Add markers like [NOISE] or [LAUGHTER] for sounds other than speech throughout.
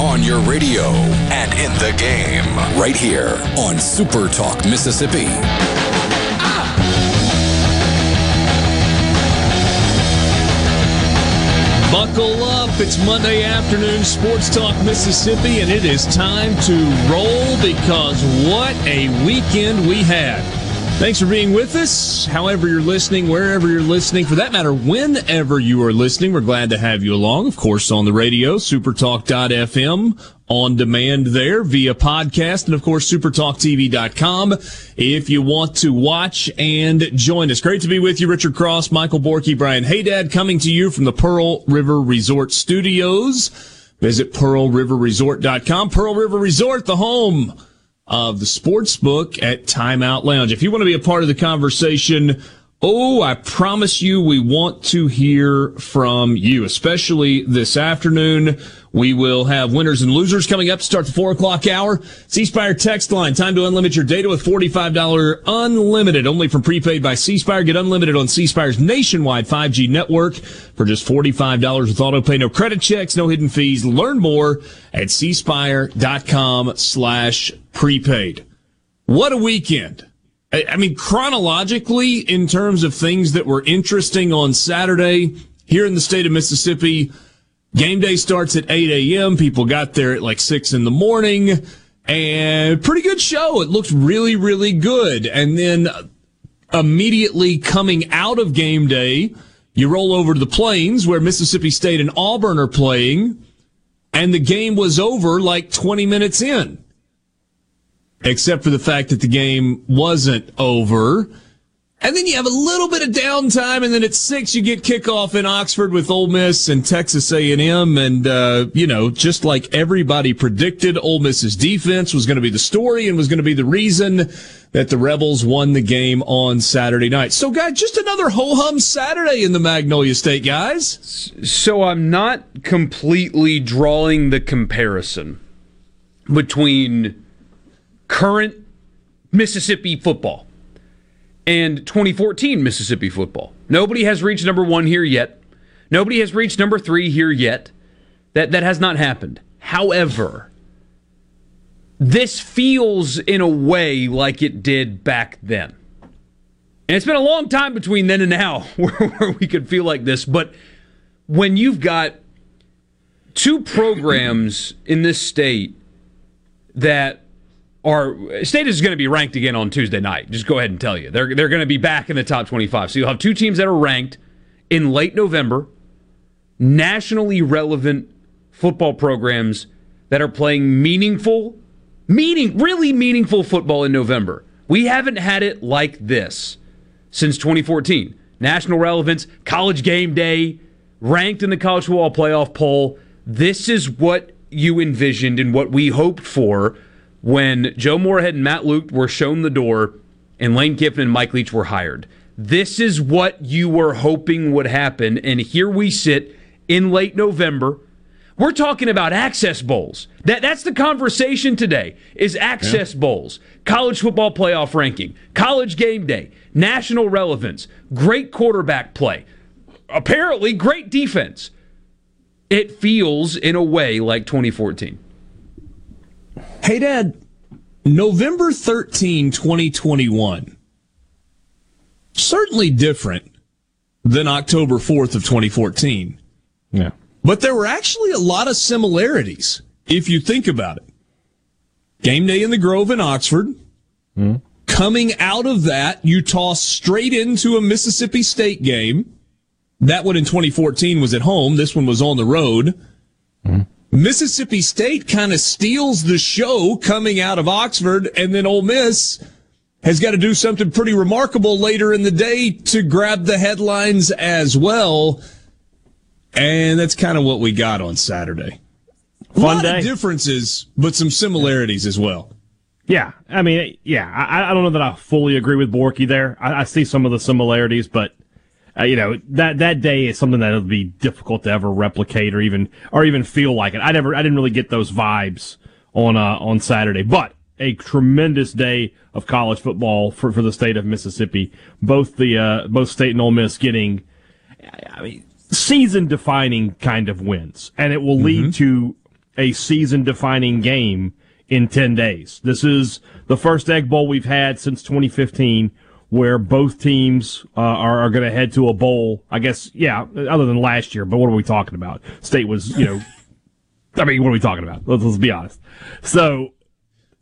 On your radio and in the game, right here on Super Talk Mississippi. Buckle up. It's Monday afternoon, Sports Talk Mississippi, and it is time to roll because what a weekend we had. Thanks for being with us. However, you're listening, wherever you're listening, for that matter, whenever you are listening, we're glad to have you along. Of course, on the radio, supertalk.fm, on demand there via podcast, and of course, supertalktv.com if you want to watch and join us. Great to be with you, Richard Cross, Michael Borky, Brian Haydad, coming to you from the Pearl River Resort Studios. Visit pearlriverresort.com. Pearl River Resort, the home of the sports book at Timeout Lounge. If you want to be a part of the conversation, oh, I promise you we want to hear from you, especially this afternoon. We will have winners and losers coming up to start the four o'clock hour. C text line. Time to unlimit your data with $45 unlimited only from prepaid by C. Get unlimited on C nationwide 5G network for just $45 with auto pay. No credit checks, no hidden fees. Learn more at cspire.com slash prepaid. What a weekend. I mean, chronologically, in terms of things that were interesting on Saturday here in the state of Mississippi, Game day starts at 8 a.m. People got there at like 6 in the morning and pretty good show. It looked really, really good. And then uh, immediately coming out of game day, you roll over to the plains where Mississippi State and Auburn are playing and the game was over like 20 minutes in. Except for the fact that the game wasn't over and then you have a little bit of downtime, and then at six you get kickoff in Oxford with Ole Miss and Texas A&M, and uh, you know, just like everybody predicted, Ole Miss's defense was going to be the story and was going to be the reason that the Rebels won the game on Saturday night. So, guys, just another ho hum Saturday in the Magnolia State, guys. So I'm not completely drawing the comparison between current Mississippi football and 2014 Mississippi football. Nobody has reached number one here yet. Nobody has reached number three here yet. That that has not happened. However, this feels in a way like it did back then. And it's been a long time between then and now [LAUGHS] where, where we could feel like this. But when you've got two programs in this state that are State is going to be ranked again on Tuesday night. Just go ahead and tell you they're they're going to be back in the top 25. So you'll have two teams that are ranked in late November, nationally relevant football programs that are playing meaningful, meaning really meaningful football in November. We haven't had it like this since 2014. National relevance, college game day, ranked in the college football playoff poll. This is what you envisioned and what we hoped for when Joe Moorhead and Matt Luke were shown the door and Lane Kiffin and Mike Leach were hired. This is what you were hoping would happen. And here we sit in late November. We're talking about access bowls. That that's the conversation today is access yeah. bowls, college football playoff ranking, college game day, national relevance, great quarterback play, apparently great defense. It feels in a way like 2014. Hey, Dad, November 13, 2021. Certainly different than October 4th of 2014. Yeah. But there were actually a lot of similarities if you think about it. Game day in the Grove in Oxford. Mm. Coming out of that, you toss straight into a Mississippi State game. That one in 2014 was at home. This one was on the road. Mm. Mississippi State kind of steals the show coming out of Oxford, and then Ole Miss has got to do something pretty remarkable later in the day to grab the headlines as well. And that's kind of what we got on Saturday. A lot day. of differences, but some similarities as well. Yeah, I mean, yeah, I, I don't know that I fully agree with Borky there. I, I see some of the similarities, but uh, you know that that day is something that'll be difficult to ever replicate or even or even feel like it. I never, I didn't really get those vibes on uh, on Saturday, but a tremendous day of college football for, for the state of Mississippi. Both the uh, both state and Ole Miss getting, I mean, season defining kind of wins, and it will lead mm-hmm. to a season defining game in 10 days. This is the first Egg Bowl we've had since 2015 where both teams uh, are, are going to head to a bowl. I guess, yeah, other than last year, but what are we talking about? State was, you know, [LAUGHS] I mean, what are we talking about? Let's, let's be honest. So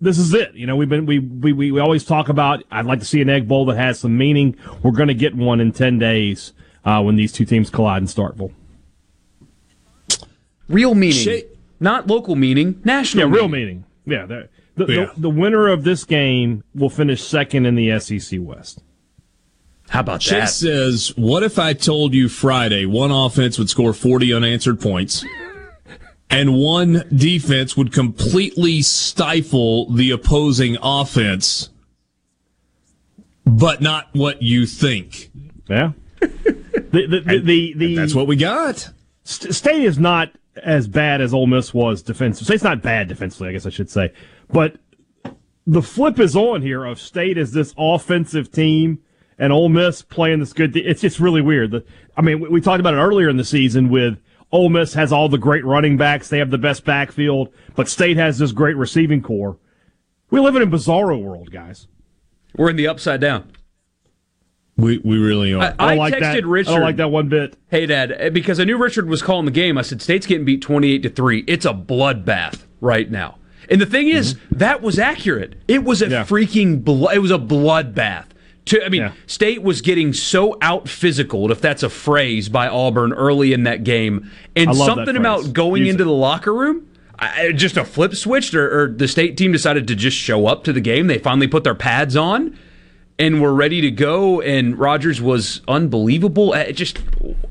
this is it. You know, we've been, we, we, we always talk about, I'd like to see an Egg Bowl that has some meaning. We're going to get one in 10 days uh, when these two teams collide in Starkville. Real meaning. Not local meaning, national Yeah, meaning. real meaning. Yeah, the, the, yeah. the, the winner of this game will finish second in the SEC West. How about Chase that? says, "What if I told you Friday one offense would score 40 unanswered points, and one defense would completely stifle the opposing offense, but not what you think?" Yeah. [LAUGHS] the, the, the, the, the, that's what we got. State is not as bad as Ole Miss was defensively. State's not bad defensively, I guess I should say. But the flip is on here of State as this offensive team and Ole Miss playing this good. It's just really weird. I mean, we talked about it earlier in the season with Ole Miss has all the great running backs. They have the best backfield, but State has this great receiving corps. We live in a bizarro world, guys. We're in the upside down. We we really are. I, I, I like texted that. Richard. I don't like that one bit. Hey, Dad, eh, because I knew Richard was calling the game. I said, "State's getting beat twenty-eight to three. It's a bloodbath right now." And the thing is, mm-hmm. that was accurate. It was a yeah. freaking blo- it was a bloodbath. To, I mean, yeah. State was getting so out physical, if that's a phrase, by Auburn early in that game, and something about going Use into it. the locker room. I, just a flip switched, or, or the state team decided to just show up to the game. They finally put their pads on and were ready to go. And Rogers was unbelievable. It just,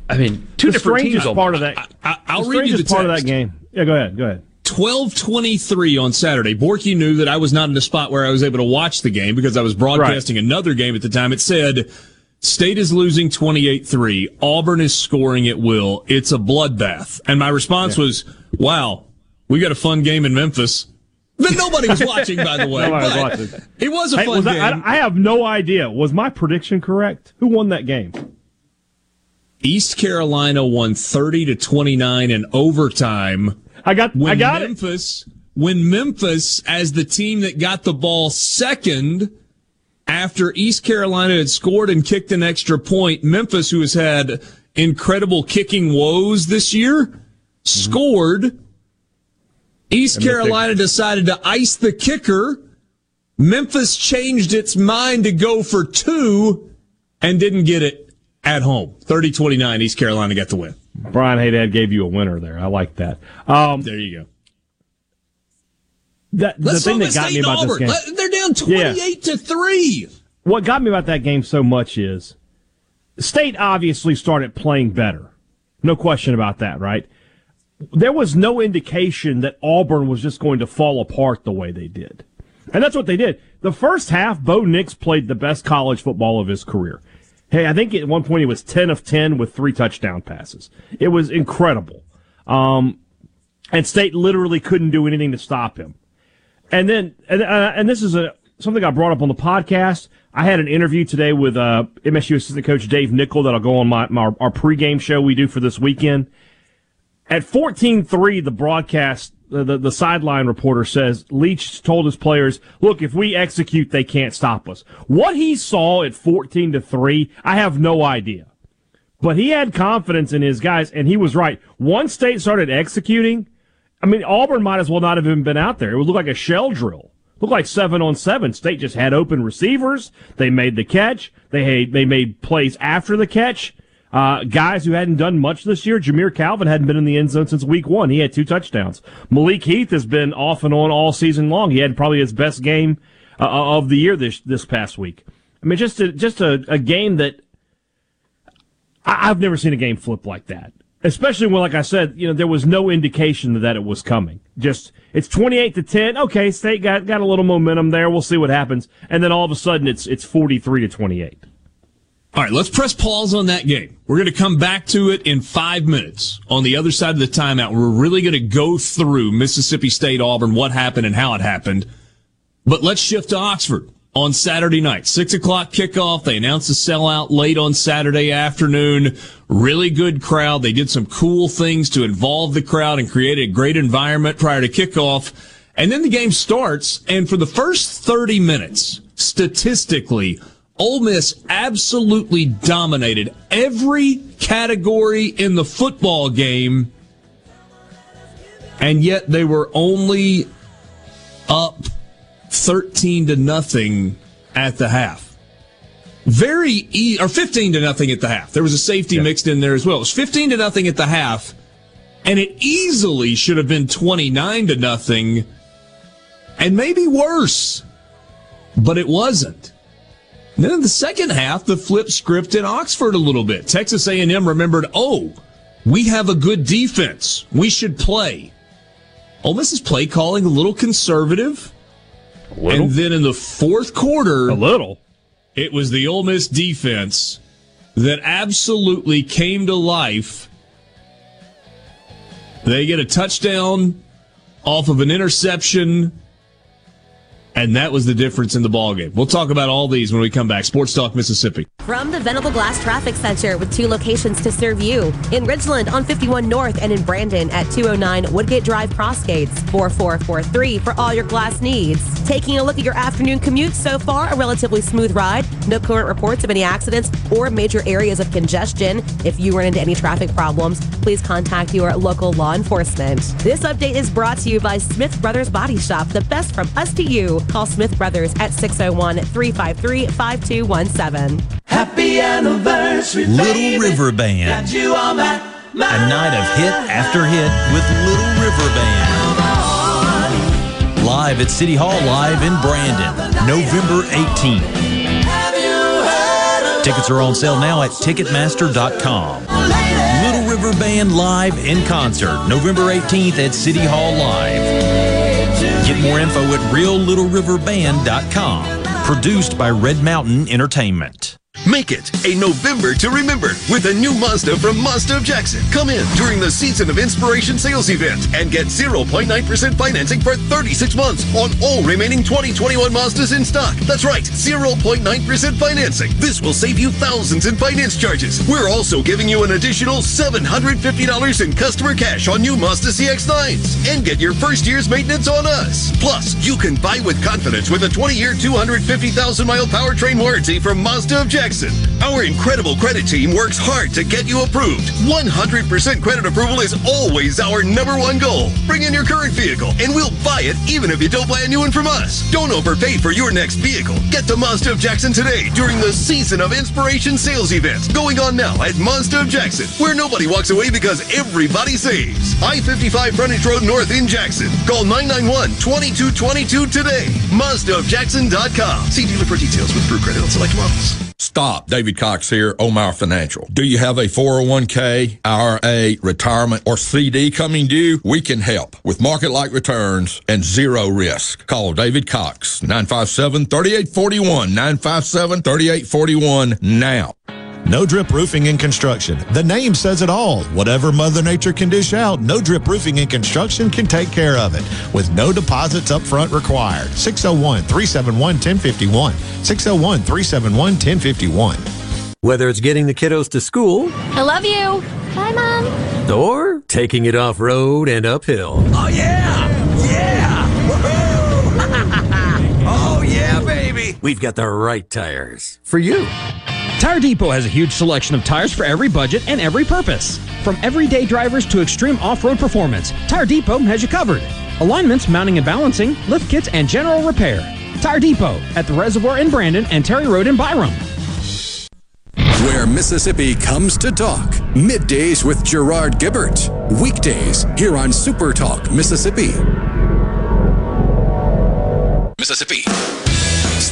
I mean, two the different teams. Part of that, I, will read you the part of that game. Yeah, go ahead. Go ahead. 1223 on Saturday. Borky knew that I was not in a spot where I was able to watch the game because I was broadcasting right. another game at the time. It said, State is losing 28-3. Auburn is scoring at will. It's a bloodbath. And my response yeah. was, wow, we got a fun game in Memphis. But nobody was watching, by the way. nobody was watching. It was a fun hey, game. I, I have no idea. Was my prediction correct? Who won that game? East Carolina won 30 to 29 in overtime. I got when I got Memphis it. when Memphis as the team that got the ball second after East Carolina had scored and kicked an extra point, Memphis who has had incredible kicking woes this year mm-hmm. scored East Carolina decided to ice the kicker. Memphis changed its mind to go for two and didn't get it at home. 30 29, East Carolina got the win. Brian Haydad gave you a winner there. I like that. Um, there you go. That, the thing that got me about Auburn. this game. They're down 28 yeah. to 3. What got me about that game so much is State obviously started playing better. No question about that, right? there was no indication that Auburn was just going to fall apart the way they did. And that's what they did. The first half, Bo Nix played the best college football of his career. Hey, I think at one point he was 10 of 10 with three touchdown passes. It was incredible. Um, and State literally couldn't do anything to stop him. And then, and, uh, and this is a, something I brought up on the podcast. I had an interview today with uh, MSU assistant coach Dave Nichol that'll go on my, my our pregame show we do for this weekend. At 14-3, the broadcast, the, the, the sideline reporter says Leach told his players, look, if we execute, they can't stop us. What he saw at 14 to 3, I have no idea. But he had confidence in his guys, and he was right. Once State started executing, I mean, Auburn might as well not have even been out there. It would look like a shell drill. Looked like seven on seven. State just had open receivers. They made the catch. They had, they made plays after the catch. Uh, guys who hadn't done much this year. Jamire Calvin hadn't been in the end zone since week one. He had two touchdowns. Malik Heath has been off and on all season long. He had probably his best game uh, of the year this this past week. I mean, just a, just a, a game that I, I've never seen a game flip like that. Especially when, like I said, you know, there was no indication that it was coming. Just it's twenty eight to ten. Okay, State got got a little momentum there. We'll see what happens. And then all of a sudden, it's it's forty three to twenty eight. All right, let's press pause on that game. We're going to come back to it in five minutes on the other side of the timeout. We're really going to go through Mississippi State Auburn, what happened and how it happened. But let's shift to Oxford on Saturday night. Six o'clock kickoff. They announced a sellout late on Saturday afternoon. Really good crowd. They did some cool things to involve the crowd and create a great environment prior to kickoff. And then the game starts. And for the first 30 minutes, statistically, Ole Miss absolutely dominated every category in the football game. And yet they were only up 13 to nothing at the half. Very e- or 15 to nothing at the half. There was a safety yeah. mixed in there as well. It was 15 to nothing at the half, and it easily should have been 29 to nothing, and maybe worse, but it wasn't. Then in the second half, the flip script in Oxford a little bit. Texas A&M remembered, oh, we have a good defense. We should play. Ole Miss's play calling a little conservative. A little. And then in the fourth quarter, a little, it was the Ole Miss defense that absolutely came to life. They get a touchdown off of an interception and that was the difference in the ballgame. We'll talk about all these when we come back. Sports Talk Mississippi. From the Venable Glass Traffic Center with two locations to serve you in Ridgeland on 51 North and in Brandon at 209 Woodgate Drive Crossgates 4443 for all your glass needs. Taking a look at your afternoon commute so far, a relatively smooth ride. No current reports of any accidents or major areas of congestion. If you run into any traffic problems, please contact your local law enforcement. This update is brought to you by Smith Brothers Body Shop, the best from us to you. Call Smith Brothers at 601 353 5217. Happy anniversary, Little River Band. A night of hit after hit with Little River Band. Live at City Hall Live in Brandon, November 18th. Tickets are on sale now at Ticketmaster.com. Little River Band live in concert, November 18th at City Hall Live. Get more info at reallittleriverband.com. Produced by Red Mountain Entertainment. Make it a November to remember with a new Mazda from Mazda of Jackson. Come in during the Season of Inspiration sales event and get 0.9% financing for 36 months on all remaining 2021 Mazdas in stock. That's right, 0.9% financing. This will save you thousands in finance charges. We're also giving you an additional $750 in customer cash on new Mazda CX-9s and get your first year's maintenance on us. Plus, you can buy with confidence with a 20-year, 250,000-mile powertrain warranty from Mazda of Jackson. Jackson. Our incredible credit team works hard to get you approved. 100% credit approval is always our number one goal. Bring in your current vehicle and we'll buy it even if you don't buy a new one from us. Don't overpay for your next vehicle. Get to Mazda of Jackson today during the Season of Inspiration sales event going on now at Mazda of Jackson, where nobody walks away because everybody saves. I-55 Frontage Road North in Jackson. Call 991-2222 today. MazdaofJackson.com. See dealer for details with True Credit on select models. Stop. David Cox here, Omar Financial. Do you have a 401k, IRA, retirement, or CD coming due? We can help with market like returns and zero risk. Call David Cox, 957 3841, 957 3841 now. No Drip Roofing and Construction. The name says it all. Whatever Mother Nature can dish out, No Drip Roofing and Construction can take care of it with no deposits up front required. 601 371 1051. 601 371 1051. Whether it's getting the kiddos to school, I love you. Bye, Mom. Or taking it off road and uphill. Oh, yeah! Yeah! [LAUGHS] oh, yeah, baby! We've got the right tires for you. Tire Depot has a huge selection of tires for every budget and every purpose. From everyday drivers to extreme off-road performance, Tire Depot has you covered. Alignments, mounting and balancing, lift kits, and general repair. Tire Depot at the Reservoir in Brandon and Terry Road in Byram. Where Mississippi comes to talk. Middays with Gerard Gibert. Weekdays here on Super Talk Mississippi. Mississippi.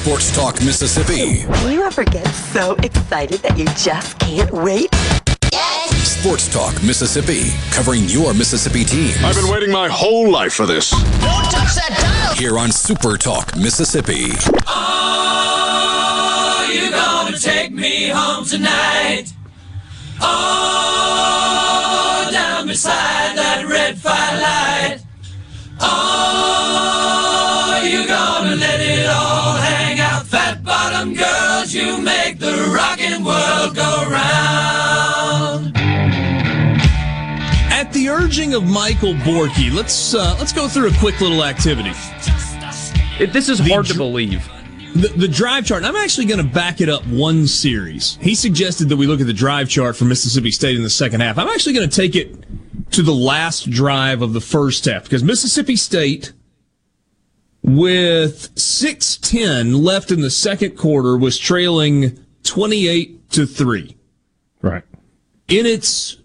Sports Talk Mississippi. Will you ever get so excited that you just can't wait? Sports Talk Mississippi. Covering your Mississippi teams. I've been waiting my whole life for this. Don't touch that dial. Here on Super Talk Mississippi. Oh, Are you gonna take me home tonight? Oh, down beside that red firelight. Oh, you gonna let it all make the world go round. At the urging of Michael Borky, let's uh, let's go through a quick little activity. It, this is hard to believe. The, the drive chart. and I'm actually going to back it up one series. He suggested that we look at the drive chart for Mississippi State in the second half. I'm actually going to take it to the last drive of the first half because Mississippi State, with 6:10 left in the second quarter, was trailing 28 to three. Right. In its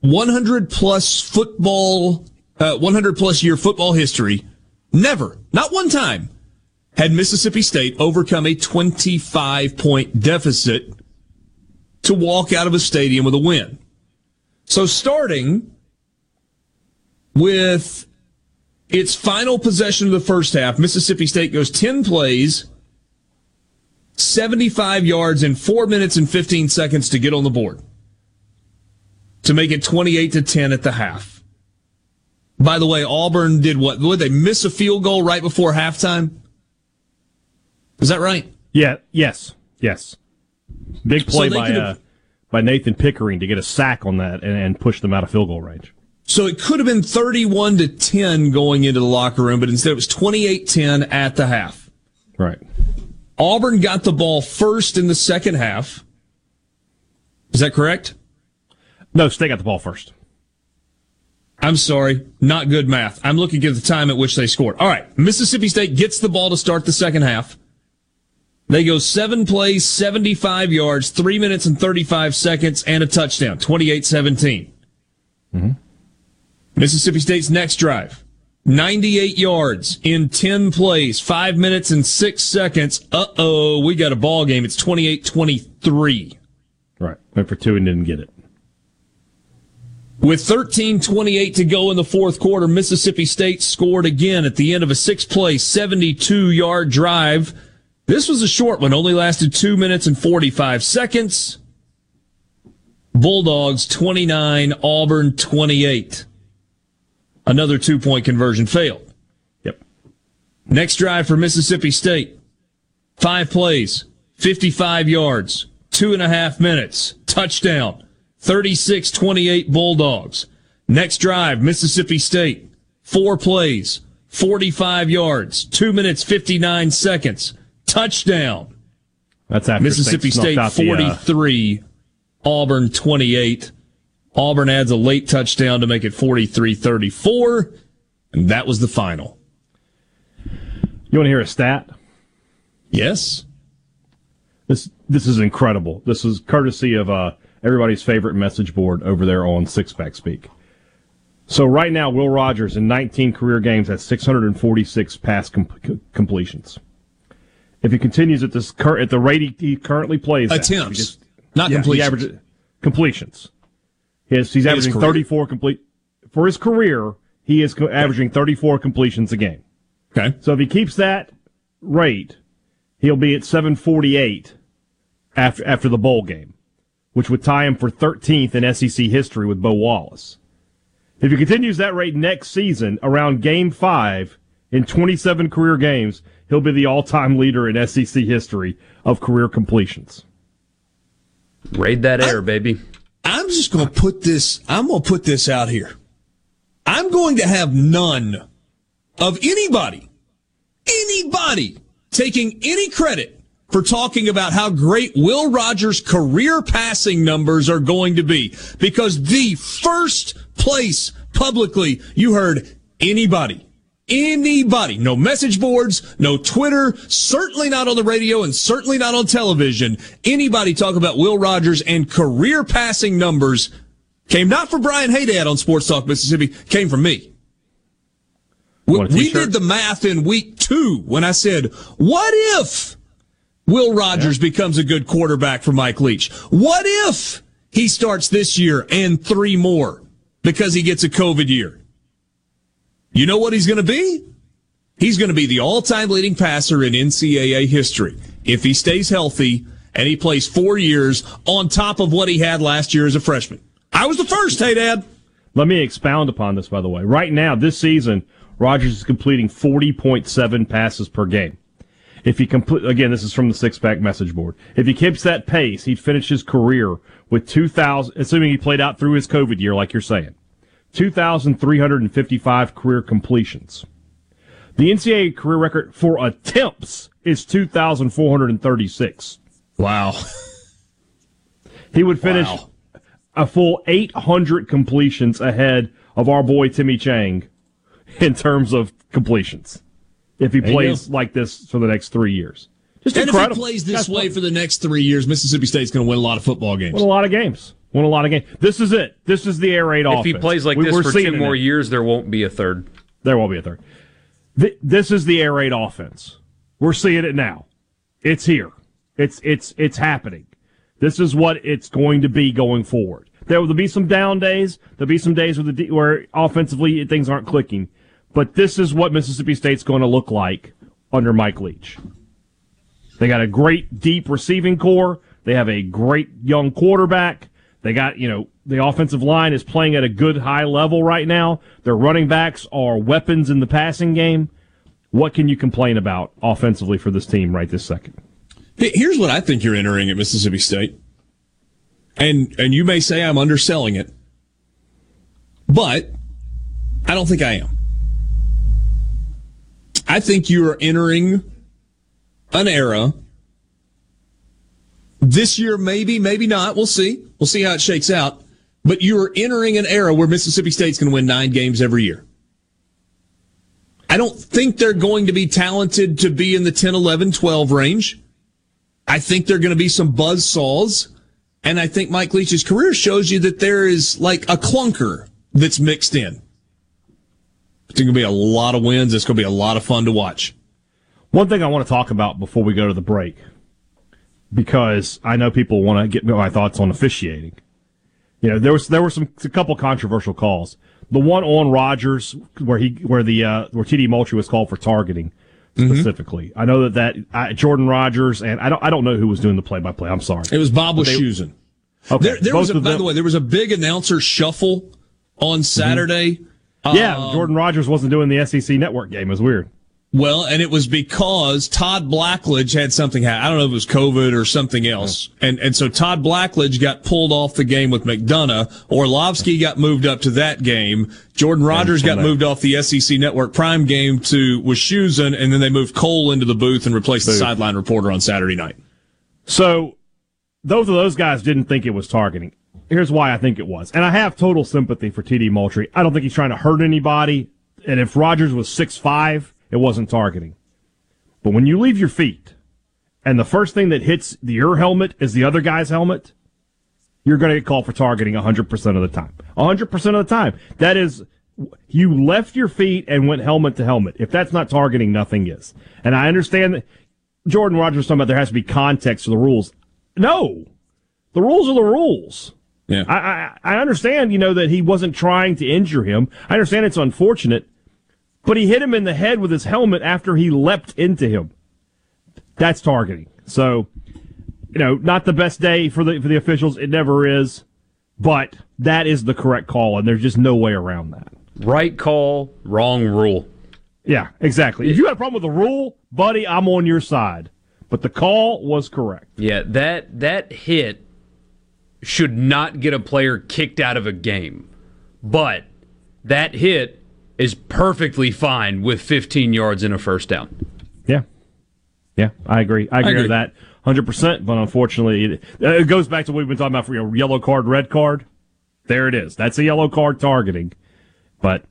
100 plus football, uh, 100 plus year football history, never, not one time, had Mississippi State overcome a 25 point deficit to walk out of a stadium with a win. So starting with its final possession of the first half, Mississippi State goes 10 plays, 75 yards in 4 minutes and 15 seconds to get on the board to make it 28 to 10 at the half. By the way, Auburn did what? Would they miss a field goal right before halftime? Is that right? Yeah. Yes. Yes. Big play So by uh, by Nathan Pickering to get a sack on that and, and push them out of field goal range. So it could have been 31 to 10 going into the locker room, but instead it was 28-10 at the half. Right. Auburn got the ball first in the second half. Is that correct? No, State got the ball first. I'm sorry, not good math. I'm looking at the time at which they scored. All right, Mississippi State gets the ball to start the second half. They go seven plays, 75 yards, three minutes and 35 seconds, and a touchdown, 28 17. Mm-hmm. Mississippi State's next drive, 98 yards in 10 plays, five minutes and six seconds. Uh oh, we got a ball game. It's 28 23. Right. Went for two and didn't get it. With 13:28 to go in the fourth quarter, Mississippi State scored again at the end of a six-play, 72-yard drive. This was a short one, only lasted 2 minutes and 45 seconds. Bulldogs 29, Auburn 28. Another two-point conversion failed. Yep. Next drive for Mississippi State. Five plays, 55 yards, two and a half minutes, touchdown. 36 28 Bulldogs. Next drive, Mississippi State. Four plays, 45 yards, two minutes, 59 seconds. Touchdown. That's after Mississippi State out the, uh, 43, Auburn 28. Auburn adds a late touchdown to make it 43 34. And that was the final. You want to hear a stat? Yes. This this is incredible. This is courtesy of uh, everybody's favorite message board over there on Six Pack Speak. So right now, Will Rogers in 19 career games has 646 pass com- completions. If he continues at this cur- at the rate he, he currently plays, at, if he Attempts, not he completions. averages- completions. He has, he's In his averaging 34 complete for his career. He is co- averaging 34 completions a game. Okay. So if he keeps that rate, he'll be at 748 after after the bowl game, which would tie him for 13th in SEC history with Bo Wallace. If he continues that rate next season, around game five in 27 career games, he'll be the all-time leader in SEC history of career completions. Raid that air, baby. I'm just going to put this, I'm going to put this out here. I'm going to have none of anybody, anybody taking any credit for talking about how great Will Rogers' career passing numbers are going to be because the first place publicly you heard anybody anybody, no message boards, no Twitter, certainly not on the radio and certainly not on television, anybody talk about Will Rogers and career passing numbers came not from Brian Haydad on Sports Talk Mississippi, came from me. We, we did the math in week two when I said, what if Will Rogers yeah. becomes a good quarterback for Mike Leach? What if he starts this year and three more because he gets a COVID year? You know what he's going to be? He's going to be the all-time leading passer in NCAA history if he stays healthy and he plays four years on top of what he had last year as a freshman. I was the first, hey, Dad. Let me expound upon this, by the way. Right now, this season, Rogers is completing 40.7 passes per game. If he complete, again, this is from the six pack message board. If he keeps that pace, he'd finish his career with 2,000, assuming he played out through his COVID year, like you're saying. 2,355 career completions. The NCAA career record for attempts is 2,436. Wow. He would finish wow. a full 800 completions ahead of our boy Timmy Chang in terms of completions if he plays like this for the next three years. Just and incredible. if he plays this That's way for the next three years, Mississippi State's going to win a lot of football games. Win a lot of games. Won a lot of games. This is it. This is the air raid if offense. If he plays like we, this for two more it. years, there won't be a third. There won't be a third. This is the air raid offense. We're seeing it now. It's here. It's it's it's happening. This is what it's going to be going forward. There will be some down days. There'll be some days where, the, where offensively things aren't clicking. But this is what Mississippi State's going to look like under Mike Leach. They got a great deep receiving corps. They have a great young quarterback. They got, you know, the offensive line is playing at a good high level right now. Their running backs are weapons in the passing game. What can you complain about offensively for this team right this second? Here's what I think you're entering at Mississippi State. And and you may say I'm underselling it. But I don't think I am. I think you are entering an era this year, maybe, maybe not. We'll see. We'll see how it shakes out. But you're entering an era where Mississippi State's going to win nine games every year. I don't think they're going to be talented to be in the 10, 11, 12 range. I think they're going to be some buzz saws. And I think Mike Leach's career shows you that there is like a clunker that's mixed in. It's going to be a lot of wins. It's going to be a lot of fun to watch. One thing I want to talk about before we go to the break because I know people want to get my thoughts on officiating. You know, there was there were some a couple controversial calls. The one on Rogers where he where the uh, where TD Moultrie was called for targeting mm-hmm. specifically. Mm-hmm. I know that that uh, Jordan Rodgers and I don't I don't know who was doing the play by play. I'm sorry. It was Bob Wischusen. Okay. There, there was a, by the way, there was a big announcer shuffle on Saturday. Mm-hmm. Yeah, um, Jordan Rodgers wasn't doing the SEC network game. It was weird. Well, and it was because Todd Blackledge had something happen. I don't know if it was COVID or something else. Hmm. And, and so Todd Blackledge got pulled off the game with McDonough. Orlovsky got moved up to that game. Jordan Rodgers got moved off the SEC Network Prime game to Wischusen, and then they moved Cole into the booth and replaced the sideline reporter on Saturday night. So both of those guys didn't think it was targeting. Here's why I think it was. And I have total sympathy for TD Moultrie. I don't think he's trying to hurt anybody. And if Rogers was six five it wasn't targeting. But when you leave your feet and the first thing that hits your helmet is the other guy's helmet, you're going to get called for targeting 100% of the time. 100% of the time. That is, you left your feet and went helmet to helmet. If that's not targeting, nothing is. And I understand that Jordan Rodgers was talking about there has to be context to the rules. No, the rules are the rules. Yeah. I, I, I understand, you know, that he wasn't trying to injure him. I understand it's unfortunate, but he hit him in the head with his helmet after he leapt into him. That's targeting. So, you know, not the best day for the for the officials. It never is, but that is the correct call, and there's just no way around that. Right call, wrong rule. Yeah, exactly. If you had a problem with the rule, buddy, I'm on your side. But the call was correct. Yeah, that that hit should not get a player kicked out of a game. But that hit is perfectly fine with 15 yards and a first down. Yeah. Yeah, I agree. I agree, agree. with that 100%. But unfortunately, it, uh, it goes back to what we've been talking about for you know, yellow card, red card. There it is. That's a yellow card targeting. But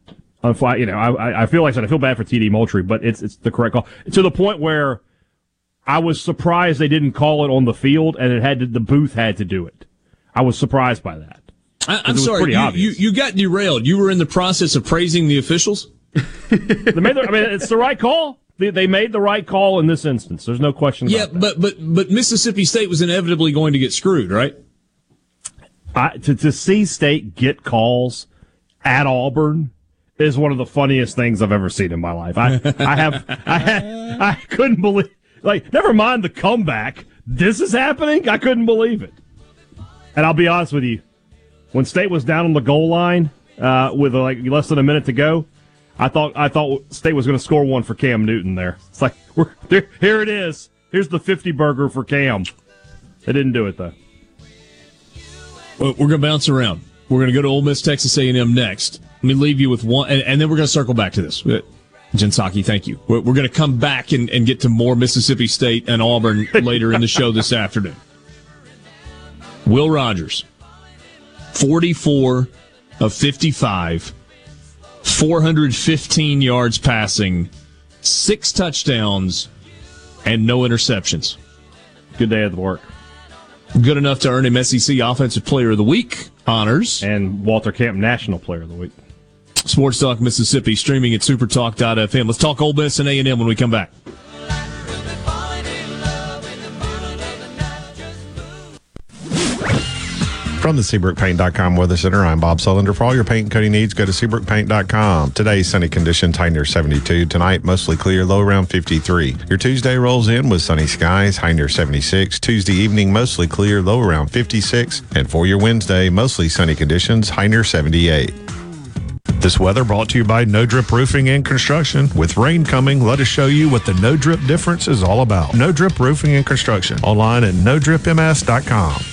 you know, I, I feel like I said I feel bad for TD Moultrie, but it's it's the correct call to the point where I was surprised they didn't call it on the field and it had to, the booth had to do it. I was surprised by that. I, 'Cause I'm sorry, you, you, you got derailed. You were in the process of praising the officials? They made the, I mean, it's the right call. They, they made the right call in this instance. There's no question. Yeah, about but but but Mississippi State was inevitably going to get screwed, right? I, to to see State get calls at Auburn is one of the funniest things I've ever seen in my life. I I have I had, I couldn't believe like never mind the comeback. This is happening. I couldn't believe it. And I'll be honest with you, when State was down on the goal line uh, with like less than a minute to go, I thought I thought State was going to score one for Cam Newton. There, it's like [LAUGHS] we're, there, here it is. Here's the fifty burger for Cam. They didn't do it though. Well, we're going to bounce around. We're going to go to Ole Miss, Texas A&M next. Let me leave you with one, and, and then we're going to circle back to this. Jen Psaki, thank you. We're, we're going to come back and, and get to more Mississippi State and Auburn [LAUGHS] later in the show this afternoon. Will Rogers, 44 of 55, 415 yards passing, six touchdowns, and no interceptions. Good day at the work. Good enough to earn him SEC Offensive Player of the Week honors. And Walter Camp National Player of the Week. Sports Talk Mississippi, streaming at supertalk.fm. Let's talk Ole Miss and A&M when we come back. From the SeabrookPaint.com Weather Center, I'm Bob Sullender. For all your paint and coating needs, go to SeabrookPaint.com. Today, sunny conditions, high near 72. Tonight, mostly clear, low around 53. Your Tuesday rolls in with sunny skies, high near 76. Tuesday evening, mostly clear, low around 56. And for your Wednesday, mostly sunny conditions, high near 78. This weather brought to you by No Drip Roofing and Construction. With rain coming, let us show you what the No Drip difference is all about. No Drip Roofing and Construction. Online at NoDripMS.com.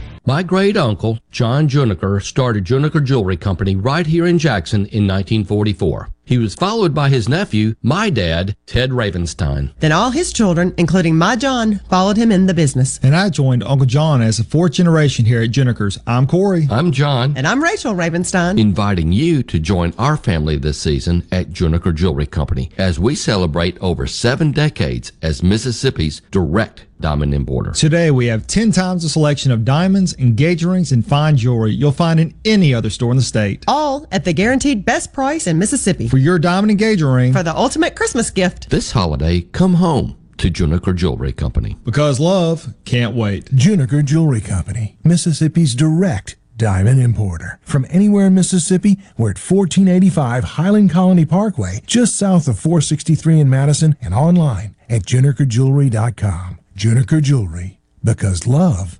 My great uncle, John Juniker, started Juniker Jewelry Company right here in Jackson in 1944. He was followed by his nephew, my dad, Ted Ravenstein. Then all his children, including my John, followed him in the business. And I joined Uncle John as the fourth generation here at Juniker's. I'm Corey. I'm John. And I'm Rachel Ravenstein. Inviting you to join our family this season at Juniker Jewelry Company as we celebrate over seven decades as Mississippi's direct diamond importer. Today we have 10 times the selection of diamonds, engagement rings, and fine jewelry you'll find in any other store in the state. All at the guaranteed best price in Mississippi. For your diamond engagement ring. For the ultimate Christmas gift. This holiday, come home to Juniker Jewelry Company. Because love can't wait. Juniker Jewelry Company, Mississippi's direct diamond importer. From anywhere in Mississippi, we're at 1485 Highland Colony Parkway, just south of 463 in Madison, and online at junikerjewelry.com. Juniker Jewelry, because love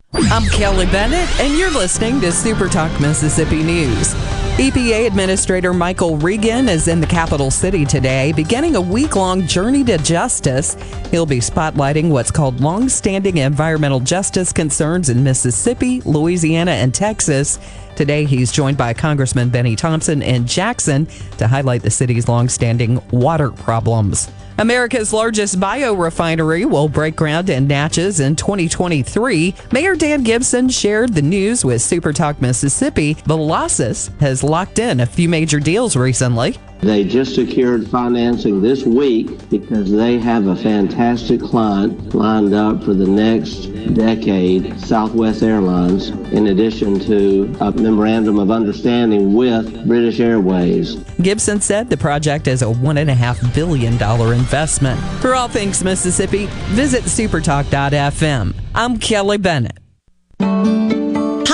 I'm Kelly Bennett, and you're listening to Super Talk Mississippi News. EPA Administrator Michael Regan is in the capital city today, beginning a week long journey to justice. He'll be spotlighting what's called long standing environmental justice concerns in Mississippi, Louisiana, and Texas. Today, he's joined by Congressman Benny Thompson in Jackson to highlight the city's long standing water problems. America's largest biorefinery will break ground in Natchez in 2023. Mayor Dan Gibson shared the news with Supertalk Mississippi. Velocys has locked in a few major deals recently. They just secured financing this week because they have a fantastic client lined up for the next decade, Southwest Airlines, in addition to a memorandum of understanding with British Airways. Gibson said the project is a $1.5 billion investment. For all things Mississippi, visit supertalk.fm. I'm Kelly Bennett.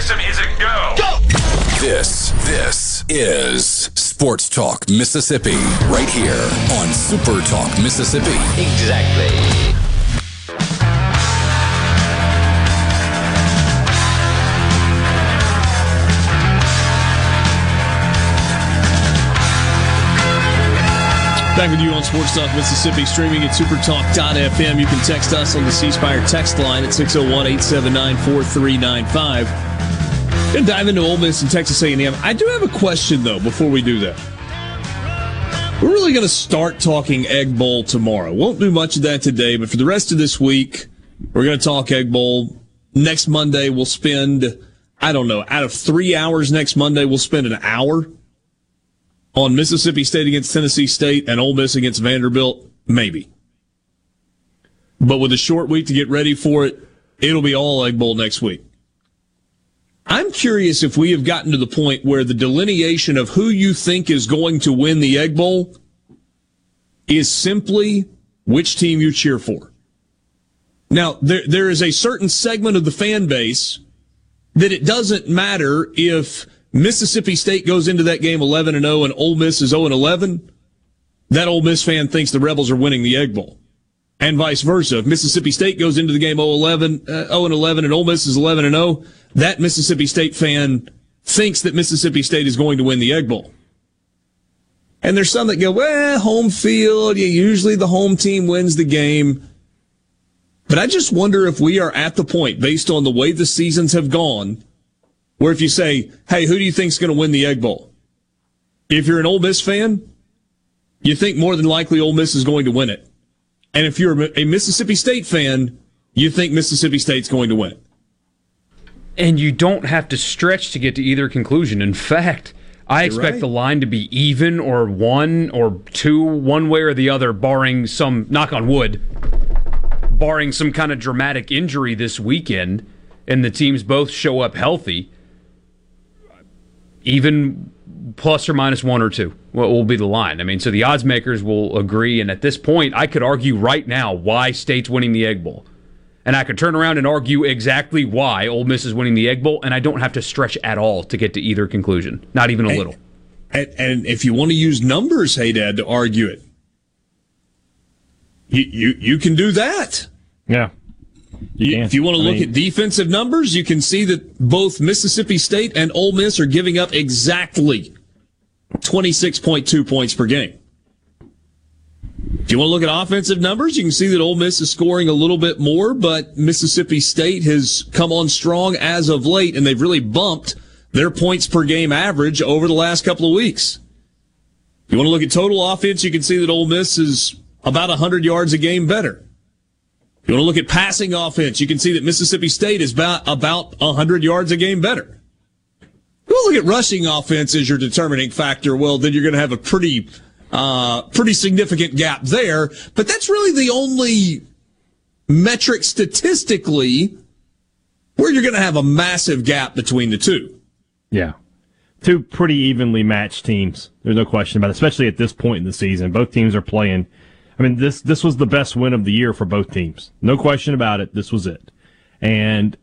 System is a go. Go! This, this is Sports Talk Mississippi, right here on Super Talk Mississippi. Exactly. Back with you on Sports Talk Mississippi, streaming at supertalk.fm. You can text us on the C Spire text line at 601 879 4395. And dive into Ole Miss and Texas A&M. I do have a question, though, before we do that. We're really going to start talking Egg Bowl tomorrow. Won't do much of that today, but for the rest of this week, we're going to talk Egg Bowl. Next Monday, we'll spend, I don't know, out of three hours next Monday, we'll spend an hour on Mississippi State against Tennessee State and Ole Miss against Vanderbilt? Maybe. But with a short week to get ready for it, it'll be all Egg Bowl next week. I'm curious if we have gotten to the point where the delineation of who you think is going to win the Egg Bowl is simply which team you cheer for. Now, there, there is a certain segment of the fan base that it doesn't matter if Mississippi State goes into that game 11 and 0 and Ole Miss is 0 and 11, that Ole Miss fan thinks the Rebels are winning the Egg Bowl. And vice versa. If Mississippi State goes into the game 0 11, uh, 0 and 11 and Ole Miss is 11 and 0, that Mississippi State fan thinks that Mississippi State is going to win the Egg Bowl. And there's some that go, well, home field, yeah, usually the home team wins the game. But I just wonder if we are at the point, based on the way the seasons have gone, where if you say, hey, who do you think's going to win the Egg Bowl? If you're an Ole Miss fan, you think more than likely Ole Miss is going to win it. And if you're a Mississippi State fan, you think Mississippi State's going to win it. And you don't have to stretch to get to either conclusion. In fact, I You're expect right. the line to be even or one or two, one way or the other, barring some, knock on wood, barring some kind of dramatic injury this weekend, and the teams both show up healthy. Even plus or minus one or two what will be the line. I mean, so the odds makers will agree. And at this point, I could argue right now why State's winning the Egg Bowl. And I could turn around and argue exactly why Ole Miss is winning the Egg Bowl, and I don't have to stretch at all to get to either conclusion, not even a And- little. And, and if you want to use numbers, hey Dad, to argue it, you you, you can do that. Yeah. You- if you want to I look mean- at defensive numbers, you can see that both Mississippi State and Ole Miss are giving up exactly 26.2 points per game. If you want to look at offensive numbers, you can see that Ole Miss is scoring a little bit more, but Mississippi State has come on strong as of late, and they've really bumped their points per game average over the last couple of weeks. If you want to look at total offense, you can see that Ole Miss is about 100 yards a game better. If you want to look at passing offense, you can see that Mississippi State is about, about 100 yards a game better. If you want to look at rushing offense as your determining factor, well, then you're going to have a pretty, uh, pretty significant gap there. But that's really the only metric statistically where you're going to have a massive gap between the two. Yeah. Two pretty evenly matched teams. There's no question about it, especially at this point in the season. Both teams are playing. I mean, this this was the best win of the year for both teams. No question about it. This was it. And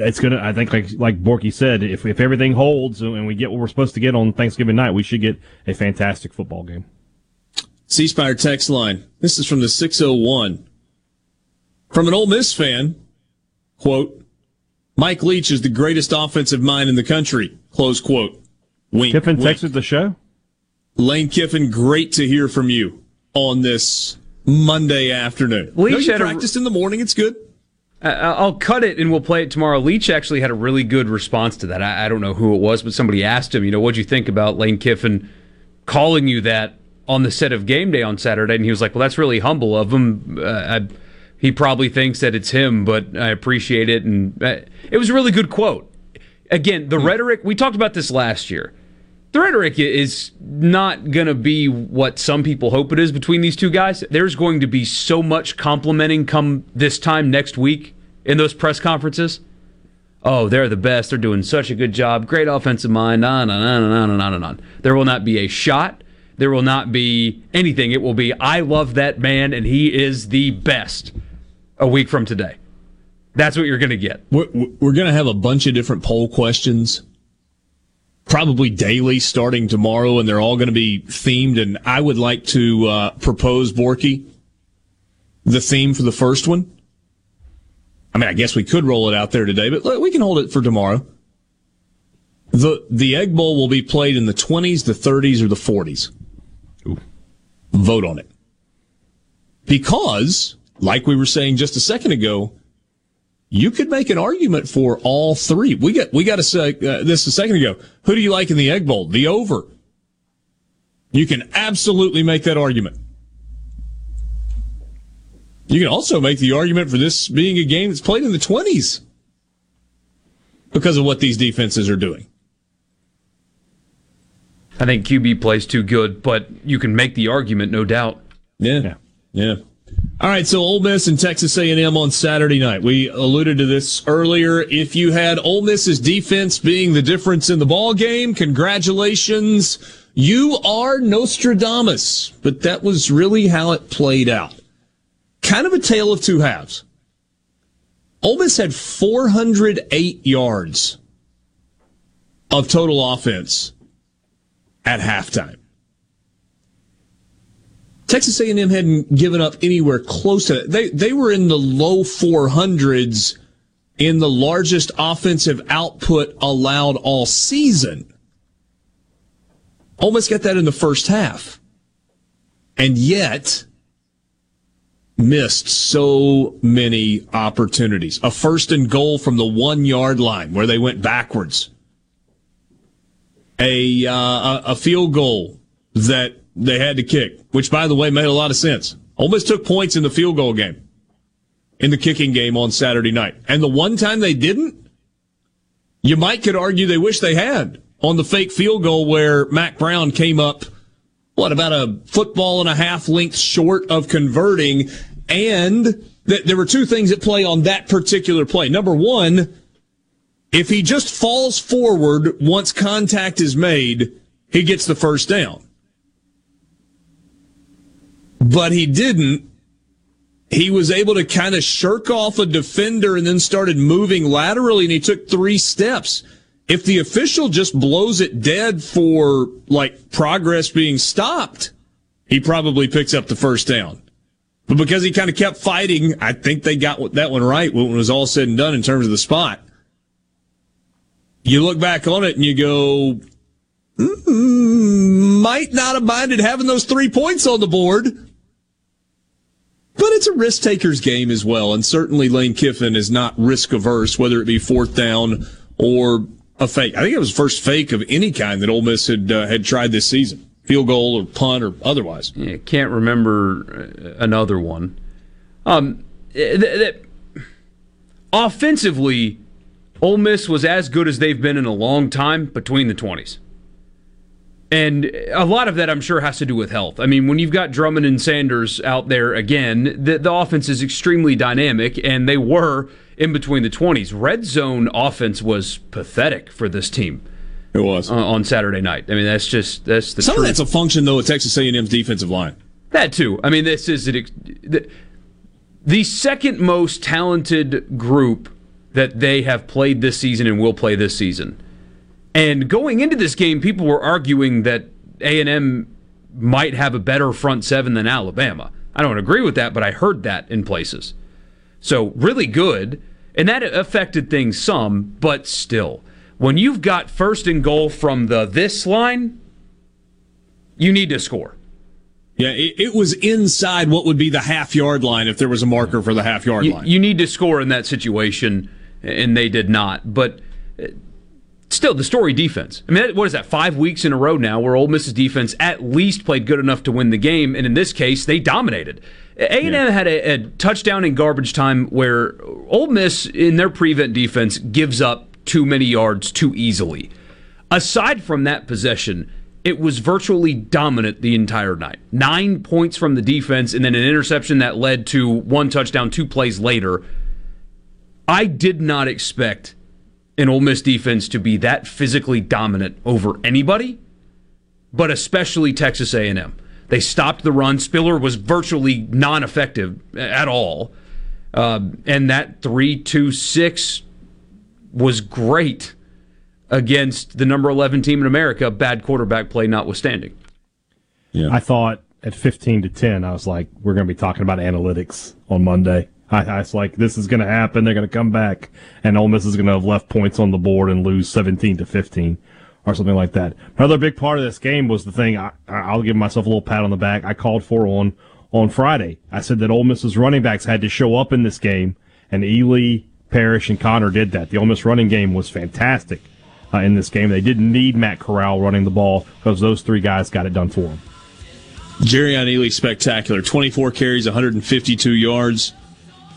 it's gonna I think like like Borky said, if if everything holds and we get what we're supposed to get on Thanksgiving night, we should get a fantastic football game. C Spire text line. This is from the 601. From an Ole Miss fan, quote, Mike Leach is the greatest offensive mind in the country, close quote. Wink. Kiffin wink. texted the show. Lane Kiffin, great to hear from you on this Monday afternoon. Leach no, you had a- practiced in the morning. It's good. I'll cut it and we'll play it tomorrow. Leach actually had a really good response to that. I, I don't know who it was, but somebody asked him, you know, what'd you think about Lane Kiffin calling you that on the set of game day on Saturday? And he was like, well, that's really humble of him. Uh, I, he probably thinks that it's him, but I appreciate it. And uh, it was a really good quote. Again, the rhetoric, we talked about this last year. The rhetoric is not going to be what some people hope it is between these two guys. There's going to be so much complimenting come this time next week in those press conferences. Oh, they're the best. They're doing such a good job. Great offensive mind. On and on and on and on and on. There will not be a shot. There will not be anything. It will be, I love that man and he is the best a week from today. That's what you're going to get. We're, we're going to have a bunch of different poll questions, probably daily starting tomorrow, and they're all going to be themed. And I would like to uh, propose, Borky, the theme for the first one. I mean, I guess we could roll it out there today, but look, we can hold it for tomorrow. The the Egg Bowl will be played in the 20s, the 30s, or the 40s. Vote on it. Because, like we were saying just a second ago, you could make an argument for all three. We got we got to say uh, this a second ago. Who do you like in the Egg Bowl? The over. You can absolutely make that argument. You can also make the argument for this being a game that's played in the twenties because of what these defenses are doing. I think QB plays too good, but you can make the argument, no doubt. Yeah. Yeah. All right, so Ole Miss and Texas A&M on Saturday night. We alluded to this earlier. If you had Ole Miss's defense being the difference in the ball game, congratulations. You are Nostradamus, but that was really how it played out. Kind of a tale of two halves. Ole Miss had 408 yards of total offense at halftime. Texas A&M hadn't given up anywhere close to that. They they were in the low 400s in the largest offensive output allowed all season. Almost got that in the first half. And yet missed so many opportunities. A first and goal from the 1 yard line where they went backwards. A uh, a field goal that they had to kick, which by the way made a lot of sense. Ole Miss took points in the field goal game, in the kicking game on Saturday night, and the one time they didn't, you might could argue they wish they had on the fake field goal where Mac Brown came up, what about a football and a half length short of converting, and th- there were two things at play on that particular play. Number one, if he just falls forward once contact is made, he gets the first down but he didn't. he was able to kind of shirk off a defender and then started moving laterally and he took three steps. If the official just blows it dead for like progress being stopped, he probably picks up the first down. But because he kind of kept fighting, I think they got that one right when it was all said and done in terms of the spot. You look back on it and you go, mm, might not have minded having those three points on the board. But it's a risk taker's game as well. And certainly Lane Kiffin is not risk averse, whether it be fourth down or a fake. I think it was the first fake of any kind that Ole Miss had, uh, had tried this season. Field goal or punt or otherwise. Yeah, can't remember uh, another one. Um, th- th- offensively, Ole Miss was as good as they've been in a long time between the 20s. And a lot of that, I'm sure, has to do with health. I mean, when you've got Drummond and Sanders out there again, the, the offense is extremely dynamic, and they were in between the 20s. Red zone offense was pathetic for this team. It was uh, on Saturday night. I mean, that's just that's the some truth. of that's a function though of Texas A&M's defensive line. That too. I mean, this is the, the second most talented group that they have played this season and will play this season. And going into this game, people were arguing that A&M might have a better front seven than Alabama. I don't agree with that, but I heard that in places. So really good, and that affected things some, but still, when you've got first and goal from the this line, you need to score. Yeah, it, was inside what would be the half yard line if there was a marker for the half yard you, line. You need to score in that situation, and they did not. But uh, still, the story defense. I mean, what is that? Five weeks in a row now where Ole Miss's defense at least played good enough to win the game, and in this case, they dominated. A&M yeah. had a, a touchdown in garbage time where Ole Miss in their prevent defense gives up too many yards too easily. Aside from that possession, it was virtually dominant the entire night. Nine points from the defense, and then an interception that led to one touchdown two plays later. I did not expect an Ole Miss defense to be that physically dominant over anybody, but especially Texas A&M. They stopped the run. Spiller was virtually non-effective at all, uh, and that three-two-six was great against the number 11 team in America, bad quarterback play notwithstanding. Yeah. I thought at 15 to 10, I was like, we're going to be talking about analytics on Monday. I, I was like, this is going to happen. They're going to come back, and Ole Miss is going to have left points on the board and lose 17 to 15 or something like that. Another big part of this game was the thing. I, I'll give myself a little pat on the back. I called for on on Friday. I said that Ole Miss's running backs had to show up in this game, and Ealy, Parrish, and Conner did that. The Ole Miss running game was fantastic uh, in this game. They didn't need Matt Corral running the ball because those three guys got it done for them. Jerrion Ealy spectacular. 24 carries, 152 yards.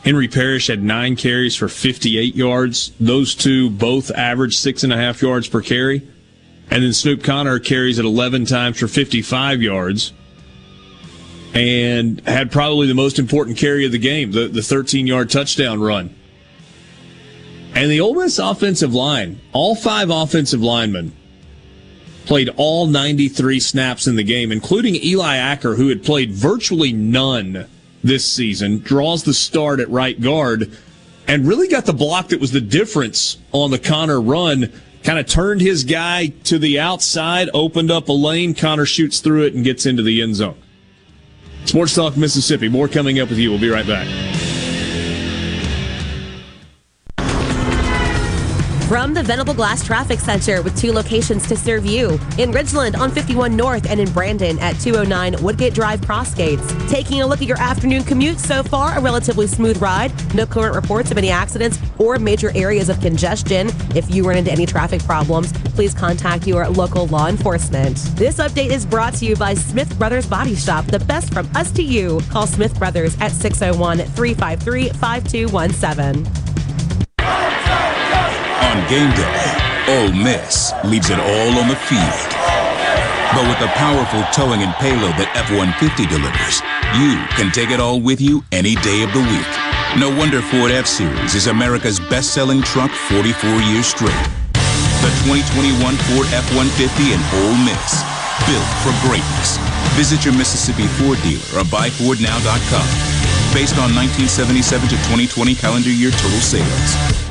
Henry Parrish had nine carries for 58 yards. Those two both averaged six and a half yards per carry. And then Snoop Conner carries it 11 times for 55 yards and had probably the most important carry of the game, the, the 13 yard touchdown run. And the Ole Miss offensive line, all five offensive linemen, played all 93 snaps in the game, including Eli Acker, who had played virtually none this season, draws the start at right guard, and really got the block that was the difference on the Conner run. Kind of turned his guy to the outside, opened up a lane. Conner shoots through it and gets into the end zone. Sports Talk Mississippi. More coming up with you. We'll be right back. From the Venable Glass Traffic Center with two locations to serve you in Ridgeland on 51 North and in Brandon at 209 Woodgate Drive Crossgates. Taking a look at your afternoon commute so far, a relatively smooth ride. No current reports of any accidents or major areas of congestion. If you run into any traffic problems, please contact your local law enforcement. This update is brought to you by Smith Brothers Body Shop, the best from us to you. Call Smith Brothers at 601 353 5217. On game day, Ole Miss leaves it all on the field. But with the powerful towing and payload that F-150 delivers, you can take it all with you any day of the week. No wonder Ford F-Series is America's best-selling truck 44 years straight. The 2021 Ford F-150 and Ole Miss, built for greatness. Visit your Mississippi Ford dealer or buyfordnow.com. based on 1977 to 2020 calendar year total sales.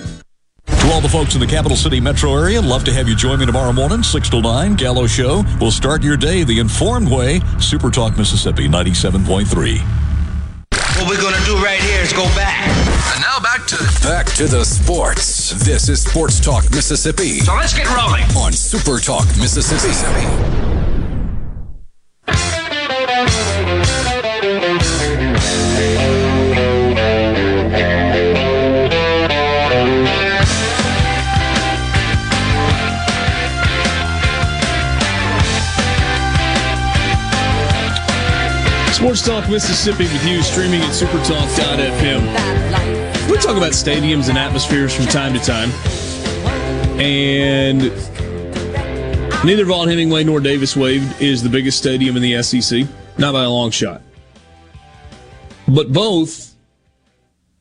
To all the folks in the capital city metro area, love to have you join me tomorrow morning, 6 to 9, Gallo Show. We'll start your day the informed way. Super Talk Mississippi 97.3. What we're going to do right here is go back. And now back to back to the sports. This is Sports Talk Mississippi. So let's get rolling on Super Talk Mississippi. Sports Talk Mississippi with you, streaming at supertalk.fm. We talk about stadiums and atmospheres from time to time. And neither Vaught Hemingway nor Davis Wade is the biggest stadium in the SEC, not by a long shot. But both,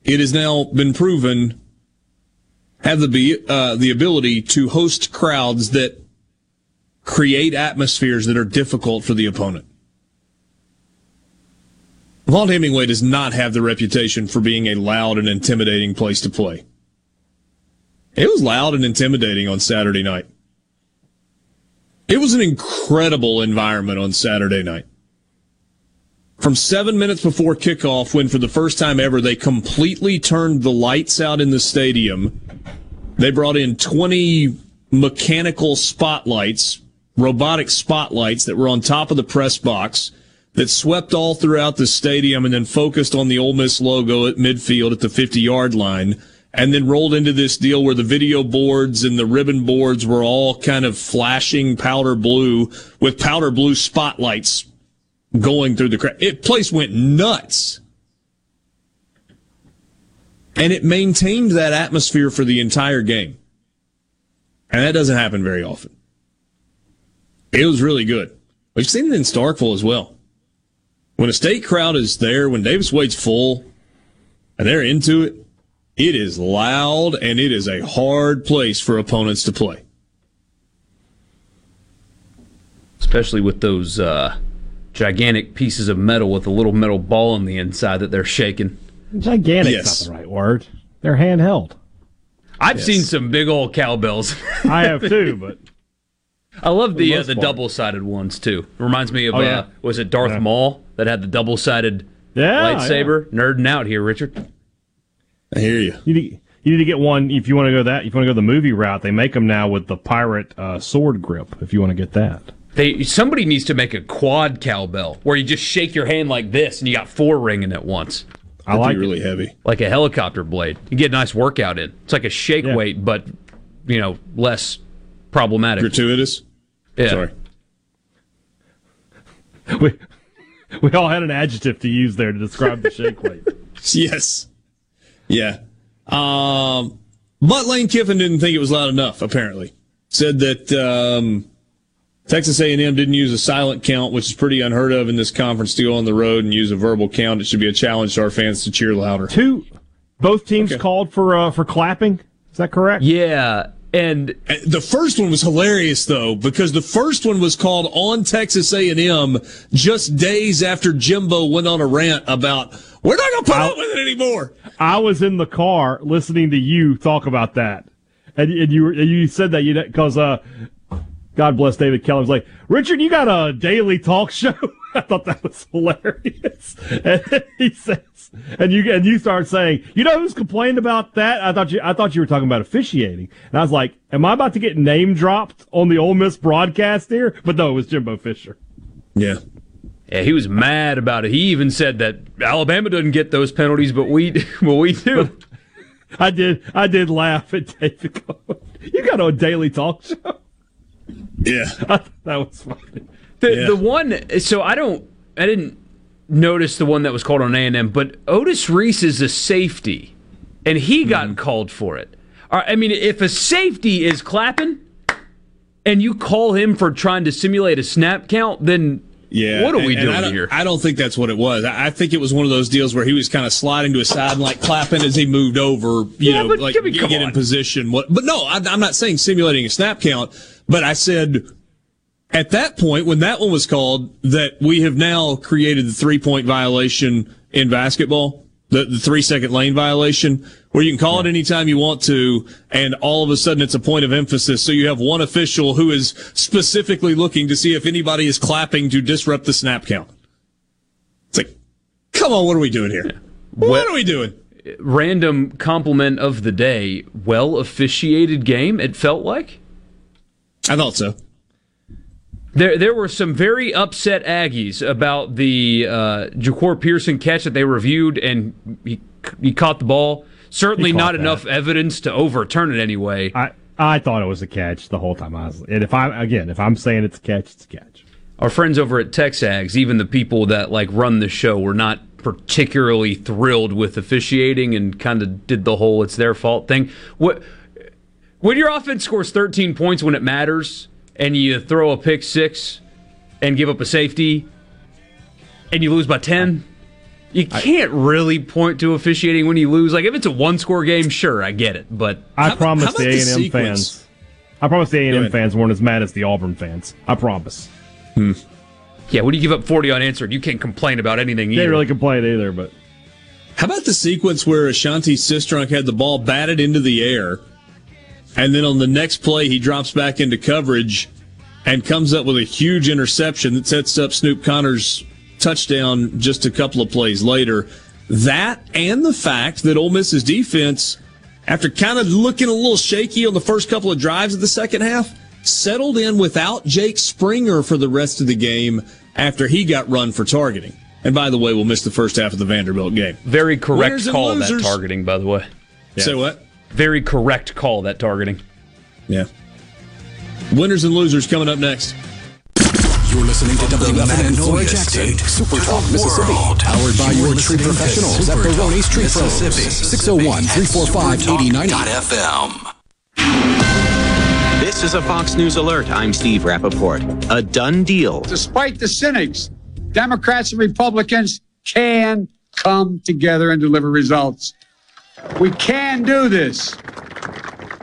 it has now been proven, have the, uh, the ability to host crowds that create atmospheres that are difficult for the opponent. Vaught Hemingway does not have the reputation for being a loud and intimidating place to play. It was loud and intimidating on Saturday night. It was an incredible environment on Saturday night. From seven minutes before kickoff, when for the first time ever they completely turned the lights out in the stadium, they brought in 20 mechanical spotlights, robotic spotlights that were on top of the press box that swept all throughout the stadium and then focused on the Ole Miss logo at midfield at the 50 yard line and then rolled into this deal where the video boards and the ribbon boards were all kind of flashing powder blue with powder blue spotlights going through the crowd. It place went nuts. and it maintained that atmosphere for the entire game. And that doesn't happen very often. It was really good. We've seen it in Starkville as well. When a state crowd is there, when Davis Wade's full and they're into it, it is loud and it is a hard place for opponents to play. Especially with those uh, gigantic pieces of metal with a little metal ball on the inside that they're shaking. Gigantic Yes. not the right word. They're handheld. I've Yes. seen some big old cowbells. I have too, but I love the the uh, the double sided ones too. It Reminds me of Oh, yeah. uh, was it Darth Maul that had the double sided Yeah, lightsaber? Nerding out here, Richard. I hear you. You need, you need to get one if you want to go that. If you want to go the movie route, they make them now with the pirate uh, sword grip. If you want to get that, They somebody needs to make a quad cowbell where you just shake your hand like this and you got four ringing at once. I like really heavy, like a helicopter blade. You get a nice workout in. It's like a shake weight, but you know less problematic. Gratuitous. Yeah. Sorry. [LAUGHS] we we all had an adjective to use there to describe the shake weight. [LAUGHS] Yes. Yeah. Um, but Lane Kiffin didn't think it was loud enough. Apparently, said that um, Texas A&M didn't use a silent count, which is pretty unheard of in this conference to go on the road and use a verbal count. It should be a challenge to our fans to cheer louder. Two, both teams called for uh, for clapping. Is that correct? Yeah, and the first one was hilarious though because the first one was called on Texas A&M just days after Jimbo went on a rant about we're not going to put up with it anymore. I was in the car listening to you talk about that, and, and you and you said that you because uh, God bless David Kellum was like Richard, you got a daily talk show. [LAUGHS] [LAUGHS] I thought that was hilarious. [LAUGHS] And he says, and you and you start saying, you know who's complained about that? I thought you I thought you were talking about officiating, and I was like, am I about to get name dropped on the Ole Miss broadcast here? But no, it was Jimbo Fisher. Yeah. Yeah, he was mad about it. He even said that Alabama doesn't get those penalties, but we [LAUGHS] well we do. I did I did laugh at David. Going, you got a daily talk show. Yeah, that was funny. The the one so I don't I didn't notice the one that was called on A and M, but Otis Reese is a safety, and he got Mm-hmm. called for it. I mean, if a safety is clapping, and you call him for trying to simulate a snap count, then Yeah. what are we and- and doing I here? I don't think that's what it was. I think it was one of those deals where he was kind of sliding to his side and like clapping as he moved over, you Yeah, know, like me- get, get in position. What? But no, I, I'm not saying simulating a snap count. But I said at that point when that one was called that we have now created the three point violation in basketball, the, the three second lane violation, where you can call it anytime you want to, and all of a sudden it's a point of emphasis. So you have one official who is specifically looking to see if anybody is clapping to disrupt the snap count. It's like, come on, what are we doing here? What are we doing? Random compliment of the day: well officiated game. It felt like. I thought so. There, there were some very upset Aggies about the uh, Jahcour Pearson catch that they reviewed, and he, he caught the ball. Certainly not that. enough evidence to overturn it anyway. I I thought it was a catch the whole time. Was, and if I again, if I'm saying it's a catch, it's a catch. Our friends over at Texags, even the people that like run the show, were not particularly thrilled with officiating and kind of did the whole "it's their fault" thing. What when your offense scores 13 points when it matters, and you throw a pick six and give up a safety, and you lose by 10, you can't really point to officiating when you lose. Like if it's a one-score game, sure, I get it, but I promise how the A and M sequence? fans. I promise the A and M fans weren't as mad as the Auburn fans. I promise. Hmm. Yeah, when you give up 40 unanswered, you can't complain about anything either. Can't really complain either, but How about the sequence where Ashanti Cistrunk had the ball batted into the air, and then on the next play he drops back into coverage and comes up with a huge interception that sets up Snoop Conner's touchdown just a couple of plays later. That and the fact that Ole Miss's defense, after kind of looking a little shaky on the first couple of drives of the second half, settled in without Jake Springer for the rest of the game after he got run for targeting. And by the way, we'll miss the first half of the Vanderbilt game. Very correct Winners call that targeting, by the way. Say what? Very correct call that targeting. Yeah. Winners and losers coming up next. You're listening to WFNN Magnolia Jackson, State, Super to Talk, the Mississippi. world. Powered by You're your tree professionals at Super Talk, Barone's Tree Pros. Mississippi. 601 345 8090. FM. This is a Fox News alert. I'm Steve Rappaport. A done deal. Despite the cynics, Democrats and Republicans can come together and deliver results. We can do this.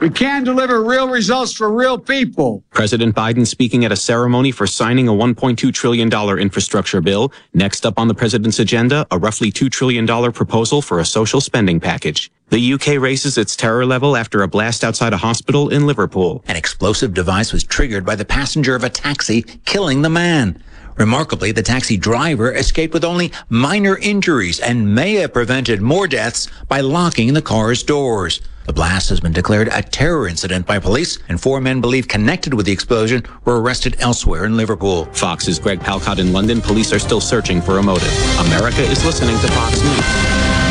We can deliver real results for real people. President Biden speaking at a ceremony for signing a $1.2 trillion infrastructure bill. Next up on the president's agenda, a roughly $2 trillion proposal for a social spending package. The UK raises its terror level after a blast outside a hospital in Liverpool. An explosive device was triggered by the passenger of a taxi, killing the man. Remarkably, the taxi driver escaped with only minor injuries and may have prevented more deaths by locking the car's doors. The blast has been declared a terror incident by police, and four men believed connected with the explosion were arrested elsewhere in Liverpool. Fox's Greg Palkot in London. Police are still searching for a motive. America is listening to Fox News.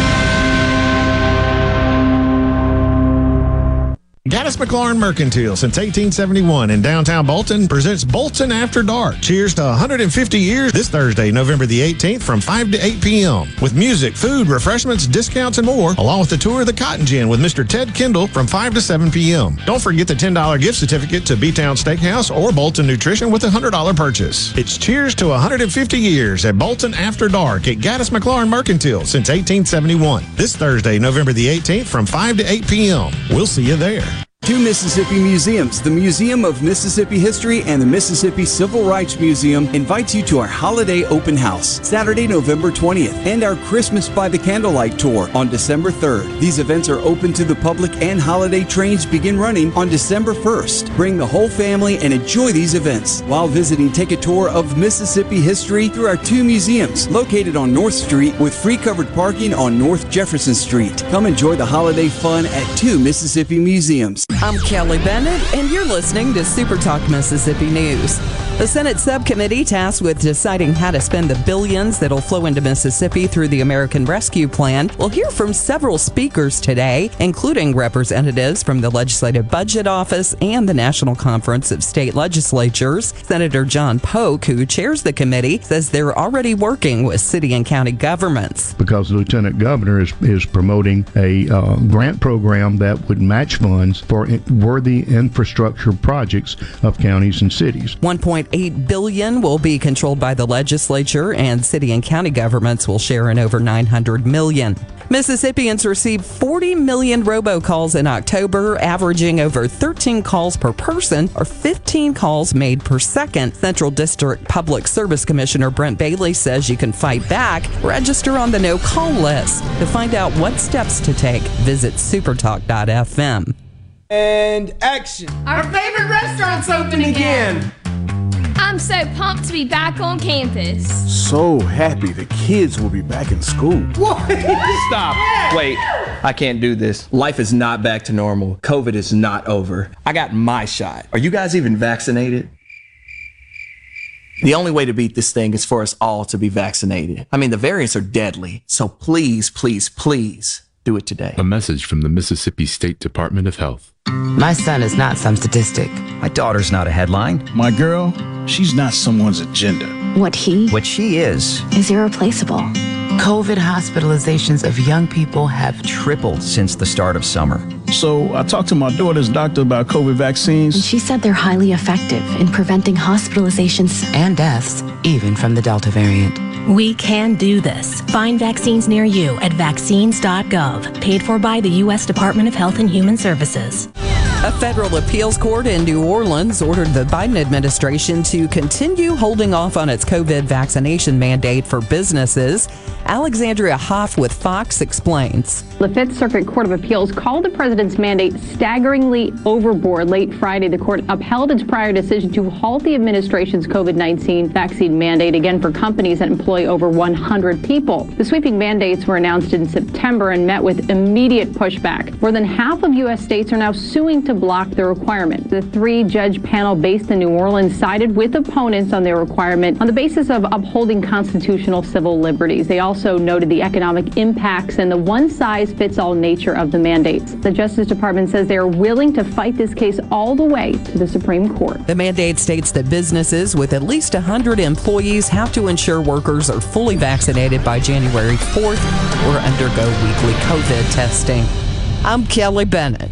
Gaddis McLaurin Mercantile since 1871 in downtown Bolton presents Bolton After Dark. Cheers to 150 years this Thursday, November the 18th from 5 to 8 p.m. with music, food, refreshments, discounts, and more, along with the tour of the Cotton Gin with Mr. Ted Kendall from 5 to 7 p.m. Don't forget the $10 gift certificate to B-Town Steakhouse or Bolton Nutrition with a $100 purchase. It's Cheers to 150 years at Bolton After Dark at Gaddis McLaurin Mercantile since 1871. This Thursday, November the 18th from 5 to 8 p.m. We'll see you there. Two Mississippi museums, the Museum of Mississippi History and the Mississippi Civil Rights Museum, invites you to our holiday open house, Saturday, November 20th, and our Christmas by the Candlelight Tour on December 3rd. These events are open to the public and holiday trains begin running on December 1st. Bring the whole family and enjoy these events. While visiting, take a tour of Mississippi history through our two museums located on North Street with free covered parking on North Jefferson Street. Come enjoy the holiday fun at two Mississippi museums. I'm Kelly Bennett, and you're listening to Super Talk Mississippi News. The Senate subcommittee tasked with deciding how to spend the billions that'll flow into Mississippi through the American Rescue Plan will hear from several speakers today, including representatives from the Legislative Budget Office and the National Conference of State Legislatures. Senator John Polk, who chairs the committee, says they're already working with city and county governments. Because the Lieutenant Governor is, is promoting a uh, grant program that would match funds for worthy infrastructure projects of counties and cities. 1.8 billion will be controlled by the legislature and city and county governments will share in over 900 million. Mississippians received 40 million robocalls in October, averaging over 13 calls per person or 15 calls made per second. Central District Public Service Commissioner Brent Bailey says you can fight back. Register on the no call list. To find out what steps to take, visit supertalk.fm. And action. Our favorite restaurant's open again. I'm so pumped to be back on campus. So happy the kids will be back in school. What? [LAUGHS] Stop. Wait, I can't do this. Life is not back to normal. COVID is not over. I got my shot. Are you guys even vaccinated? The only way to beat this thing is for us all to be vaccinated. I mean, the variants are deadly. So please, please, please do it today. A message from the Mississippi State Department of Health. My son is not some statistic. My daughter's not a headline. My girl, she's not someone's agenda. What he, what she is, is irreplaceable. COVID hospitalizations of young people have tripled since the start of summer. So I talked to my daughter's doctor about COVID vaccines. And she said they're highly effective in preventing hospitalizations and deaths, even from the Delta variant. We can do this. Find vaccines near you at vaccines.gov, paid for by the U.S. Department of Health and Human Services. A federal appeals court in New Orleans ordered the Biden administration to continue holding off on its COVID vaccination mandate for businesses. Alexandria Hoff with Fox explains. The Fifth Circuit Court of Appeals called the president's mandate staggeringly overboard. Late Friday, the court upheld its prior decision to halt the administration's COVID 19 vaccine mandate again for companies that employ over 100 people. The sweeping mandates were announced in September and met with immediate pushback. More than half of U.S. states are now suing to block the requirement. The three judge panel based in New Orleans sided with opponents on their requirement on the basis of upholding constitutional civil liberties. They also noted the economic impacts and the one size fits all nature of the mandates. The Justice Department says they are willing to fight this case all the way to the Supreme Court. The mandate states that businesses with at least 100 employees have to ensure workers are fully vaccinated by January 4th or undergo weekly COVID testing. I'm Kelly Bennett.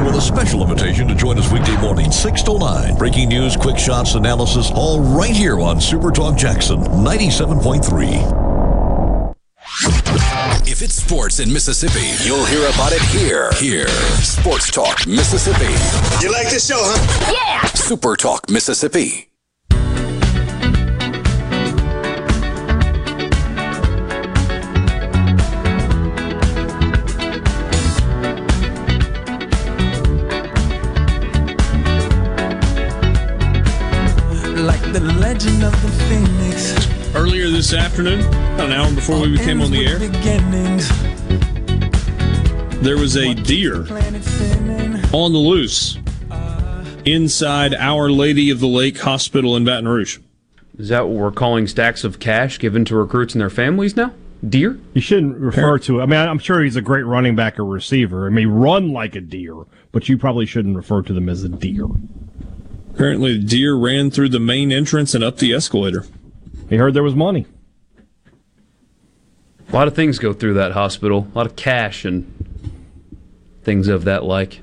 Gallo here with a special invitation to join us weekday morning, 6 to 9. Breaking news, quick shots, analysis, all right here on Super Talk Jackson 97.3. If it's sports in Mississippi, you'll hear about it here. Here. Sports Talk Mississippi. You like this show, huh? Yeah! Super Talk Mississippi. The legend of the phoenix. Earlier this afternoon, about an hour before we became on the air, there was a deer on the loose inside Our Lady of the Lake Hospital in Baton Rouge. Is that what we're calling stacks of cash given to recruits and their families now? Deer? You shouldn't refer to it. I mean, I'm sure he's a great running back or receiver. I mean, run like a deer, but you probably shouldn't refer to them as a deer. Apparently, the deer ran through the main entrance and up the escalator. He heard there was money. A lot of things go through that hospital. A lot of cash and things of that like.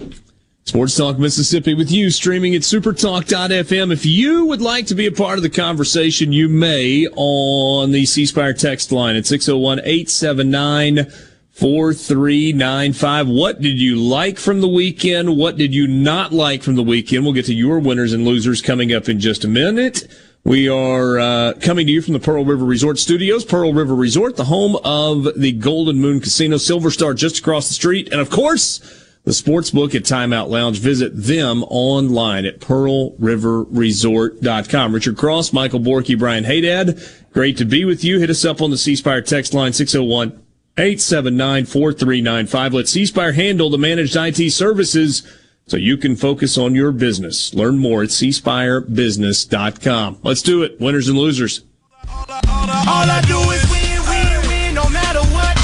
Sports Talk Mississippi with you, streaming at supertalk.fm. If you would like to be a part of the conversation, you may on the C Spire text line at 601 879 4395. What did you like from the weekend? What did you not like from the weekend? We'll get to your winners and losers coming up in just a minute. We are uh, coming to you from the Pearl River Resort Studios. Pearl River Resort, the home of the Golden Moon Casino, Silver Star just across the street. And of course, the sports book at Timeout Lounge. Visit them online at pearlriverresort.com. Richard Cross, Michael Borky, Brian Haydad. Great to be with you. Hit us up on the C Spire text line 601 879 4395. Let C Spire handle the managed IT services so you can focus on your business. Learn more at cspirebusiness.com. Let's do it. Winners and losers. All I do is win, win, win, no matter what.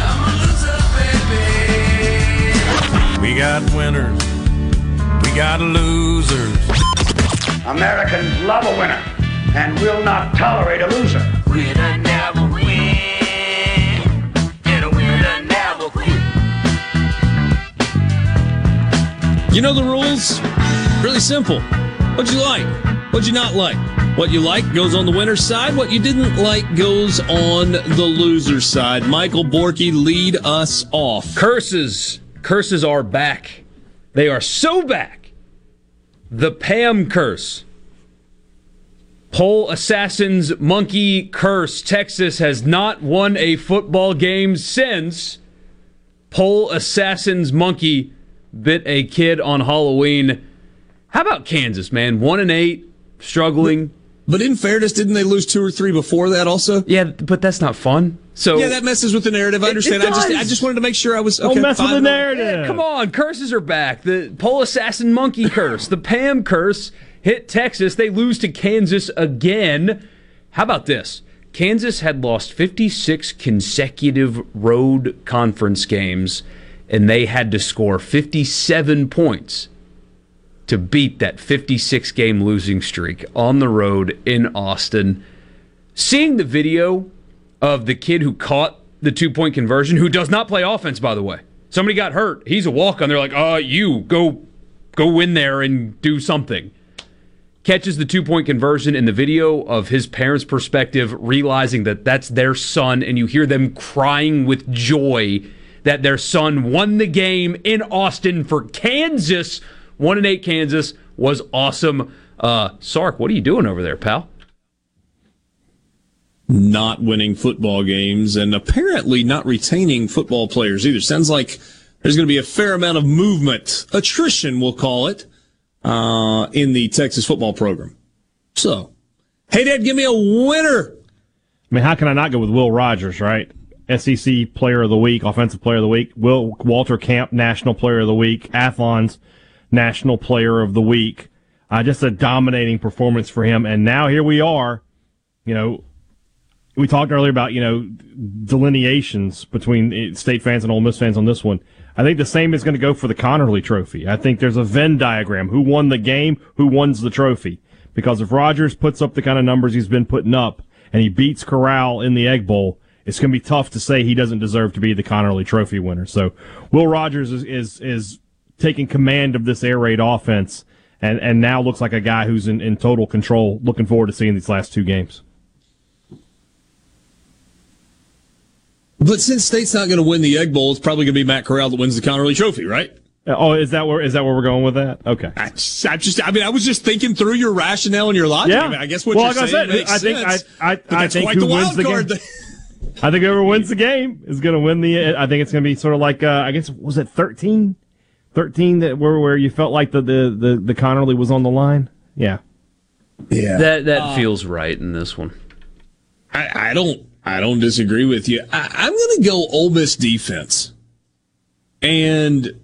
I'm a loser, baby. We got winners. We got losers. Americans love a winner and will not tolerate a loser. Winner never win. You know the rules? Really simple. What'd you like? What'd you not like? What you like goes on the winner's side. What you didn't like goes on the loser's side. Michael Borky, lead us off. Curses. Curses are back. They are so back. The Pam curse. Pole Assassin's Monkey Curse. Texas has not won a football game since Pole Assassin's Monkey bit a kid on Halloween. How about Kansas, man? One and eight, struggling. But in fairness, didn't they lose two or three before that also? Yeah, but that's not fun. So yeah, that messes with the narrative. I It- understand. it I just. I just wanted to make sure I was Don't okay. mess with the narrative. Yeah, come on, curses are back. The pole assassin monkey [LAUGHS] curse, the Pam curse hit Texas. They lose to Kansas again. How about this? Kansas had lost 56 consecutive road conference games and they had to score 57 points to beat that 56 game losing streak on the road in Austin. Seeing the video of the kid who caught the two point conversion, who does not play offense, by the way. Somebody got hurt. He's a walk on. They're like, uh, you go go in there and do something. Catches the two point conversion in the video of his parents' perspective, realizing that that's their son, and you hear them crying with joy that their son won the game in Austin for Kansas. One and eight Kansas was awesome. Uh, Sark, what are you doing over there, pal? Not winning football games and apparently not retaining football players either. Sounds like there's going to be a fair amount of movement, attrition, we'll call it, uh, in the Texas football program. So, hey, Dad, give me a winner. I mean, how can I not go with Will Rogers, right? SEC Player of the Week, Offensive Player of the Week. Will Walter Camp, National Player of the Week. Athlon's National Player of the Week. Uh, just a dominating performance for him. And now here we are. You know, we talked earlier about you know delineations between state fans and Ole Miss fans on this one. I think the same is going to go for the Conerly Trophy. I think there's a Venn diagram: who won the game, who wins the trophy. Because if Rogers puts up the kind of numbers he's been putting up, and he beats Corral in the Egg Bowl, it's going to be tough to say he doesn't deserve to be the Conerly Trophy winner. So Will Rogers is is, is taking command of this air raid offense, and and now looks like a guy who's in, in total control. Looking forward to seeing these last two games. But since State's not going to win the Egg Bowl, it's probably going to be Matt Corral that wins the Conerly Trophy, right? Uh, oh, is that where is that where we're going with that? Okay. I just, I just, I mean, I was just thinking through your rationale and your logic. Yeah. I, mean, I guess what well, you're like saying I said, makes I think sense. I, I, I that's think quite who the wins wild the card. game. I think whoever wins the game is going to win the. I think it's going to be sort of like uh, I guess was it 13? 13 that where where you felt like the the the, the Conerly was on the line. Yeah. Yeah. That that Uh, feels right in this one. I, I don't I don't disagree with you. I, I'm going to go Ole Miss defense, and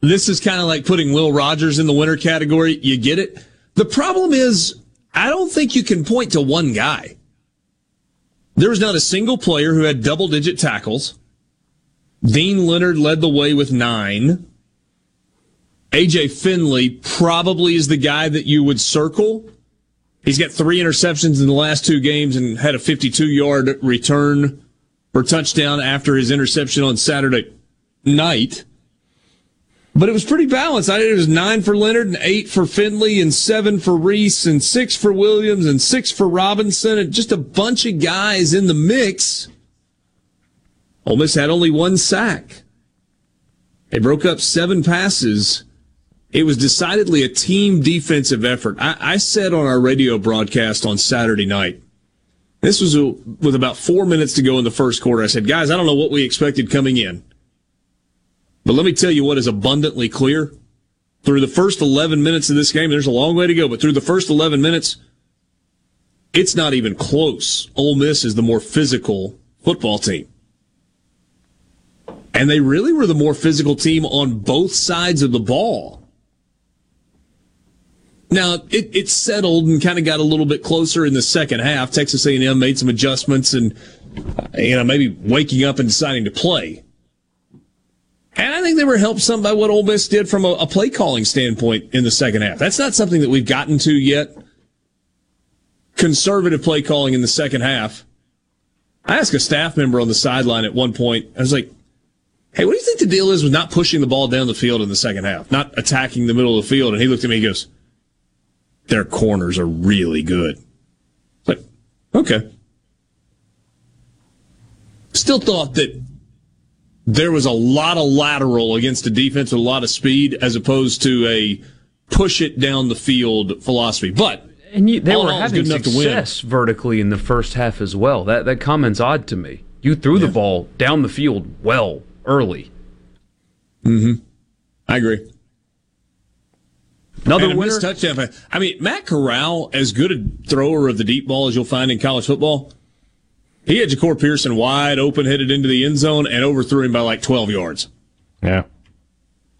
this is kind of like putting Will Rogers in the winner category. You get it. The problem is, I don't think you can point to one guy. There was not a single player who had double digit tackles. Deane Leonard led the way with nine. AJ Finley probably is the guy that you would circle. He's got three interceptions in the last two games and had a 52 yard return for touchdown after his interception on Saturday night. But it was pretty balanced. I think it was nine for Leonard and eight for Finley and seven for Reese and six for Williams and six for Robinson and just a bunch of guys in the mix. Ole Miss had only one sack. They broke up seven passes. It was decidedly a team defensive effort. I, I said on our radio broadcast on Saturday night, this was a, with about four minutes to go in the first quarter. I said, guys, I don't know what we expected coming in. But let me tell you what is abundantly clear. Through the first 11 minutes of this game, there's a long way to go, but through the first 11 minutes, it's not even close. Ole Miss is the more physical football team. And they really were the more physical team on both sides of the ball. Now it, it settled and kind of got a little bit closer in the second half. Texas A&M made some adjustments and uh, you know maybe waking up and deciding to play. And I think they were helped some by what Ole Miss did from a, a play calling standpoint in the second half. That's not something that we've gotten to yet. Conservative play calling in the second half. I asked a staff member on the sideline at one point. I was like, "Hey, what do you think the deal is with not pushing the ball down the field in the second half, not attacking the middle of the field?" And he looked at me. He goes, "Their corners are really good." Like, okay. Still thought that there was a lot of lateral against a defense with a lot of speed, as opposed to a push it down the field philosophy. But And you, they were having good enough to win. success vertically in the first half as well. That that comment's odd to me. You threw the ball down the field well early. Mm-hmm. I agree. Another And winner. missed touchdown. I mean, Matt Corral, as good a thrower of the deep ball as you'll find in college football, he had Jahcour Pearson wide open, headed into the end zone, and overthrew him by like 12 yards Yeah.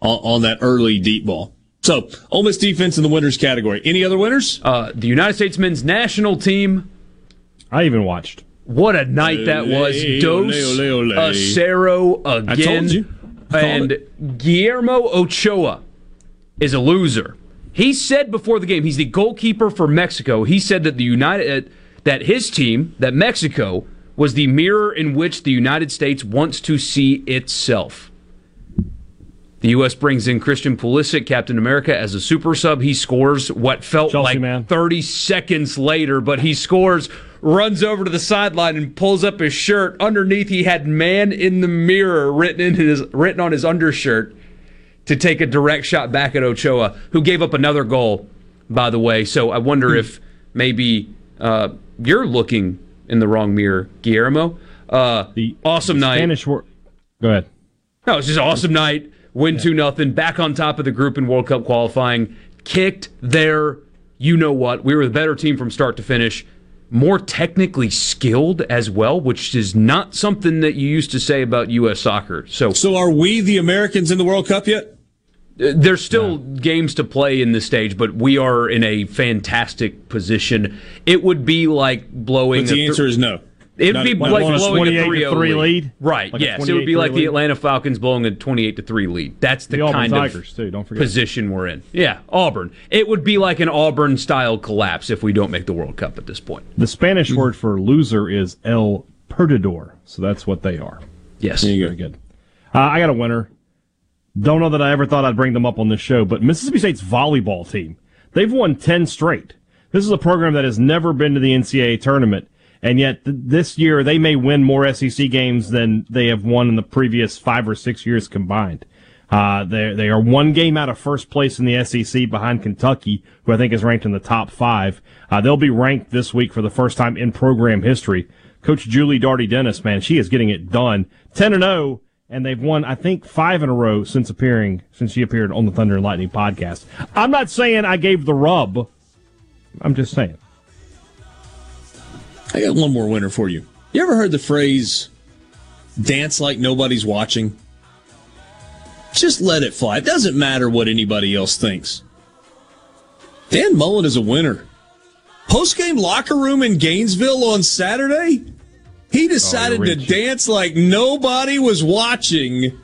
on, on that early deep ball. So, Ole Miss defense in the winners category. Any other winners? Uh, the United States men's national team. I even watched. What a night that was. Ole, Dos ole, ole, ole. Acero again. I told you. and Guillermo Ochoa is a loser. He said before the game, he's the goalkeeper for Mexico. He said that the United that his team, that Mexico, was the mirror in which the United States wants to see itself. The U.S. brings in Christian Pulisic, Captain America, as a super sub. He scores what felt Chelsea, like man. 30 seconds later, but he scores, runs over to the sideline and pulls up his shirt. Underneath, he had "man in the mirror" written in his written on his undershirt to take a direct shot back at Ochoa, who gave up another goal, by the way. So I wonder if maybe uh, you're looking in the wrong mirror, Guillermo. Uh, the awesome night. Spanish word. Go ahead. No, it's just an awesome night. Win two nothing. Back on top of the group in World Cup qualifying. Kicked their, you know what? We were the better team from start to finish. More technically skilled as well, which is not something that you used to say about U.S. soccer. So, so are we the Americans in the World Cup yet? There's still games to play in this stage, but we are in a fantastic position. It would be like blowing. But the a answer is no. It'd Not- be What, like blowing a 28 to 3 three lead. lead? Right, Like a yes. It would be 28 like the? Atlanta Falcons blowing a 28 to 3 lead. That's the, The Auburn kind Tigers, of too, don't forget. position we're in. Yeah, Auburn. It would be like an Auburn style collapse if we don't make the World Cup at this point. The Spanish word for loser is el perdedor, so that's what they are. Yes. you Very good. Uh, I got a winner. Don't know that I ever thought I'd bring them up on this show, but Mississippi State's volleyball team. They've won 10 straight. This is a program that has never been to the NCAA tournament, and yet th- this year they may win more SEC games than they have won in the previous five or six years combined. Uh, they they are one game out of first place in the SEC behind Kentucky, who I think is ranked in the top five. Uh, they'll be ranked this week for the first time in program history. Coach Julie Darty Dennis, man, she is getting it done. Ten and zero, and they've won I think five in a row since appearing since she appeared on the Thunder and Lightning podcast. I'm not saying I gave the rub. I'm just saying. I got one more winner for you. You ever heard the phrase dance like nobody's watching? Just let it fly. It doesn't matter what anybody else thinks. Dan Mullen is a winner. Post game locker room in Gainesville on Saturday, he decided oh, to dance like nobody was watching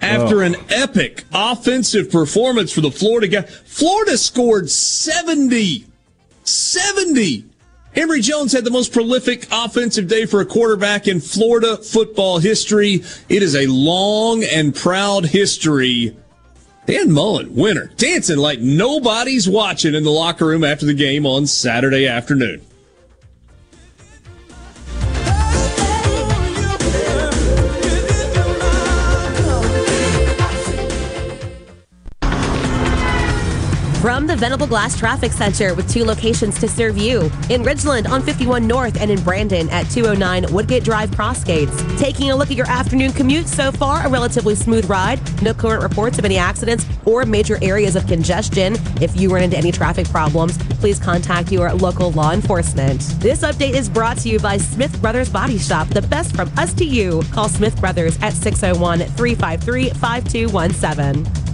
after Oh. an epic offensive performance for the Florida guy. Florida scored 70. 70. Emory Jones had the most prolific offensive day for a quarterback in Florida football history. It is a long and proud history. Dan Mullen, winner, dancing like nobody's watching in the locker room after the game on Saturday afternoon. From the Venable Glass Traffic Center with two locations to serve you in Ridgeland on 51 North and in Brandon at 209 Woodgate Drive Crossgates. Taking a look at your afternoon commute so far, a relatively smooth ride. No current reports of any accidents or major areas of congestion. If you run into any traffic problems, please contact your local law enforcement. This update is brought to you by Smith Brothers Body Shop, the best from us to you. Call Smith Brothers at 601 353 5217.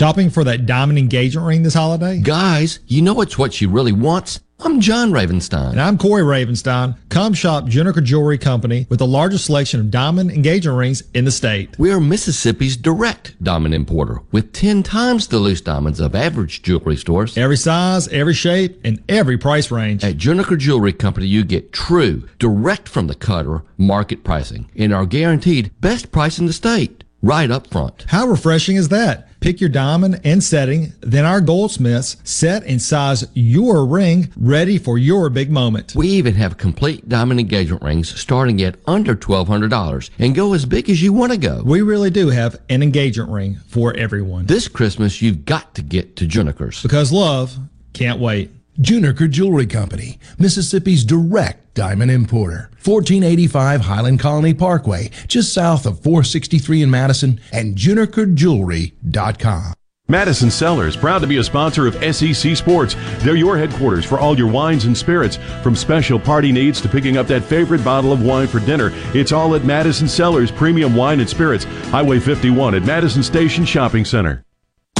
Shopping for that diamond engagement ring this holiday? Guys, you know it's what she really wants. I'm John Ravenstein. And I'm Corey Ravenstein. Come shop Juniker Jewelry Company with the largest selection of diamond engagement rings in the state. We are Mississippi's direct diamond importer with 10 times the loose diamonds of average jewelry stores. Every size, every shape, and every price range. At Juniker Jewelry Company, you get true, direct from the cutter, market pricing and our guaranteed best price in the state right up front. How refreshing is that? Pick your diamond and setting, then our goldsmiths set and size your ring ready for your big moment. We even have complete diamond engagement rings starting at under $1,200 and go as big as you want to go. We really do have an engagement ring for everyone. This Christmas, you've got to get to Juniker's. Because love can't wait. Juniker Jewelry Company, Mississippi's direct diamond importer. 1485 Highland Colony Parkway, just south of 463 in Madison, and junikerjewelry.com. Madison Cellars, proud to be a sponsor of SEC Sports. They're your headquarters for all your wines and spirits. From special party needs to picking up that favorite bottle of wine for dinner, it's all at Madison Cellars Premium Wine and Spirits, Highway 51 at Madison Station Shopping Center.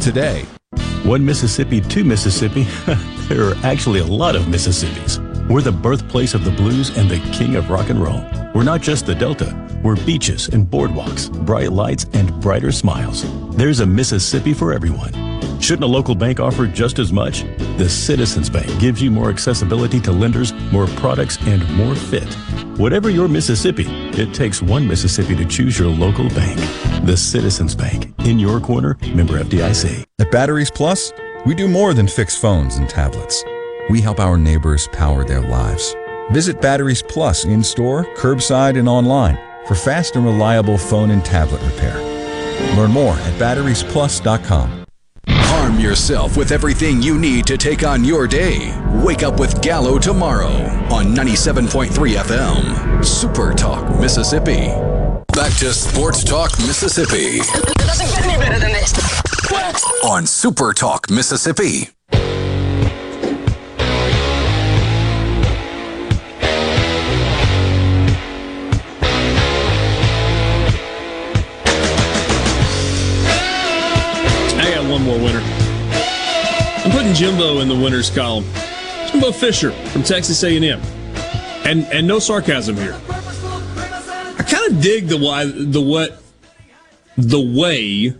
today. One Mississippi, two Mississippi. [LAUGHS] there are actually a lot of Mississippis. We're the birthplace of the blues and the king of rock and roll. We're not just the Delta. We're beaches and boardwalks, bright lights and brighter smiles. There's a Mississippi for everyone. Shouldn't a local bank offer just as much? The Citizens Bank gives you more accessibility to lenders, more products, and more fit. Whatever your Mississippi, it takes one Mississippi to choose your local bank. The Citizens Bank. In your corner, member FDIC. At Batteries Plus, we do more than fix phones and tablets. We help our neighbors power their lives. Visit Batteries Plus in store, curbside, and online for fast and reliable phone and tablet repair. Learn more at batteriesplus.com. Arm yourself with everything you need to take on your day. Wake up with Gallo tomorrow on 97.3 FM. Super Talk, Mississippi. Back to Sports Talk, Mississippi. It doesn't get any better than this. On Super Talk, Mississippi. I got one more winner. I'm putting Jimbo in the winners column. Jimbo Fisher from Texas A&M, and and no sarcasm here. Kind of dig the why the what the way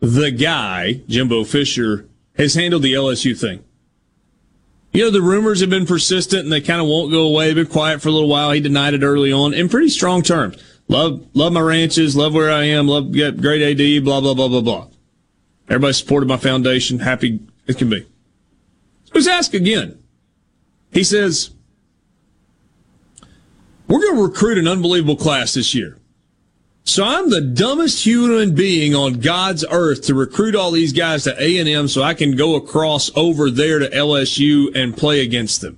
the guy Jimbo Fisher has handled the LSU thing. You know, the rumors have been persistent and they kind of won't go away. Been quiet for a little while. He denied it early on in pretty strong terms. Love, love my ranches, love where I am, love get great AD, blah, blah, blah, blah, blah. Everybody supported my foundation, happy it can be. Let's ask again. He says, we're going to recruit an unbelievable class this year. So I'm the dumbest human being on God's earth to recruit all these guys to A&M so I can go across over there to LSU and play against them.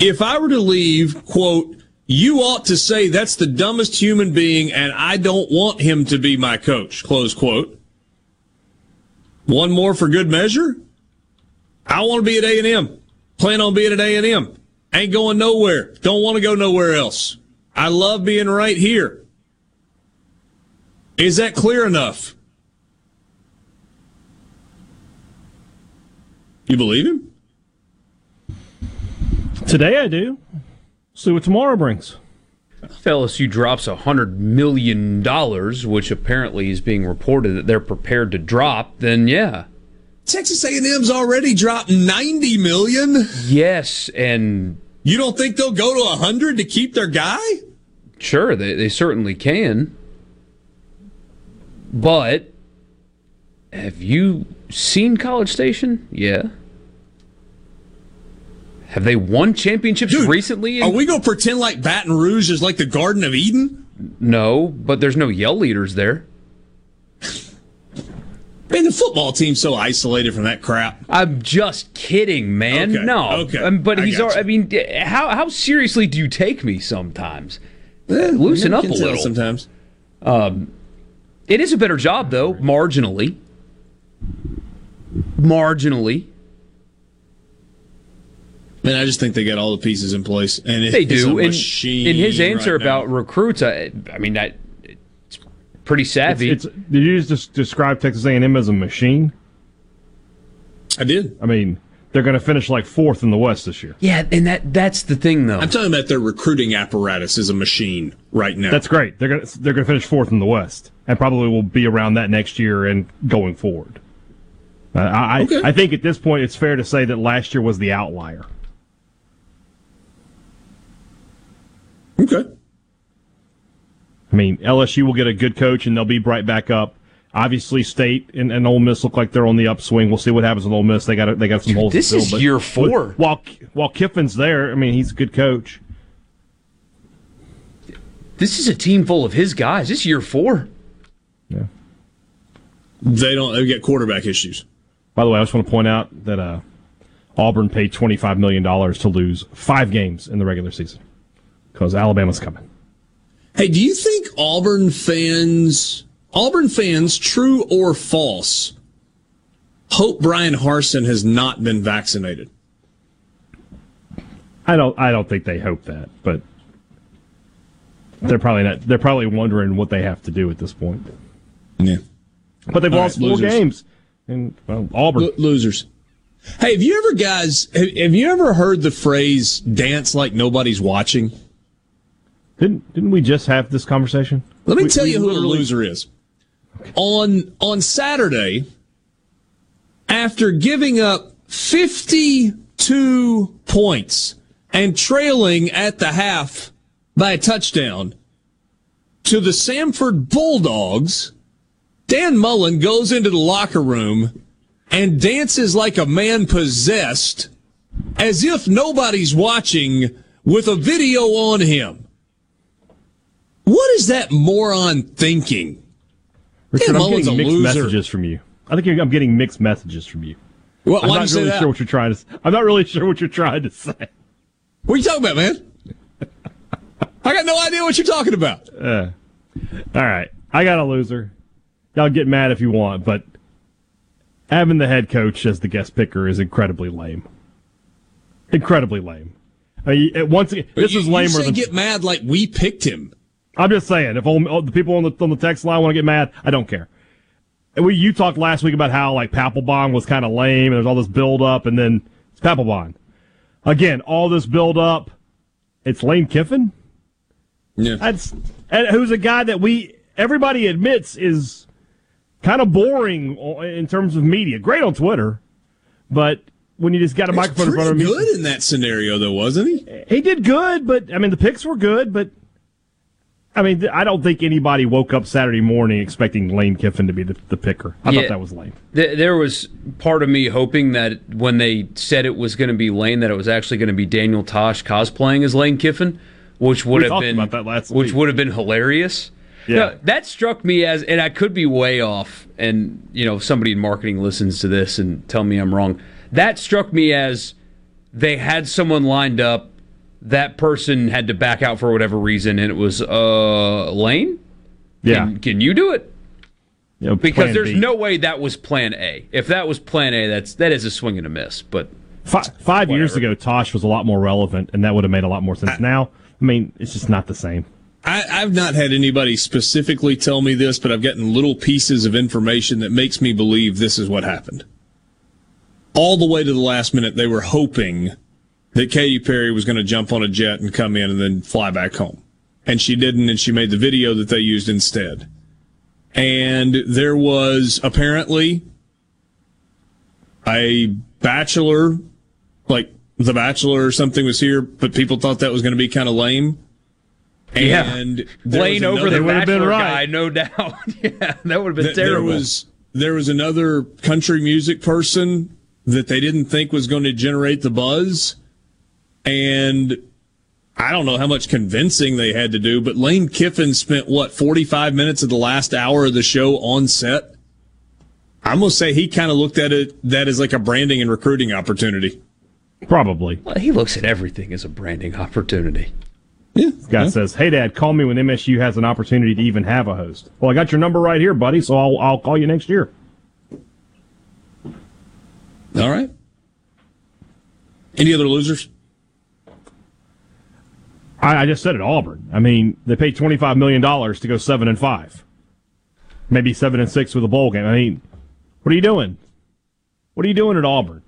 If I were to leave, quote, you ought to say that's the dumbest human being and I don't want him to be my coach, close quote. One more for good measure. I want to be at A&M. Plan on being at A&M. Ain't going nowhere. Don't want to go nowhere else. I love being right here. Is that clear enough? You believe him? Today I do. See what tomorrow brings. If LSU drops a hundred million dollars, which apparently is being reported that they're prepared to drop, then yeah. Texas A&M's already dropped 90 million. Yes, and you don't think they'll go to 100 to keep their guy? Sure, they, they certainly can. But have you seen College Station? Yeah. Have they won championships Dude, recently? Are we going to pretend like Baton Rouge is like the Garden of Eden? No, but there's no yell leaders there. Man, the football team's so isolated from that crap. I'm just kidding, man. Okay, No, okay, Um, but I he's. got I mean, how how seriously do you take me sometimes? Loosen up a little. sometimes. Um, it is a better job though, marginally. Marginally. Man, I just think they got all the pieces in place, and it, they do. a In, machine in his answer right about recruits, I, I mean that pretty savvy. It's, it's, did you just describe Texas A&M as a machine? I did. I mean, they're going to finish like fourth in the West this year. yeah, and that that's the thing though. I'm talking about their recruiting apparatus is a machine right now. That's great. They're going to they're going to finish fourth in the West, and probably will be around that next year and going forward. Uh, I Okay. I think at this point it's fair to say that last year was the outlier. okay. I mean, LSU will get a good coach and they'll be right back up. Obviously, State and, and Ole Miss look like they're on the upswing. We'll see what happens with Ole Miss. They got they got some Dude, holes this to fill. is but- year four. but While while Kiffin's there, I mean, he's a good coach. This is a team full of his guys. This year four. Yeah. They don't. They've got quarterback issues. By the way, I just want to point out that uh, Auburn paid $25 million to lose five games in the regular season because Alabama's coming. Hey, do you think Auburn fans, Auburn fans, true or false, hope Bryan Harsin has not been vaccinated? I don't. I don't think they hope that, but they're probably not. They're probably wondering what they have to do at this point. Yeah, but they've All lost right, four losers. games, and well, Auburn Lo- losers. Hey, have you ever, guys? Have, have you ever heard the phrase "dance like nobody's watching"? Didn't Didn't we just have this conversation? Let me We- tell you who the loser is. On on Saturday, after giving up 52 points and trailing at the half by a touchdown to the Samford Bulldogs, Dan Mullen goes into the locker room and dances like a man possessed as if nobody's watching with a video on him. What is that moron thinking? Richard, Dan I'm Mullen's getting mixed loser. messages from you. I think you're, I'm getting mixed messages from you. Why- I'm not you say really that? sure what you're trying to. I'm not really sure what you're trying to say. What are you talking about, man? I got no idea what you're talking about. Uh, all right, I got a loser. Y'all get mad if you want, but having the head coach as the guest picker is incredibly lame. Incredibly lame. I mean, once again, this you- is you lamer say than get mad like we picked him. I'm just saying. If all, all the people on the on the text line want to get mad, I don't care. And we you talked last week about how like Papelbon was kind of lame, and there's all this build up, and then it's Papelbon. Again, all this build up. It's Lane Kiffin. Yeah, that's and who's a guy that we everybody admits is kind of boring in terms of media. Great on Twitter, but when you just got a He's microphone in front of him, good in that scenario, though, wasn't he? he did good. But I mean, the picks were good, but. I mean, I don't think anybody woke up Saturday morning expecting Lane Kiffin to be the, the picker. I Yeah. thought that was lame. Th- There was part of me hoping that when they said it was going to be Lane, that it was actually going to be Daniel Tosh cosplaying as Lane Kiffin, which would We have been about that last which week. would have been hilarious. Yeah. No, that struck me as, and I could be way off. And you know, somebody in marketing listens to this and tell me I'm wrong. That struck me as they had someone lined up. That person had to back out for whatever reason, and it was uh Lane. Yeah. Can, can you do it? You know, Because there's B. no way that was Plan A. If that was Plan A, that's that is a swing and a miss. But Five, five years ago, Tosh was a lot more relevant, and that would have made a lot more sense. now, I mean, it's just not the same. I, I've not had anybody specifically tell me this, but I've gotten little pieces of information that makes me believe this is what happened. All the way to the last minute, they were hoping that Katy Perry was going to jump on a jet and come in and then fly back home. And she didn't, and she made the video that they used instead. And there was apparently a bachelor, like The Bachelor or something was here, but people thought that was going to be kind of lame. Yeah. And there Lane was over the another- Bachelor guy, no doubt. [LAUGHS] yeah, that would have been Th- There terrible. was there was another country music person that they didn't think was going to generate the buzz, and I don't know how much convincing they had to do. But Lane Kiffin spent what forty five minutes of the last hour of the show on set. I'm gonna say he kind of looked at it that as like a branding and recruiting opportunity. Probably. Well, he looks at everything as a branding opportunity. Yeah. This guy says, "Hey, Dad, call me when MSU has an opportunity to even have a host." Well, I got your number right here, buddy. So I'll I'll call you next year. All right. Any other losers? I, I just said it. Auburn. I mean, they paid twenty five million dollars to go seven and five, maybe seven and six with a bowl game. I mean, what are you doing? What are you doing at Auburn?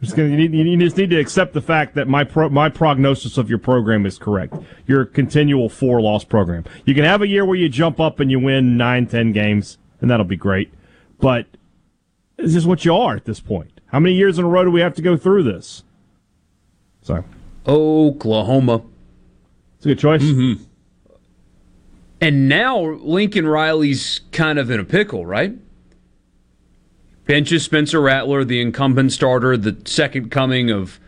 Gonna, you, need, you just need to accept the fact that my pro, my prognosis of your program is correct. You're a continual four loss program. You can have a year where you jump up and you win nine, ten games, and that'll be great. But this is what you are at this point. How many years in a row do we have to go through this? So, Oklahoma. It's a good choice. Mm-hmm. And now Lincoln Riley's kind of in a pickle, right? Benches Spencer Rattler, the incumbent starter, the second coming of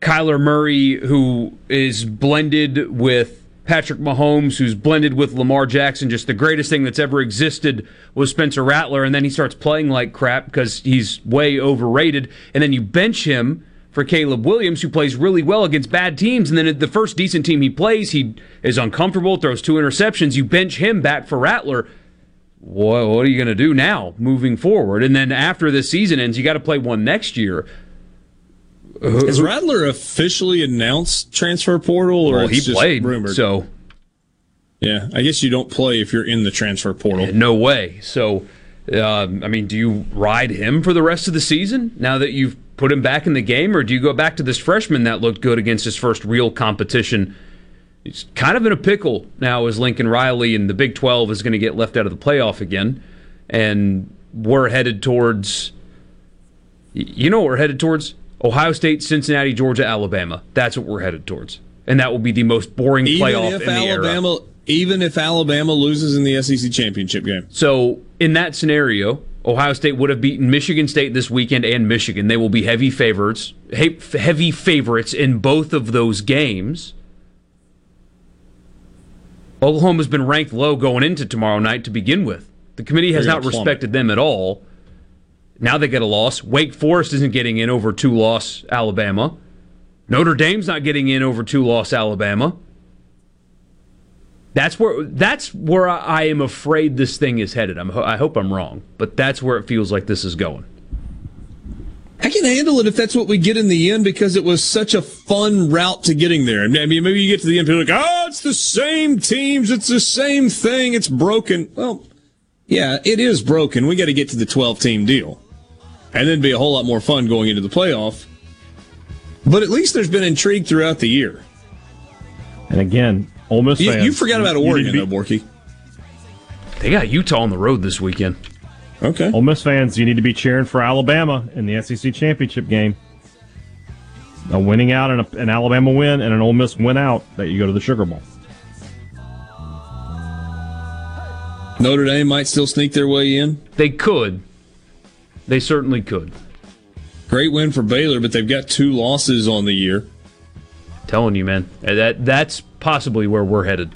Kyler Murray, who is blended with Patrick Mahomes, who's blended with Lamar Jackson, just the greatest thing that's ever existed was Spencer Rattler, and then he starts playing like crap because he's way overrated, and then you bench him for Caleb Williams, who plays really well against bad teams, and then the first decent team he plays, he is uncomfortable, throws two interceptions. You bench him back for Rattler. What, what are you going to do now moving forward? And then after the season ends, you got to play one next year. Has Rattler officially announced transfer portal, or Well, he just played, rumored? so yeah, I guess you don't play if you're in the transfer portal. no way. So, uh, I mean, do you ride him for the rest of the season now that you've put him back in the game, or do you go back to this freshman that looked good against his first real competition? He's kind of in a pickle now as Lincoln Riley, and the Big 12 is going to get left out of the playoff again. And we're headed towards, you know what we're headed towards? Ohio State, Cincinnati, Georgia, Alabama. That's what we're headed towards. And that will be the most boring Even playoff in the era. Even if Alabama loses in the SEC championship game, So in that scenario, Ohio State would have beaten Michigan State this weekend and Michigan. They will be heavy favorites, heavy favorites in both of those games. Oklahoma's been ranked low going into tomorrow night to begin with. The committee has not respected them at all. Now they get a loss. Wake Forest isn't getting in over two loss Alabama. Notre Dame's not getting in over two loss Alabama. That's where that's where I, I am afraid this thing is headed. I'm, I hope I'm wrong, but that's where it feels like this is going. I can handle it if that's what we get in the end because it was such a fun route to getting there. I mean, maybe you get to the end, people are like, oh, it's the same teams, it's the same thing, it's broken. Well, yeah, it is broken. We got to get to the 12 team deal. And then be a whole lot more fun going into the playoff. But at least there's been intrigue throughout the year. And again, Ole Miss You, fans. you forgot about you Oregon, to though, Borky. They got Utah on the road this weekend. Okay. Ole Miss fans, you need to be cheering for Alabama in the SEC championship game. A winning out and a, an Alabama win and an Ole Miss win out that you go to the Sugar Bowl. Notre Dame might still sneak their way in. They could. They certainly could. Great win for Baylor, but they've got two losses on the year. Telling you, man, that that's possibly where we're headed.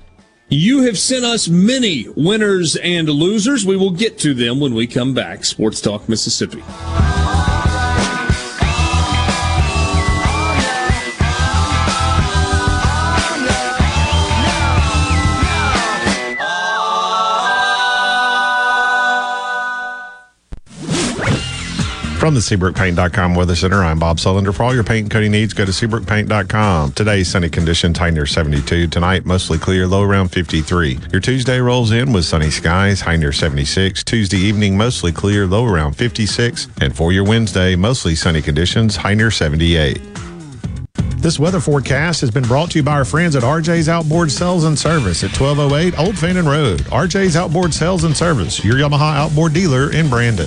You have sent us many winners and losers. We will get to them when we come back. Sports Talk Mississippi. From the SeabrookPaint.com Weather Center, I'm Bob Sullender. For all your paint and coating needs, go to SeabrookPaint.com. Today, sunny conditions, high near 72. Tonight, mostly clear, low around 53. Your Tuesday rolls in with sunny skies, high near 76. Tuesday evening, mostly clear, low around 56. And for your Wednesday, mostly sunny conditions, high near 78. This weather forecast has been brought to you by our friends at RJ's Outboard Sales and Service at 1208 Old Fannin Road. RJ's Outboard Sales and Service, your Yamaha outboard dealer in Brandon.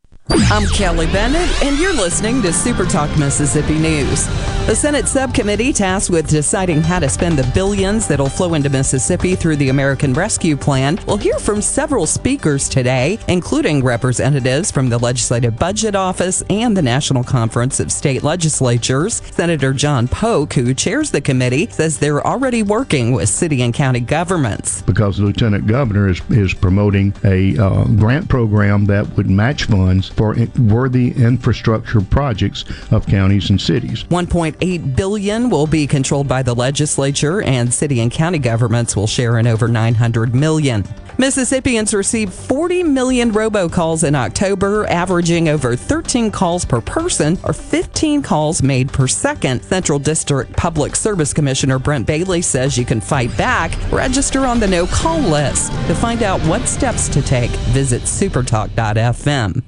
I'm Kelly Bennett, and you're listening to Super Talk Mississippi News. The Senate subcommittee tasked with deciding how to spend the billions that'll flow into Mississippi through the American Rescue Plan will hear from several speakers today, including representatives from the Legislative Budget Office and the National Conference of State Legislatures. Senator John Polk, who chairs the committee, says they're already working with city and county governments. because the lieutenant governor is, is promoting a uh, grant program that would match funds for worthy infrastructure projects of counties and cities. 1.8 billion will be controlled by the legislature and city and county governments will share in over 900 million. Mississippians received 40 million robocalls in October, averaging over 13 calls per person or 15 calls made per second. Central District Public Service Commissioner Brent Bailey says you can fight back. Register on the no call list. To find out what steps to take, visit supertalk.fm.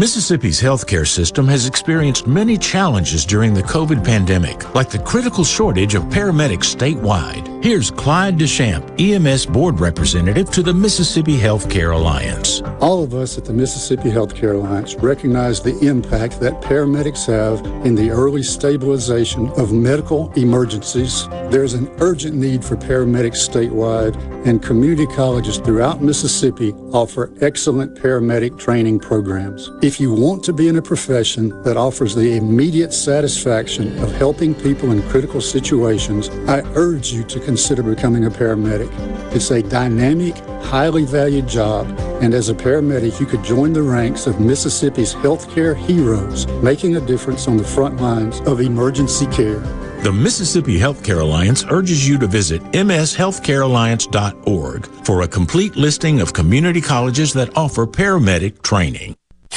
Mississippi's healthcare system has experienced many challenges during the COVID pandemic, like the critical shortage of paramedics statewide. Here's Clyde Deschamps, EMS board representative to the Mississippi Healthcare Alliance. All of us at the Mississippi Healthcare Alliance recognize the impact that paramedics have in the early stabilization of medical emergencies. There's an urgent need for paramedics statewide, and community colleges throughout Mississippi offer excellent paramedic training programs. If you want to be in a profession that offers the immediate satisfaction of helping people in critical situations, I urge you to consider becoming a paramedic. It's a dynamic, highly valued job, and as a paramedic, you could join the ranks of Mississippi's healthcare heroes, making a difference on the front lines of emergency care. The Mississippi Healthcare Alliance urges you to visit mshealthcarealliance.org for a complete listing of community colleges that offer paramedic training.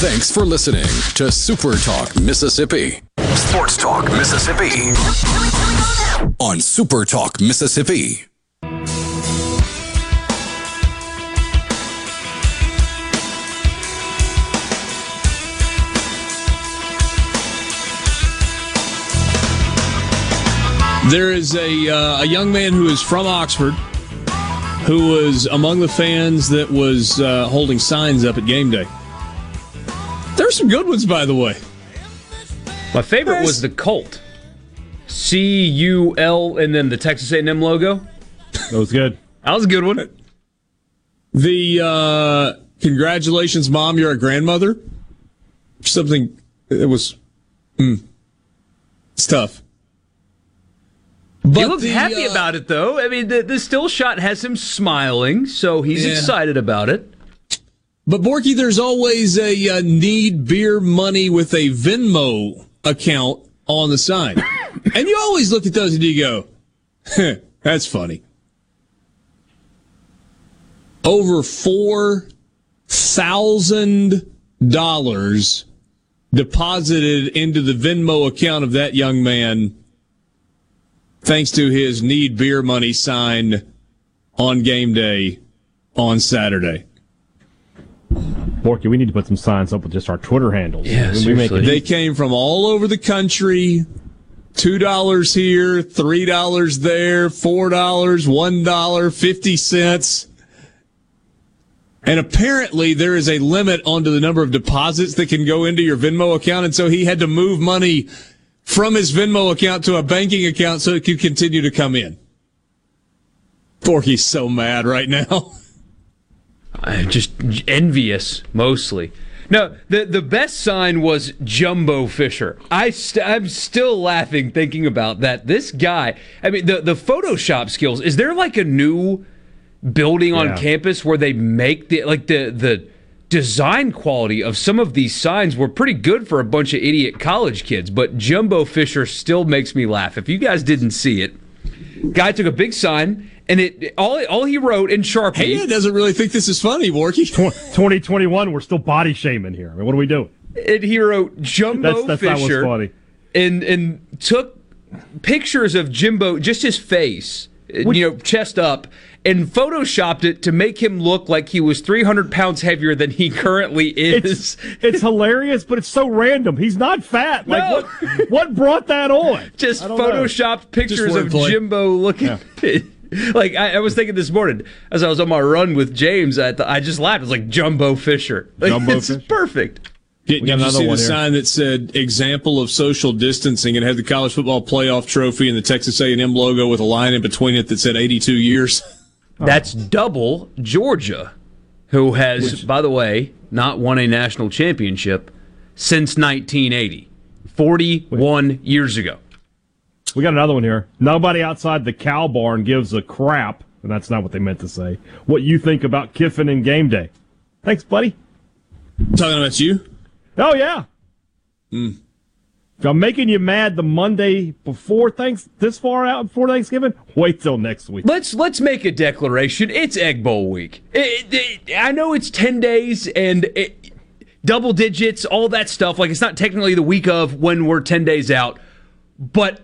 Thanks for listening to Super Talk Mississippi. Sports Talk Mississippi. On Super Talk Mississippi. There is a uh, a young man who is from Oxford who was among the fans that was uh, holding signs up at game day. There's some good ones, by the way. My favorite was the Colt. C U L and then the Texas A&M logo. That was good. That was a good one. The uh, congratulations, mom, you're a grandmother. Something it was, mm, it's tough. he looks the, happy uh, about it, though. I mean, the, the still shot has him smiling, so he's Yeah. excited about it. But Borky, there's always a uh, need beer money with a Venmo account on the side. [COUGHS] and you always look at those and you go, "Heh, "That's funny." Over four thousand dollars deposited into the Venmo account of that young man, thanks to his need beer money sign on game day on Saturday. Borky, we need to put some signs up with just our Twitter handles. Yeah, we make They came from all over the country. Two dollars here, three dollars there, four dollars, one dollar, fifty cents. And apparently there is a limit onto the number of deposits that can go into your Venmo account. And so he had to move money from his Venmo account to a banking account so it could continue to come in. Borky's so mad right now. [LAUGHS] I'm just envious mostly. No, the the best sign was Jumbo Fisher. I st- I'm still laughing thinking about that. This guy, I mean, the the Photoshop skills. Is there like a new building on Yeah. campus where they make the like the the design quality of some of these signs were pretty good for a bunch of idiot college kids, but Jumbo Fisher still makes me laugh. If you guys didn't see it, guy took a big sign and it all all he wrote in Sharpie. Hey, doesn't really think this is funny, Borky. 2021, we're still body shaming here. I mean, what are we doing? and he wrote Jumbo That's- that's Fisher funny. and and took pictures of Jimbo, just his face, uh, you know, chest up, and photoshopped it to make him look like he was 300 pounds heavier than he currently is. It's, [LAUGHS] it's hilarious, but it's so random. He's not fat. Like No. what? What brought that on? [LAUGHS] just I don't know. photoshopped pictures of. Jimbo looking. [LAUGHS] [LAUGHS] like I, I was thinking this morning as I was on my run with James, I, th- I just laughed. It was like Jumbo Fisher. Like, Jumbo it's Fisher? perfect. Did, We got did you another see the here. sign that said "example of social distancing"? It had the college football playoff trophy and the Texas A&M logo with a line in between it that said "82 years." [LAUGHS] Oh. That's double Georgia, who has, by the way, not won a national championship since 1980, 41 years ago. We got another one here. Nobody outside the cow barn gives a crap, and that's not what they meant to say. What you think about Kiffin and game day? Thanks, buddy. Talking about you? Oh yeah. Hmm. If I'm making you mad the Monday before thanks this far out before Thanksgiving, wait till next week. Let's let's make a declaration. It's Egg Bowl week. It- it- I know it's 10 days and it, double digits, all that stuff. Like it's not technically the week of when we're 10 days out, but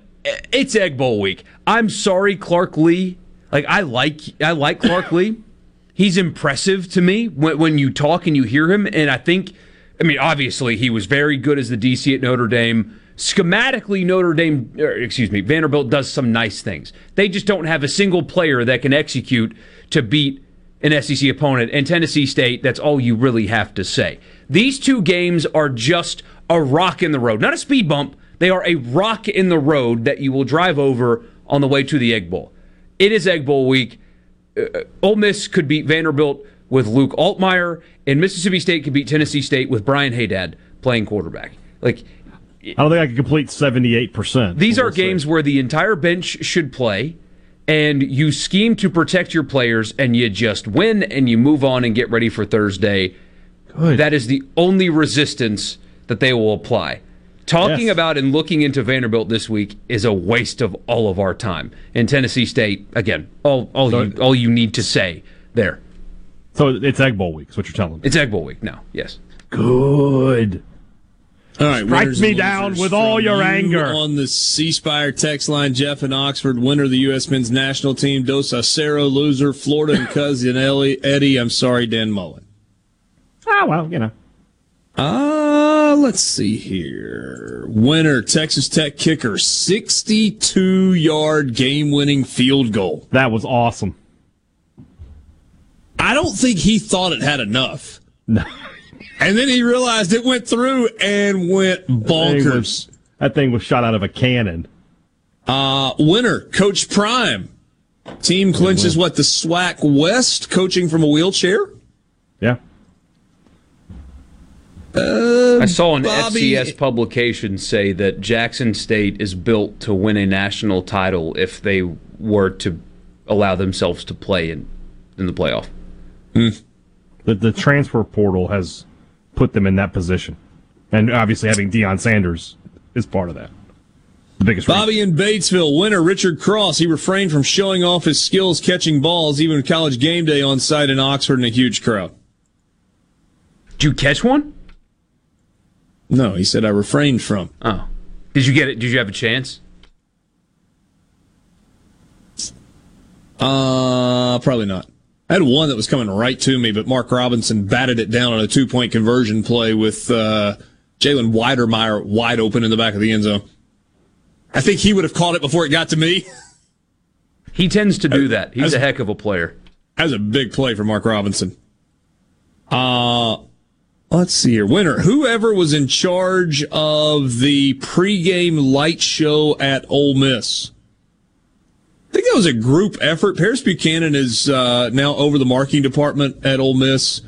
it's Egg Bowl week. I'm sorry, Clark Lea. Like I like I like Clark Lea. [COUGHS] He's impressive to me when, when you talk and you hear him. And I think, I mean, obviously he was very good as the DC at Notre Dame. Schematically, Notre Dame, or, excuse me, Vanderbilt does some nice things. They just don't have a single player that can execute to beat an SEC opponent. And Tennessee State, that's all you really have to say. These two games are just a rock in the road, not a speed bump. They are a rock in the road that you will drive over on the way to the Egg Bowl. It is Egg Bowl week. Uh, Ole Miss could beat Vanderbilt with Luke Altmyer, and Mississippi State could beat Tennessee State with Brian Haydad playing quarterback. Like I don't think I can complete 78%. these are games where the entire bench should play, and you scheme to protect your players, and you just win, and you move on and get ready for Thursday. That is the only resistance that they will apply. Talking Yes. about and looking into Vanderbilt this week is a waste of all of our time. And Tennessee State, again, all all you all you need to say there. So it's Egg Bowl week, is what you're telling me. It's Egg Bowl week now. Yes. Good. All right, Strike me down with all your you anger. On the C Spire text line, Jeff in Oxford, winner of the U.S. men's national team, Dos Acero, loser, Florida and cousin [LAUGHS] Ellie, Eddie. I'm sorry, Dan Mullen. Ah, well, you know. Uh, let's see here. Winner, Texas Tech kicker, 62 yard game winning field goal. That was awesome. I don't think he thought it had enough. No. And then he realized it went through and went That thing bonkers. was- That thing was shot out of a cannon. Uh, winner, Coach Prime. Team clinches what? The SWAC West, coaching from a wheelchair? Yeah. Uh, I saw an Bobby- FCS publication say that Jackson State is built to win a national title if they were to allow themselves to play in in the playoff. The, the transfer portal has put them in that position. And obviously having Deion Sanders is part of that. The biggest reason. Bobby in Batesville, winner Richard Cross. He refrained from showing off his skills catching balls, even college game day on site in Oxford in a huge crowd. Did you catch one? No, he said I refrained from. Oh, did you get it? Did you have a chance? Uh, probably not. I had one that was coming right to me, but Mark Robinson batted it down on a two point conversion play with uh, Jalen Wydermyer wide open in the back of the end zone. I think he would have caught it before it got to me. He tends to do that. He's a heck of a player. That was a big play for Mark Robinson. Uh, let's see here. Winner, whoever was in charge of the pregame light show at Ole Miss. I think that was a group effort. Paris Buchanan is uh, now over the marketing department at Ole Miss,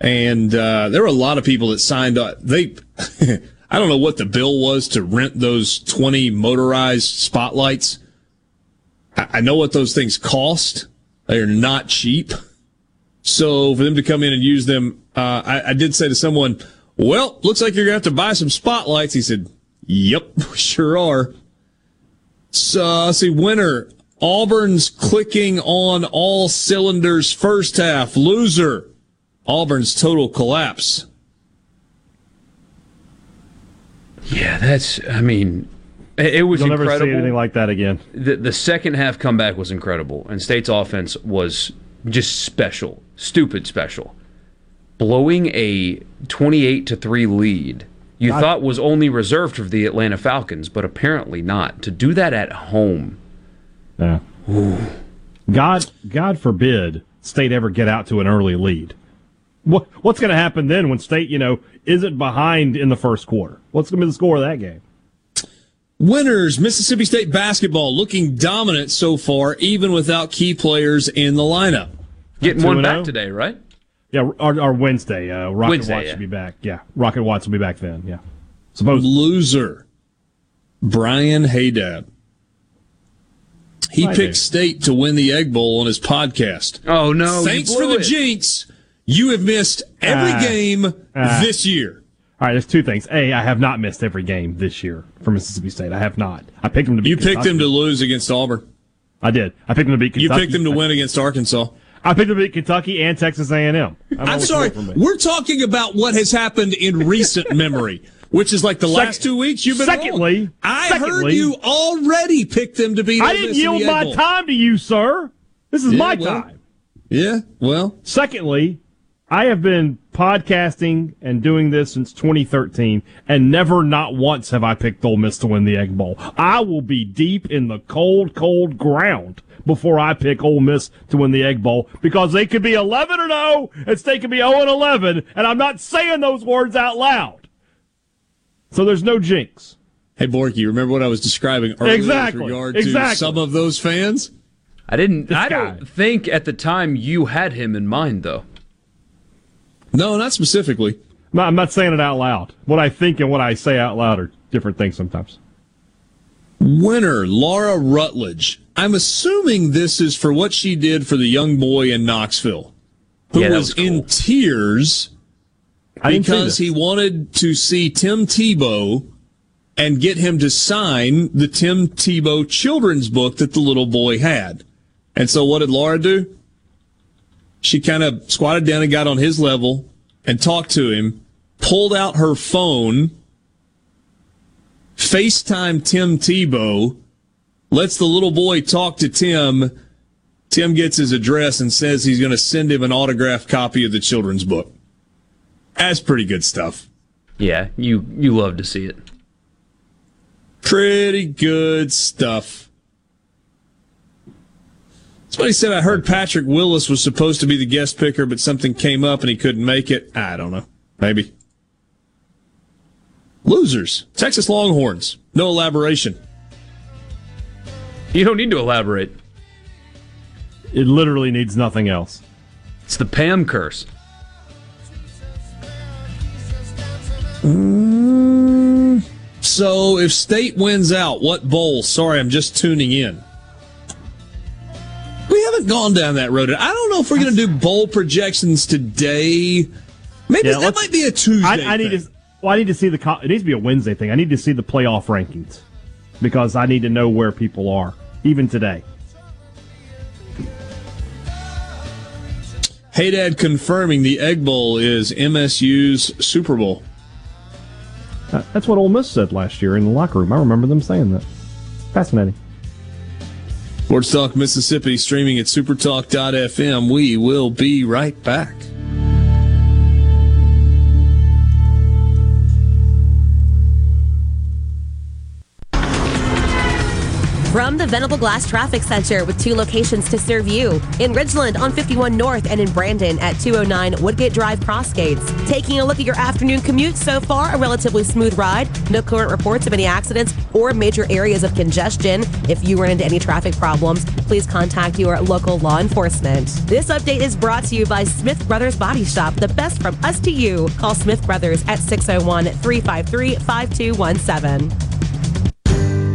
and uh, there were a lot of people that signed up. They, [LAUGHS] I don't know what the bill was to rent those twenty motorized spotlights. I, I know what those things cost. They are not cheap. So for them to come in and use them, uh, I, I did say to someone, "Well, looks like you're gonna have to buy some spotlights." He said, "Yep, [LAUGHS] sure are." So let's see, winner Auburn's clicking on all cylinders first half. Loser, Auburn's total collapse. Yeah, that's. I mean, it, it was You'll never incredible. see anything like that again. the the second half comeback was incredible, and State's offense was just special, stupid special. Blowing a twenty-eight to three lead, you God. thought was only reserved for the Atlanta Falcons, but apparently not. To do that at home, Yeah. God, God forbid State ever get out to an early lead. What, what's going to happen then when State, you know, isn't behind in the first quarter? What's going to be the score of that game? Winners, Mississippi State basketball looking dominant so far, even without key players in the lineup. getting one back oh? today, right? Yeah, our, our Wednesday. Uh, Rocket Wednesday, Watch yeah. should be back. Yeah, Rocket Watch will be back then. Yeah, suppose. Loser, Brian Haydad. He Hi, picked Dave. State to win the Egg Bowl on his podcast. Oh no! Thanks for the it. jinx. You have missed every Ah. game Ah. this year. All right, there's two things. A, I have not missed every game this year for Mississippi State. I have not. I picked them to beat. You picked Kentucky. them to lose against Auburn. I did. I picked them to beat You picked them to win against Arkansas. I picked them beat Kentucky and Texas A&M. I don't know I'm sorry. want from me. We're talking about what has happened in recent [LAUGHS] memory, which is like the last two weeks. You've been Secondly- wrong. I heard you already picked them to beat. I didn't yield my time to you, sir. This is Yeah, my well. time. Yeah. Well, Secondly, I have been podcasting and doing this since 2013, and never, not once, have I picked Ole Miss to win the Egg Bowl. I will be deep in the cold, cold ground before I pick Ole Miss to win the Egg Bowl because they could be 11 or 0, and oh, State could be 0 and 11, and I'm not saying those words out loud. So there's no jinx. hey Borky, remember what I was describing earlier Exactly. with regard Exactly. to some of those fans? I didn't. This I guy. don't think at the time you had him in mind, though. No, not specifically. I'm not, I'm not saying it out loud. What I think and what I say out loud are different things sometimes. Winner Laura Rutledge. I'm assuming this is for what she did for the young boy in Knoxville, who Yeah, was, was cool. in tears I didn't see because he wanted to see Tim Tebow and get him to sign the Tim Tebow children's book that the little boy had. And so what did Laura do? She kind of squatted down and got on his level and talked to him, pulled out her phone, FaceTime Tim Tebow, lets the little boy talk to Tim. Tim gets his address and says he's going to send him an autographed copy of the children's book. That's pretty good stuff. Yeah, you you love to see it. Pretty good stuff. Somebody said I heard Patrick Willis was supposed to be the guest picker, but something came up and he couldn't make it. I don't know. Maybe. Losers. Texas Longhorns. No elaboration. You don't need to elaborate. It literally needs nothing else. It's the Pam curse. Mm. So if State wins out, what bowl? Sorry, I'm just tuning in. We haven't gone down that road. I don't know if we're going to do bowl projections today. Maybe Yeah, that might be a Tuesday. I, I need to. Well, I need to see the. It needs to be a Wednesday thing. I need to see the playoff rankings because I need to know where people are, even today. Hey Dad confirming the Egg Bowl is MSU's Super Bowl. Uh, That's what Ole Miss said last year in the locker room. I remember them saying that. Fascinating. Sports Talk Mississippi streaming at supertalk.fm. We will be right back. The Venable Glass Traffic Center with two locations to serve you in Ridgeland on 51 North and in Brandon at 209 Woodgate Drive Crossgates. Taking a look at your afternoon commute so far, a relatively smooth ride. No current reports of any accidents or major areas of congestion. If you run into any traffic problems, please contact your local law enforcement. This update is brought to you by Smith Brothers Body Shop, the best from us to you. Call Smith Brothers at 601 353 5217.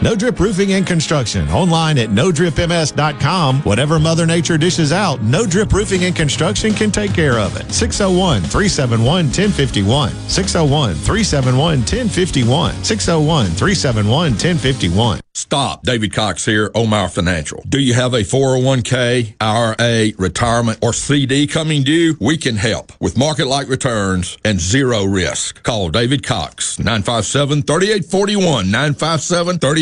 No Drip Roofing and Construction. Online at nodripms.com. Whatever Mother Nature dishes out, No Drip Roofing and Construction can take care of it. 601 371 1051. 601 371 1051. 601 371 1051. Stop. David Cox here, Omar Financial. Do you have a 401k, IRA, retirement, or CD coming due? We can help with market like returns and zero risk. Call David Cox, 957 3841. 957 3841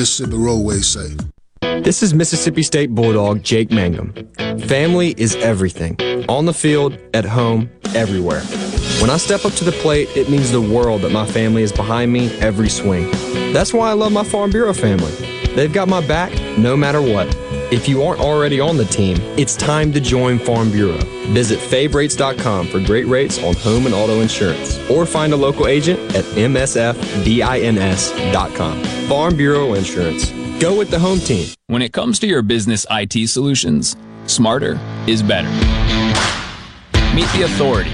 Mississippi roadways safe. This is Mississippi State Bulldog Jake Mangum. Family is everything. On the field, at home, everywhere. When I step up to the plate, it means the world that my family is behind me every swing. That's why I love my Farm Bureau family. They've got my back no matter what. If you aren't already on the team, it's time to join Farm Bureau. Visit favrates.com for great rates on home and auto insurance, or find a local agent at msfbins.com. Farm Bureau Insurance. Go with the home team. When it comes to your business IT solutions, smarter is better. Meet the authority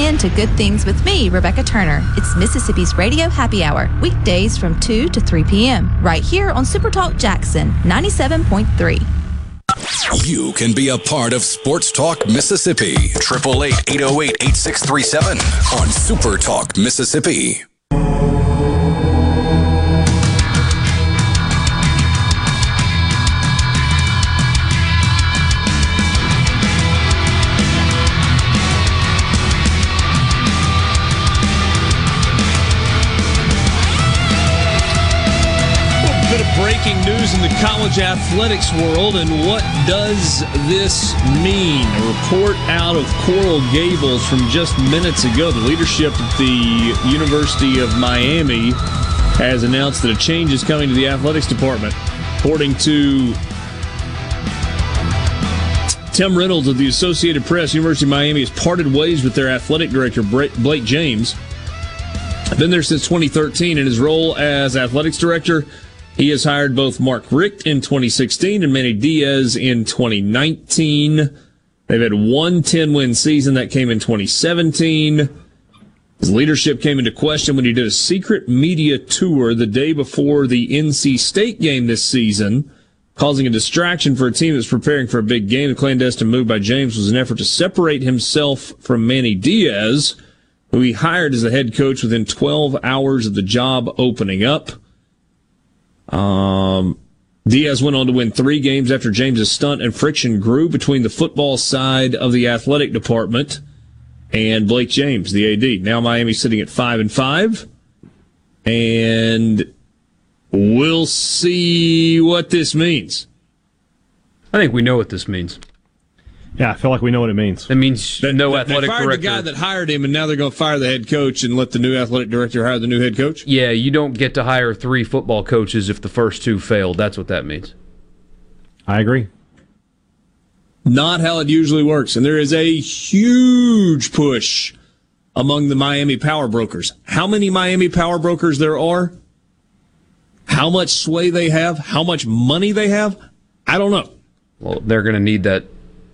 In to Good Things with me, Rebecca Turner. It's Mississippi's Radio Happy Hour, weekdays from 2 to 3 p.m., right here on Supertalk Jackson 97.3. You can be a part of Sports Talk Mississippi. 888 808 8637 on Super Talk Mississippi. College athletics world, and what does this mean? A report out of Coral Gables from just minutes ago. The leadership at the University of Miami has announced that a change is coming to the athletics department. According to Tim Reynolds of the Associated Press, University of Miami has parted ways with their athletic director, Blake James. Been there since 2013 in his role as athletics director. He has hired both Mark Richt in 2016 and Manny Diaz in 2019. They've had one 10 win season that came in 2017. His leadership came into question when he did a secret media tour the day before the NC State game this season, causing a distraction for a team that's preparing for a big game. The clandestine move by James was an effort to separate himself from Manny Diaz who he hired as the head coach within 12 hours of the job opening up. Um, Diaz went on to win three games after James's stunt and friction grew between the football side of the athletic department and Blake James, the AD. Now Miami sitting at five and five, and we'll see what this means. I think we know what this means. Yeah, I feel like we know what it means. It means that, no that athletic they fired director. the guy that hired him, and now they're going to fire the head coach and let the new athletic director hire the new head coach. Yeah, you don't get to hire three football coaches if the first two failed. That's what that means. I agree. Not how it usually works, and there is a huge push among the Miami power brokers. How many Miami power brokers there are? How much sway they have? How much money they have? I don't know. Well, they're going to need that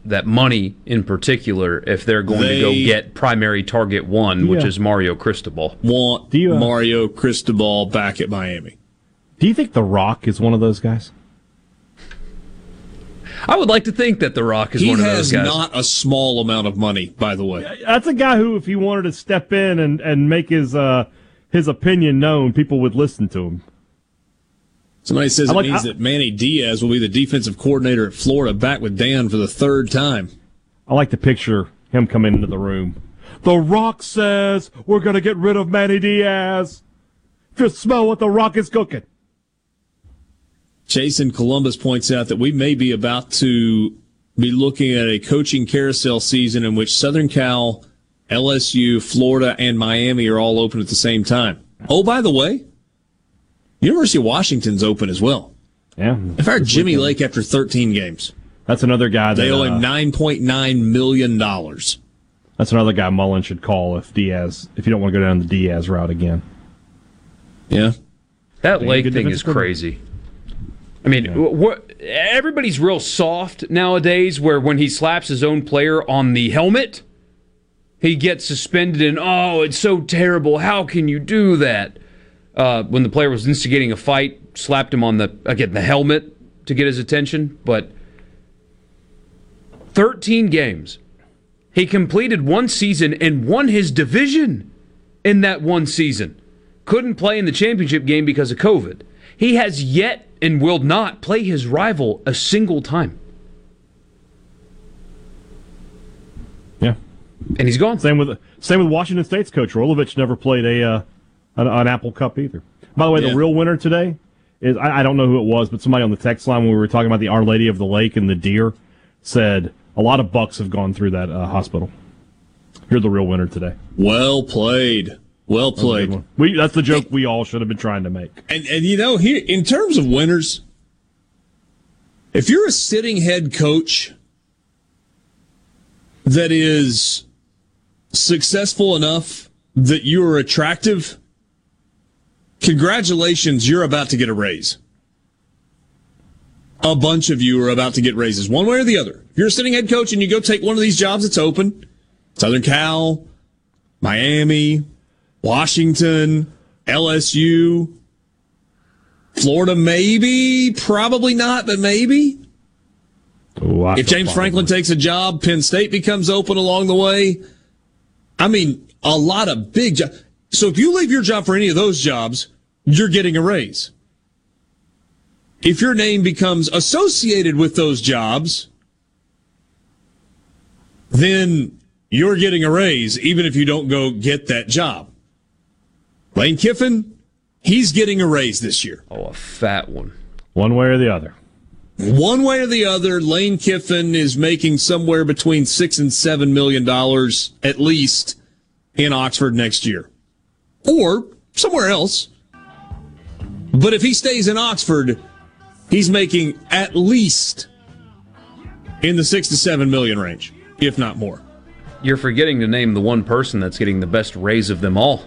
that money in particular if they're going They- to go get primary target one, which Yeah. is Mario Cristobal. Want Do you, uh, Mario Cristobal back at Miami? Do you think The Rock is one of those guys? I would like to think that The Rock is he one of those guys. not a small amount of money, by the way. That's a guy who, if he wanted to step in and, and make his uh, his opinion known, people would listen to him. Somebody says I it like- means I- that Manny Diaz will be the defensive coordinator at Florida, back with Dan for the third time. I like to picture him coming into the room. The Rock says we're going to get rid of Manny Diaz. Just smell what The Rock is cooking. Jason Columbus points out that we may be about to be looking at a coaching carousel season in which Southern Cal, LSU, Florida, and Miami are all open at the same time. Oh, by the way, University of Washington's open as well. Yeah. They fired Jimmy Lake after 13 games. That's another guy that They owe uh, him $9.9 million. That's another guy Mullen should call if Diaz if you don't want to go down the Diaz route again. Yeah. That Being Lake thing is defensive crazy. I mean, wh- what everybody's real soft nowadays. Where when he slaps his own player on the helmet, he gets suspended. And oh, it's so terrible. How can you do that? Uh, when the player was instigating a fight, slapped him on the again the helmet to get his attention. But thirteen games, he completed one season and won his division in that one season. Couldn't play in the championship game because of COVID. He has yet and will not play his rival a single time. Yeah. And he's gone. Same with same with Washington State's coach Rolovich never played a uh, an, an Apple Cup either. By the way, Yeah. the real winner today is I, I don't know who it was, but somebody on the text line when we were talking about the Our Lady of the Lake and the deer said a lot of bucks have gone through that uh, hospital. You're the real winner today. Well played. Well That was a good played. one. We, that's the joke we all should have been trying to make. And and you know, here in terms of winners, if you're a sitting head coach that is successful enough that you are attractive, congratulations, you're about to get a raise. A bunch of you are about to get raises, one way or the other. If you're a sitting head coach and you go take one of these jobs that's open, Southern Cal, Miami, Washington, LSU, Florida, maybe, probably not, but maybe. Ooh, If James. Franklin takes a job, Penn State becomes open along the way. I mean, a lot of big jobs. So if you leave your job for any of those jobs, you're getting a raise. If your name becomes associated with those jobs, then you're getting a raise, even if you don't go get that job. Lane Kiffin, he's getting a raise this year. Oh, a fat one. One way or the other. One way or the other, Lane Kiffin is making somewhere between six and seven million dollars at least in Oxford next year, or somewhere else. But if he stays in Oxford, he's making at least in the six to seven million range, if not more. You're forgetting to name the one person that's getting the best raise of them all.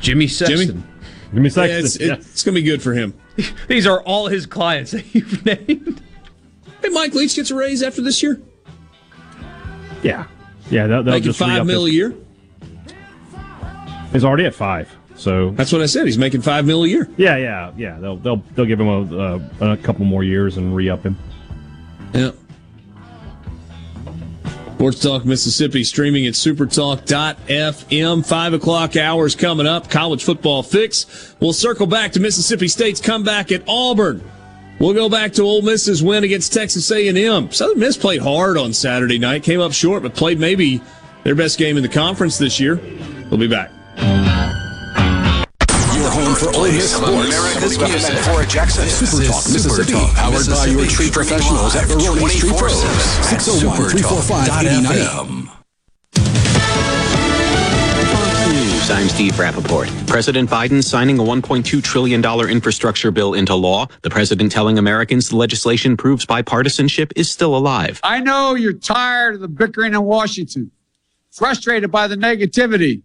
Jimmy Sexton. Jimmy? Jimmy Yeah, Sexton. it's, it- it's going to be good for him. [LAUGHS] These are all his clients that you've [LAUGHS] named. Hey, Mike Leach gets a raise after this year, Yeah. Yeah, they'll, they'll making just five re-up mil a year. He's already at five. So that's what I said. He's making five mil a year. Yeah, yeah, yeah. They'll they'll they'll give him a, uh, a couple more years and re-up him. Yeah. Sports Talk Mississippi streaming at supertalk.fm. Five o'clock hours coming up. College football fix. We'll circle back to Mississippi State's comeback at Auburn. We'll go back to Ole Miss's win against Texas A&M. Southern Miss played hard on Saturday night, came up short, but played maybe their best game in the conference this year. We'll be back. Your home for Ole Miss sports. America's music. For Jackson. Super Talk Mississippi. Powered by your Mississippi. tree professionals at Veroni's Tree Pros. 601 345 8090. I'm Steve Rappaport. President Biden signing a $1.2 trillion infrastructure bill into law. The president telling Americans the legislation proves bipartisanship is still alive. I know you're tired of the bickering in Washington, frustrated by the negativity,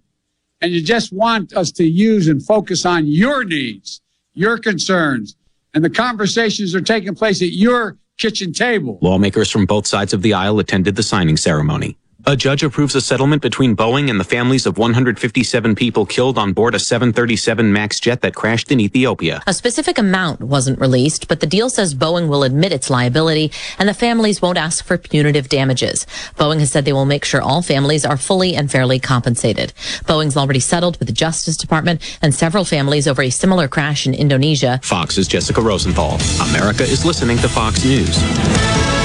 and you just want us to use and focus on your needs, your concerns, and the conversations are taking place at your kitchen table. Lawmakers from both sides of the aisle attended the signing ceremony. A judge approves a settlement between Boeing and the families of 157 people killed on board a 737 MAX jet that crashed in Ethiopia. A specific amount wasn't released, but the deal says Boeing will admit its liability and the families won't ask for punitive damages. Boeing has said they will make sure all families are fully and fairly compensated. Boeing's already settled with the Justice Department and several families over a similar crash in Indonesia. Fox's Jessica Rosenthal. America is listening to Fox News.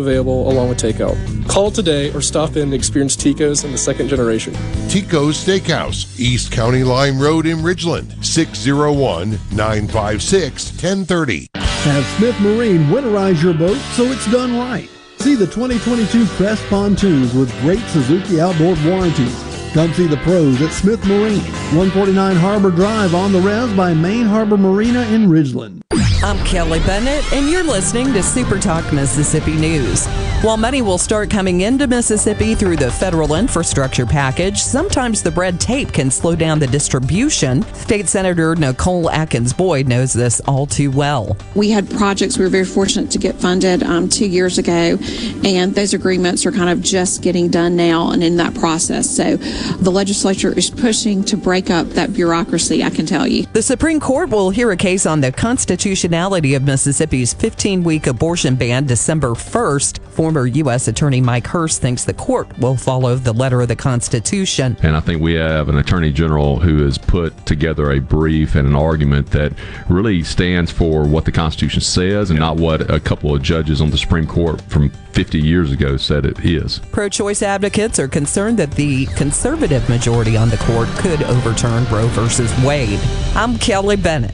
available along with takeout. Call today or stop in to experience Tico's in the second generation. Tico's Steakhouse, East County Line Road in Ridgeland, 601 956 1030. Have Smith Marine winterize your boat so it's done right. See the 2022 Crest pontoons with great Suzuki outboard warranties. Come see the pros at Smith Marine, 149 Harbor Drive on the res by Main Harbor Marina in Ridgeland. I'm Kelly Bennett, and you're listening to Super Talk Mississippi News. While money will start coming into Mississippi through the federal infrastructure package, sometimes the red tape can slow down the distribution. State Senator Nicole Akins Boyd knows this all too well. We had projects we were very fortunate to get funded um, two years ago, and those agreements are kind of just getting done now and in that process. So the legislature is pushing to break up that bureaucracy, I can tell you. The Supreme Court will hear a case on the constitutionality of Mississippi's 15 week abortion ban December 1st. Former U.S. Attorney Mike Hurst thinks the court will follow the letter of the Constitution. And I think we have an attorney general who has put together a brief and an argument that really stands for what the Constitution says and not what a couple of judges on the Supreme Court from 50 years ago said it is. Pro choice advocates are concerned that the conservative majority on the court could overturn Roe versus Wade. I'm Kelly Bennett.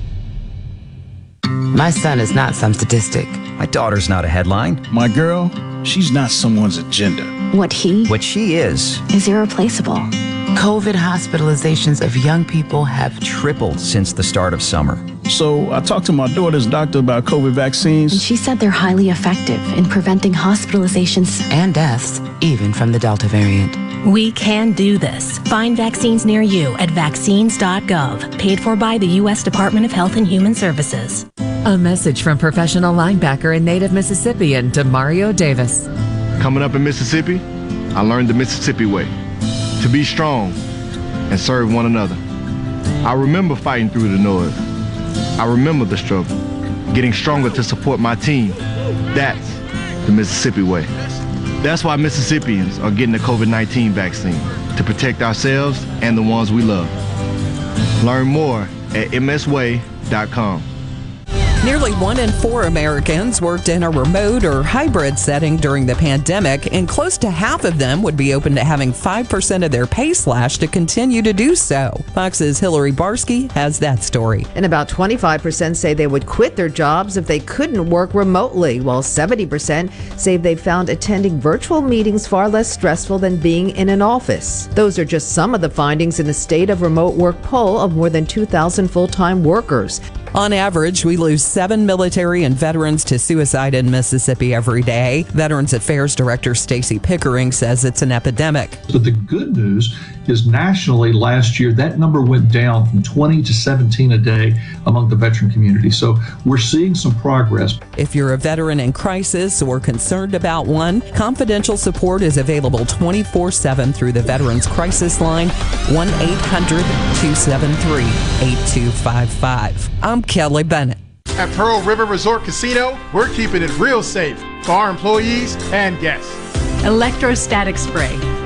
My son is not some statistic. My daughter's not a headline. My girl, she's not someone's agenda. What he What she is is irreplaceable. COVID hospitalizations of young people have tripled since the start of summer. So I talked to my daughter's doctor about COVID vaccines. And she said they're highly effective in preventing hospitalizations and deaths, even from the Delta variant. We can do this. Find vaccines near you at vaccines.gov, paid for by the U.S. Department of Health and Human Services. A message from professional linebacker and native Mississippian Demario Davis. Coming up in Mississippi, I learned the Mississippi way to be strong and serve one another. I remember fighting through the noise. I remember the struggle, getting stronger to support my team. That's the Mississippi way. That's why Mississippians are getting the COVID 19 vaccine to protect ourselves and the ones we love. Learn more at msway.com. Nearly one in four Americans worked in a remote or hybrid setting during the pandemic, and close to half of them would be open to having 5% of their pay slashed to continue to do so. Fox's Hillary Barsky has that story. And about 25% say they would quit their jobs if they couldn't work remotely, while 70% say they found attending virtual meetings far less stressful than being in an office. Those are just some of the findings in the State of Remote Work poll of more than 2,000 full time workers. On average, we lose seven military and veterans to suicide in Mississippi every day. Veterans Affairs Director Stacy Pickering says it's an epidemic. But the good news is nationally last year that number went down from 20 to 17 a day among the veteran community. So we're seeing some progress. If you're a veteran in crisis or concerned about one, confidential support is available 24 7 through the Veterans Crisis Line 1 800 273 8255. I'm Kelly Bennett. At Pearl River Resort Casino, we're keeping it real safe for our employees and guests. Electrostatic spray,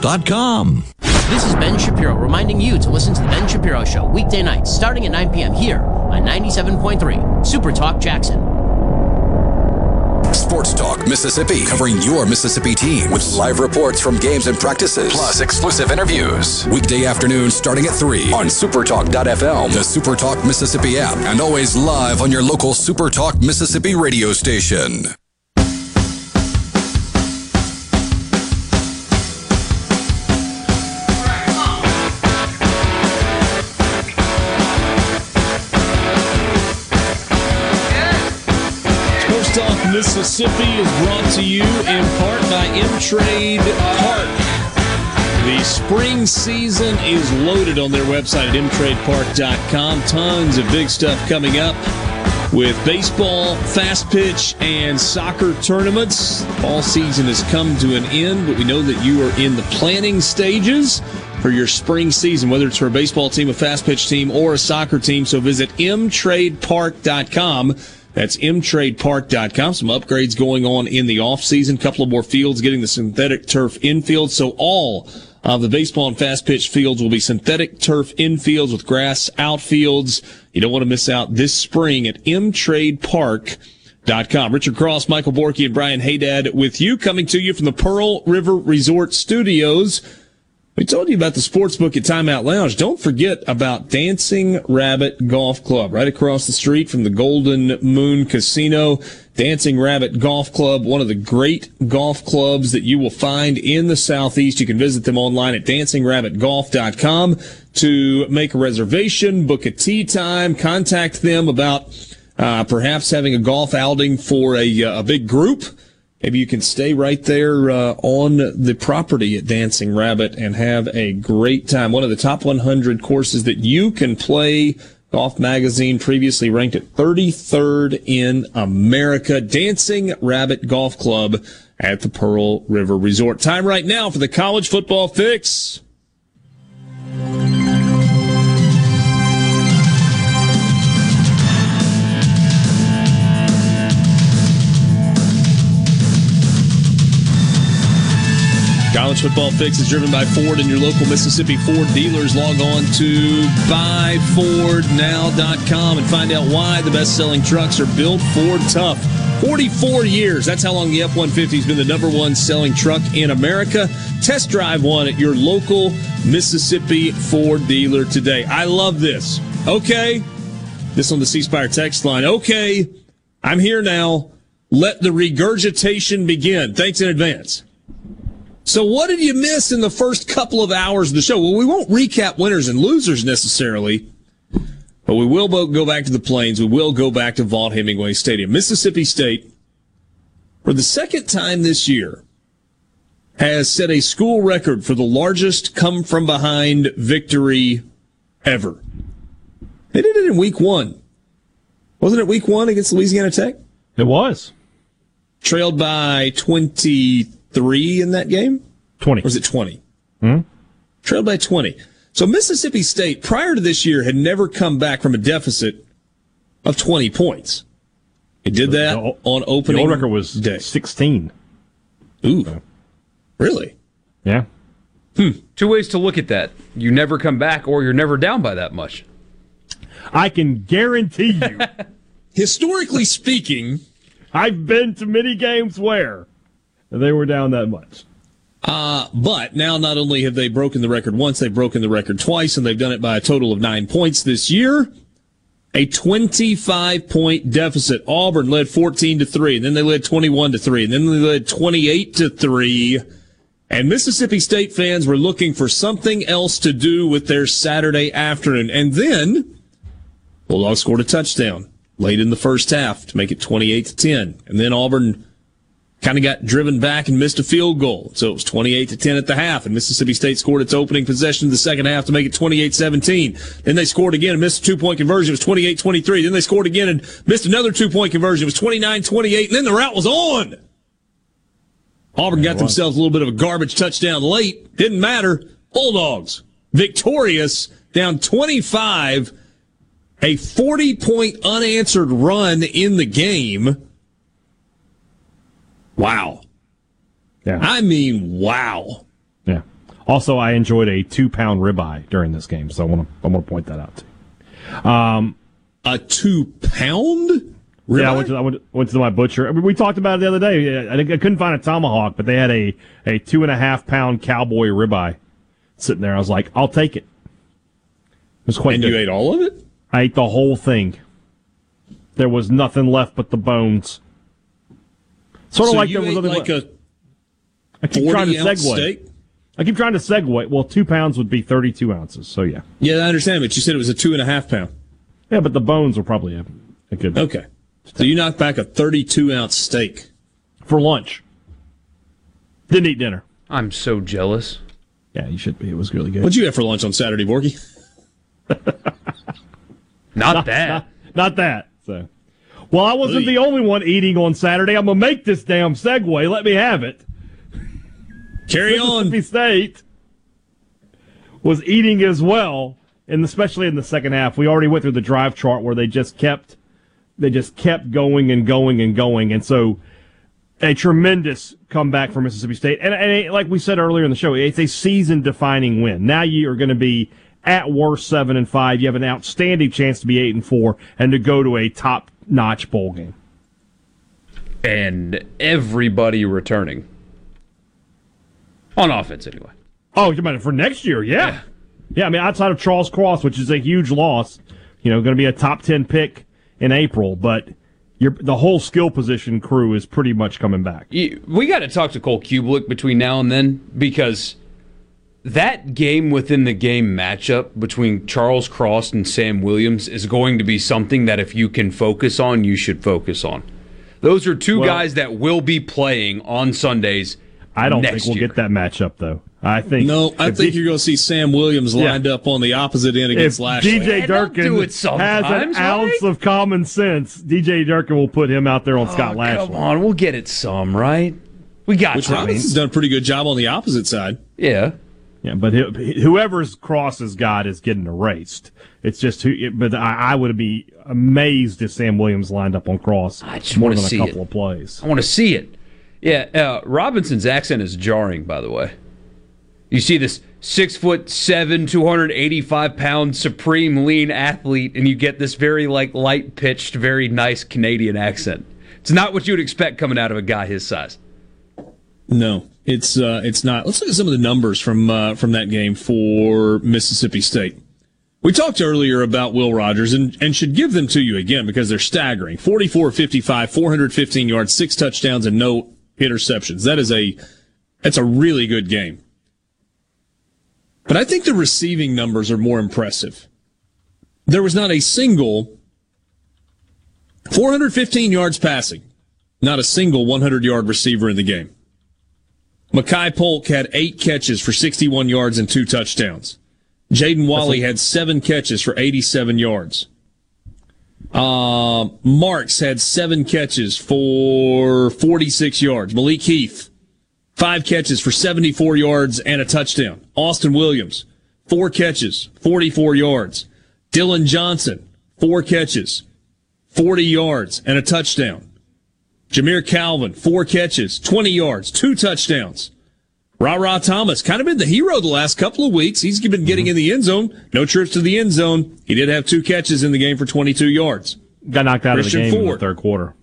JumpstartTestPrep.com. This is Ben Shapiro reminding you to listen to The Ben Shapiro Show weekday nights starting at 9 p.m. here on 97.3 Super Talk Jackson. Sports Talk Mississippi, covering your Mississippi team with live reports from games and practices, plus exclusive interviews. Weekday afternoon starting at 3 on supertalk.fm, the Supertalk Mississippi app, and always live on your local Supertalk Mississippi radio station. Mississippi is brought to you in part by M Trade Park. The spring season is loaded on their website at mtradepark.com. Tons of big stuff coming up with baseball, fast pitch, and soccer tournaments. All season has come to an end, but we know that you are in the planning stages for your spring season, whether it's for a baseball team, a fast pitch team, or a soccer team. So visit mtradepark.com. That's mtradepark.com. Some upgrades going on in the offseason. Couple of more fields getting the synthetic turf infield. So all of the baseball and fast pitch fields will be synthetic turf infields with grass outfields. You don't want to miss out this spring at mtradepark.com. Richard Cross, Michael Borky, and Brian Haydad with you coming to you from the Pearl River Resort Studios. We told you about the sports book at Timeout Lounge. Don't forget about Dancing Rabbit Golf Club right across the street from the Golden Moon Casino. Dancing Rabbit Golf Club, one of the great golf clubs that you will find in the Southeast. You can visit them online at dancingrabbitgolf.com to make a reservation, book a tee time, contact them about uh, perhaps having a golf outing for a, a big group. Maybe you can stay right there uh, on the property at Dancing Rabbit and have a great time. One of the top 100 courses that you can play. Golf Magazine previously ranked at 33rd in America. Dancing Rabbit Golf Club at the Pearl River Resort. Time right now for the college football fix. College football fix is driven by Ford and your local Mississippi Ford dealers. Log on to buyfordnow.com and find out why the best selling trucks are built Ford tough. 44 years. That's how long the F 150 has been the number one selling truck in America. Test drive one at your local Mississippi Ford dealer today. I love this. Okay. This on the C Spire text line. Okay. I'm here now. Let the regurgitation begin. Thanks in advance. So, what did you miss in the first couple of hours of the show? Well, we won't recap winners and losers necessarily, but we will go back to the plains. We will go back to Vaught Hemingway Stadium. Mississippi State, for the second time this year, has set a school record for the largest come from behind victory ever. They did it in week one. Wasn't it week one against Louisiana Tech? It was. Trailed by 23 in that game? 20. Or was it 20? Hmm? Trailed by 20. So Mississippi State, prior to this year, had never come back from a deficit of 20 points. It did that The on opening The old record was day. 16. Ooh. Really? Yeah. Hmm. Two ways to look at that. You never come back or you're never down by that much. I can guarantee you. [LAUGHS] Historically speaking, I've been to many games where they were down that much. Uh, but now not only have they broken the record once, they've broken the record twice, and they've done it by a total of nine points this year. A 25 point deficit. Auburn led 14 to 3, and then they led 21 to 3, and then they led 28 to 3. And Mississippi State fans were looking for something else to do with their Saturday afternoon. And then Bulldogs scored a touchdown late in the first half to make it 28 to 10. And then Auburn kind of got driven back and missed a field goal. So it was 28 to 10 at the half, and Mississippi State scored its opening possession of the second half to make it 28-17. Then they scored again and missed a two-point conversion. It was 28-23. Then they scored again and missed another two-point conversion. It was 29-28, and then the route was on. Auburn got themselves a little bit of a garbage touchdown late. Didn't matter. Bulldogs victorious, down 25, a 40-point unanswered run in the game. Wow. Yeah. I mean, wow. Yeah. Also, I enjoyed a two pound ribeye during this game, so I want to I want to point that out too. Um, a two pound. Yeah, I went, to, I went, went to my butcher. I mean, we talked about it the other day. I, I couldn't find a tomahawk, but they had a, a two and a half pound cowboy ribeye sitting there. I was like, I'll take it. It was quite And good. you ate all of it? I ate the whole thing. There was nothing left but the bones. Sort of So like you there was ate like a I keep trying to 40 ounce segue. steak? I keep trying to segue. Well, two pounds would be thirty-two ounces. So yeah, Yeah, I understand, but you said it was a two and a half pound. yeah, but the bones were probably a, a good. Okay. So you knocked back a 32 ounce steak. for lunch. Didn't eat dinner. I'm so jealous. Yeah, you should be. It was really good. What'd you have for lunch on Saturday, Borky? [LAUGHS] [LAUGHS] Not that. Not, not that. So, well, I wasn't the only one eating on Saturday. I'm gonna make this damn segue. Let me have it. Carry on. Mississippi State was eating as well, and especially in the second half. We already went through the drive chart where they just kept they just kept going and going and going, and so a tremendous comeback for Mississippi State. And, and it- like we said earlier in the show, it's a season-defining win. Now you are going to be at worst seven and five. You have an outstanding chance to be eight and four and to go to a top-notch bowl game. And everybody returning. On offense, anyway. Oh, you mean for next year? Yeah. yeah. I mean, outside of Charles Cross, which is a huge loss, you know, going to be a top 10 pick in April, but the whole skill position crew is pretty much coming back. We got to talk to Cole Cubelic between now and then because that game within the game matchup between Charles Cross and Sam Williams is going to be something that if you can focus on, you should focus on. Those are two Well- guys that will be playing on Sundays. I don't next think we'll year. get that matchup, though. I think. No, I think D- you're going to see Sam Williams Yeah. lined up on the opposite end against if Lashley. DJ Durkin do it has sometimes, an ounce of common sense, DJ Durkin will put him out there on Scott Oh, Lashley. Come on, we'll get it some, right? We got Which time. Robinson's done a pretty good job on the opposite side. Yeah. Yeah, but whoever's cross has got is getting erased. It's just who. But I, I would be amazed if Sam Williams lined up on cross I just want to a see couple it. of plays. I want to see it. Yeah, uh, Robinson's accent is jarring, by the way. You see this six foot seven, 285 pound supreme lean athlete, and you get this very like light pitched, very nice Canadian accent. It's not what you would expect coming out of a guy his size. No, it's uh, it's not. Let's look at some of the numbers from uh, from that game for Mississippi State. We talked earlier about Will Rogers and, and should give them to you again because they're staggering. 44 55, 415 yards, six touchdowns, and no interceptions. That is a that's a really good game. But I think the receiving numbers are more impressive. There was not a single 415 yards passing, not a single 100 yard receiver in the game. Makai Polk had eight catches for 61 yards and two touchdowns. Jaden Walley had seven catches for 87 yards. Uh, Marks had seven catches for 46 yards. Malik Heath, five catches for 74 yards and a touchdown. Austin Williams, four catches, 44 yards. Dillon Johnson, four catches, 40 yards and a touchdown. Jamire Calvin, four catches, 20 yards, two touchdowns. Rara Thomas, kind of been the hero the last couple of weeks. He's been getting mm-hmm. in the end zone. No trips to the end zone. He did have two catches in the game for 22 yards. Got knocked out Christian of the game Ford. in the third quarter.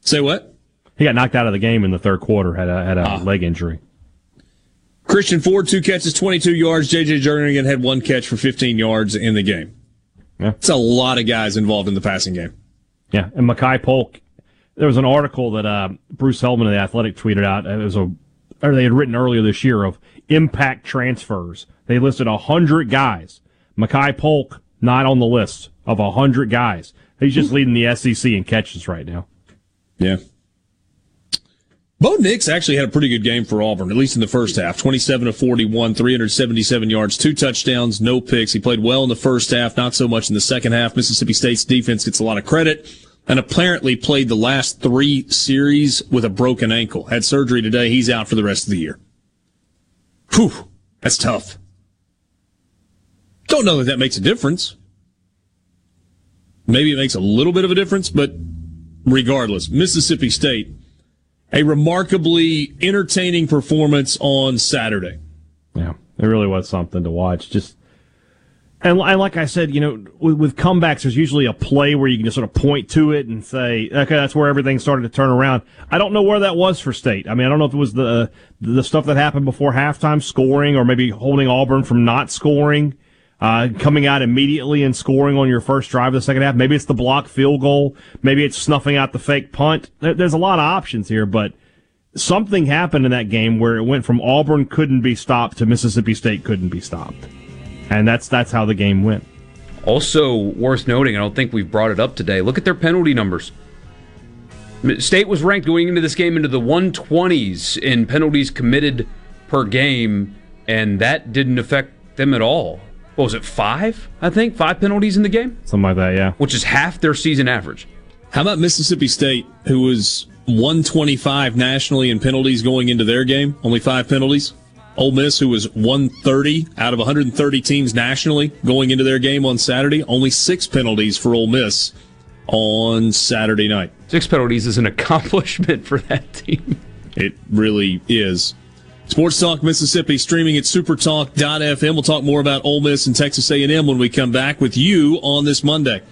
Say what? He got knocked out of the game in the third quarter. Had a had a ah. leg injury. Christian Ford, two catches, 22 yards. JJ Jernigan had one catch for 15 yards in the game. Yeah. It's a lot of guys involved in the passing game. Yeah. And Makai Polk, there was an article that uh, Bruce Feldman of The Athletic tweeted out. It was a, or they had written earlier this year of impact transfers. They listed 100 guys. Makai Polk, not on the list of 100 guys. He's just leading the SEC in catches right now. Yeah. Bo Nix actually had a pretty good game for Auburn, at least in the first half. 27 of 41, 377 yards, two touchdowns, no picks. He played well in the first half, not so much in the second half. Mississippi State's defense gets a lot of credit and apparently played the last three series with a broken ankle. Had surgery today. He's out for the rest of the year. Whew, that's tough. Don't know that that makes a difference. Maybe it makes a little bit of a difference, but regardless, Mississippi State a remarkably entertaining performance on Saturday. Yeah, it really was something to watch. Just and, like I said, you know, with, with, comebacks, there's usually a play where you can just sort of point to it and say, okay, that's where everything started to turn around. I don't know where that was for State. I mean, I don't know if it was the the stuff that happened before halftime scoring, or maybe holding Auburn from not scoring uh, coming out immediately and scoring on your first drive of the second half. Maybe it's the block field goal. Maybe it's snuffing out the fake punt. There's a lot of options here, but something happened in that game where it went from Auburn couldn't be stopped to Mississippi State couldn't be stopped. And that's that's how the game went. Also worth noting, I don't think we've brought it up today. Look at their penalty numbers. State was ranked going into this game into the 120s in penalties committed per game, and that didn't affect them at all what was it, five? I think five penalties in the game, something like that. Yeah, which is half their season average. How about Mississippi State, who was 125 nationally in penalties going into their game, only five penalties. Ole Miss, who was 130 out of 130 teams nationally going into their game on Saturday, only six penalties for Ole Miss on Saturday night. Six penalties is an [LAUGHS] accomplishment for that team. It really is. Sports Talk Mississippi streaming at supertalk.fm. We'll talk more about Ole Miss and Texas A&M when we come back with you on this Monday.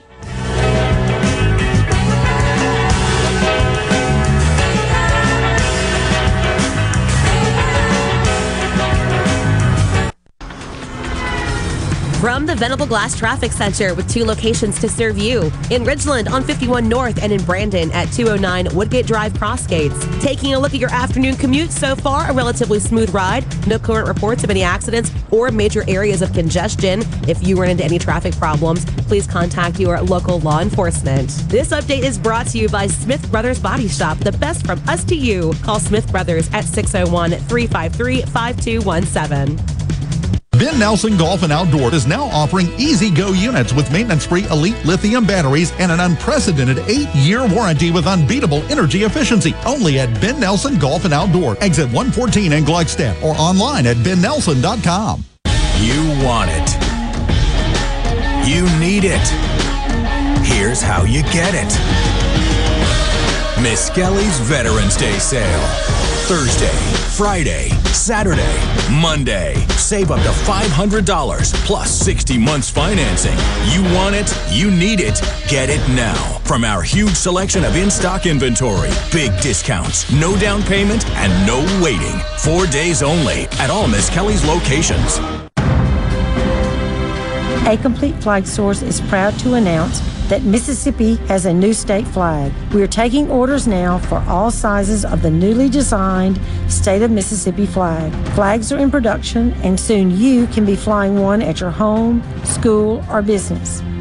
From the Venable Glass Traffic Center with two locations to serve you in Ridgeland on 51 North and in Brandon at 209 Woodgate Drive Crossgates. Taking a look at your afternoon commute so far, a relatively smooth ride. No current reports of any accidents or major areas of congestion. If you run into any traffic problems, please contact your local law enforcement. This update is brought to you by Smith Brothers Body Shop, the best from us to you. Call Smith Brothers at 601 353 5217. Ben Nelson Golf and Outdoor is now offering E-Z-GO units with maintenance free elite lithium batteries and an unprecedented eight year warranty with unbeatable energy efficiency. Only at Ben Nelson Golf and Outdoor, exit 114 in Gluckstadt or online at bennelson.com. You want it. You need it. Here's how you get it Miss Kelly's Veterans Day sale. Thursday, Friday, Saturday, Monday. Save up to $500 plus 60 months financing. You want it, you need it, get it now. From our huge selection of in stock inventory, big discounts, no down payment, and no waiting. Four days only at all Miss Kelly's locations. A Complete Flag Source is proud to announce that Mississippi has a new state flag. We are taking orders now for all sizes of the newly designed State of Mississippi flag. Flags are in production, and soon you can be flying one at your home, school, or business.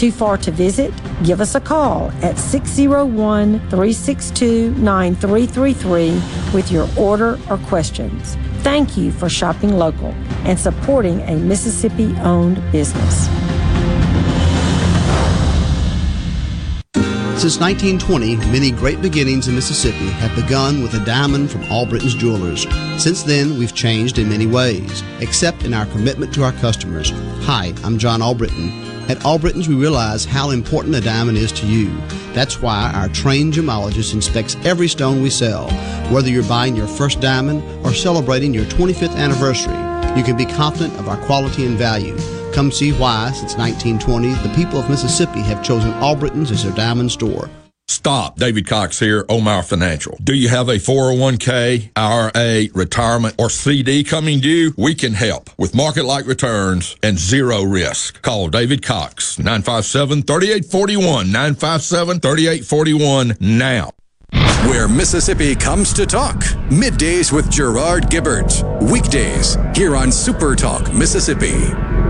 Too far to visit? Give us a call at 601 362 9333 with your order or questions. Thank you for shopping local and supporting a Mississippi owned business. Since 1920, many great beginnings in Mississippi have begun with a diamond from Albritton's Jewelers. Since then, we've changed in many ways, except in our commitment to our customers. Hi, I'm John Albritton. At Albritton's, we realize how important a diamond is to you. That's why our trained gemologist inspects every stone we sell. Whether you're buying your first diamond or celebrating your 25th anniversary, you can be confident of our quality and value. Come see why, since 1920, the people of Mississippi have chosen Albritton's as their diamond store. Stop. David Cox here, Omar Financial. Do you have a 401k, IRA, retirement, or CD coming due? We can help with market like returns and zero risk. Call David Cox, 957 3841, 957 3841 now. Where Mississippi comes to talk. Middays with Gerard Gibert. Weekdays here on Super Talk Mississippi.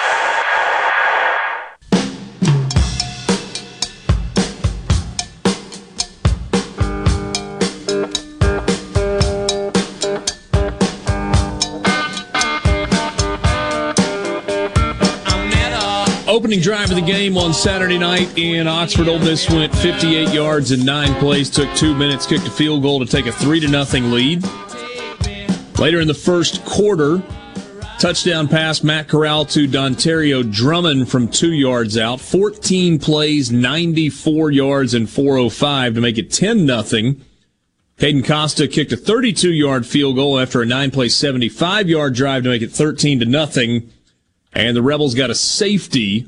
Opening drive of the game on Saturday night in Oxford. Ole Miss went 58 yards in nine plays, took two minutes, kicked a field goal to take a three to nothing lead. Later in the first quarter, touchdown pass Matt Corral to Dontario Drummond from two yards out. 14 plays, 94 yards, and 405 to make it 10 nothing. Caden Costa kicked a 32 yard field goal after a nine play, 75 yard drive to make it 13 to nothing. And the Rebels got a safety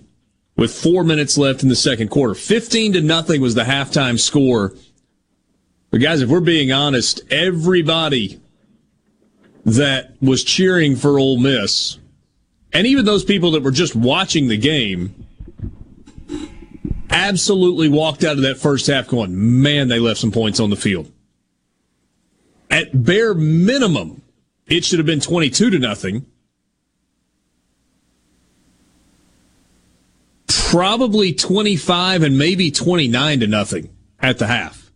with four minutes left in the second quarter. 15 to nothing was the halftime score. But guys, if we're being honest, everybody that was cheering for Ole Miss, and even those people that were just watching the game, absolutely walked out of that first half going, man, they left some points on the field. At bare minimum, it should have been 22 to nothing. Probably 25 and maybe 29 to nothing at the half.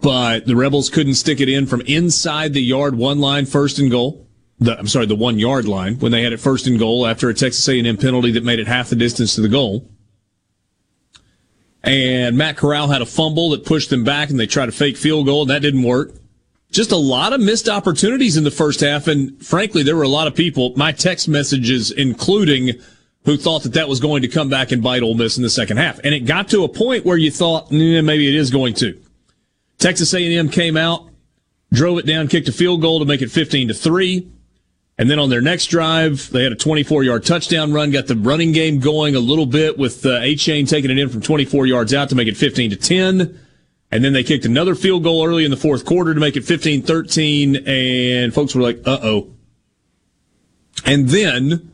But the Rebels couldn't stick it in from inside the yard one line first and goal. The, I'm sorry, the one yard line when they had it first and goal after a Texas A&M penalty that made it half the distance to the goal. And Matt Corral had a fumble that pushed them back and they tried a fake field goal and that didn't work. Just a lot of missed opportunities in the first half. And frankly, there were a lot of people, my text messages, including who thought that that was going to come back and bite Ole Miss in the second half. And it got to a point where you thought, maybe it is going to. Texas A&M came out, drove it down, kicked a field goal to make it 15 to 3. And then on their next drive, they had a 24 yard touchdown run, got the running game going a little bit with uh, Achane taking it in from 24 yards out to make it 15 to 10. And then they kicked another field goal early in the fourth quarter to make it 15 13. And folks were like, uh oh. And then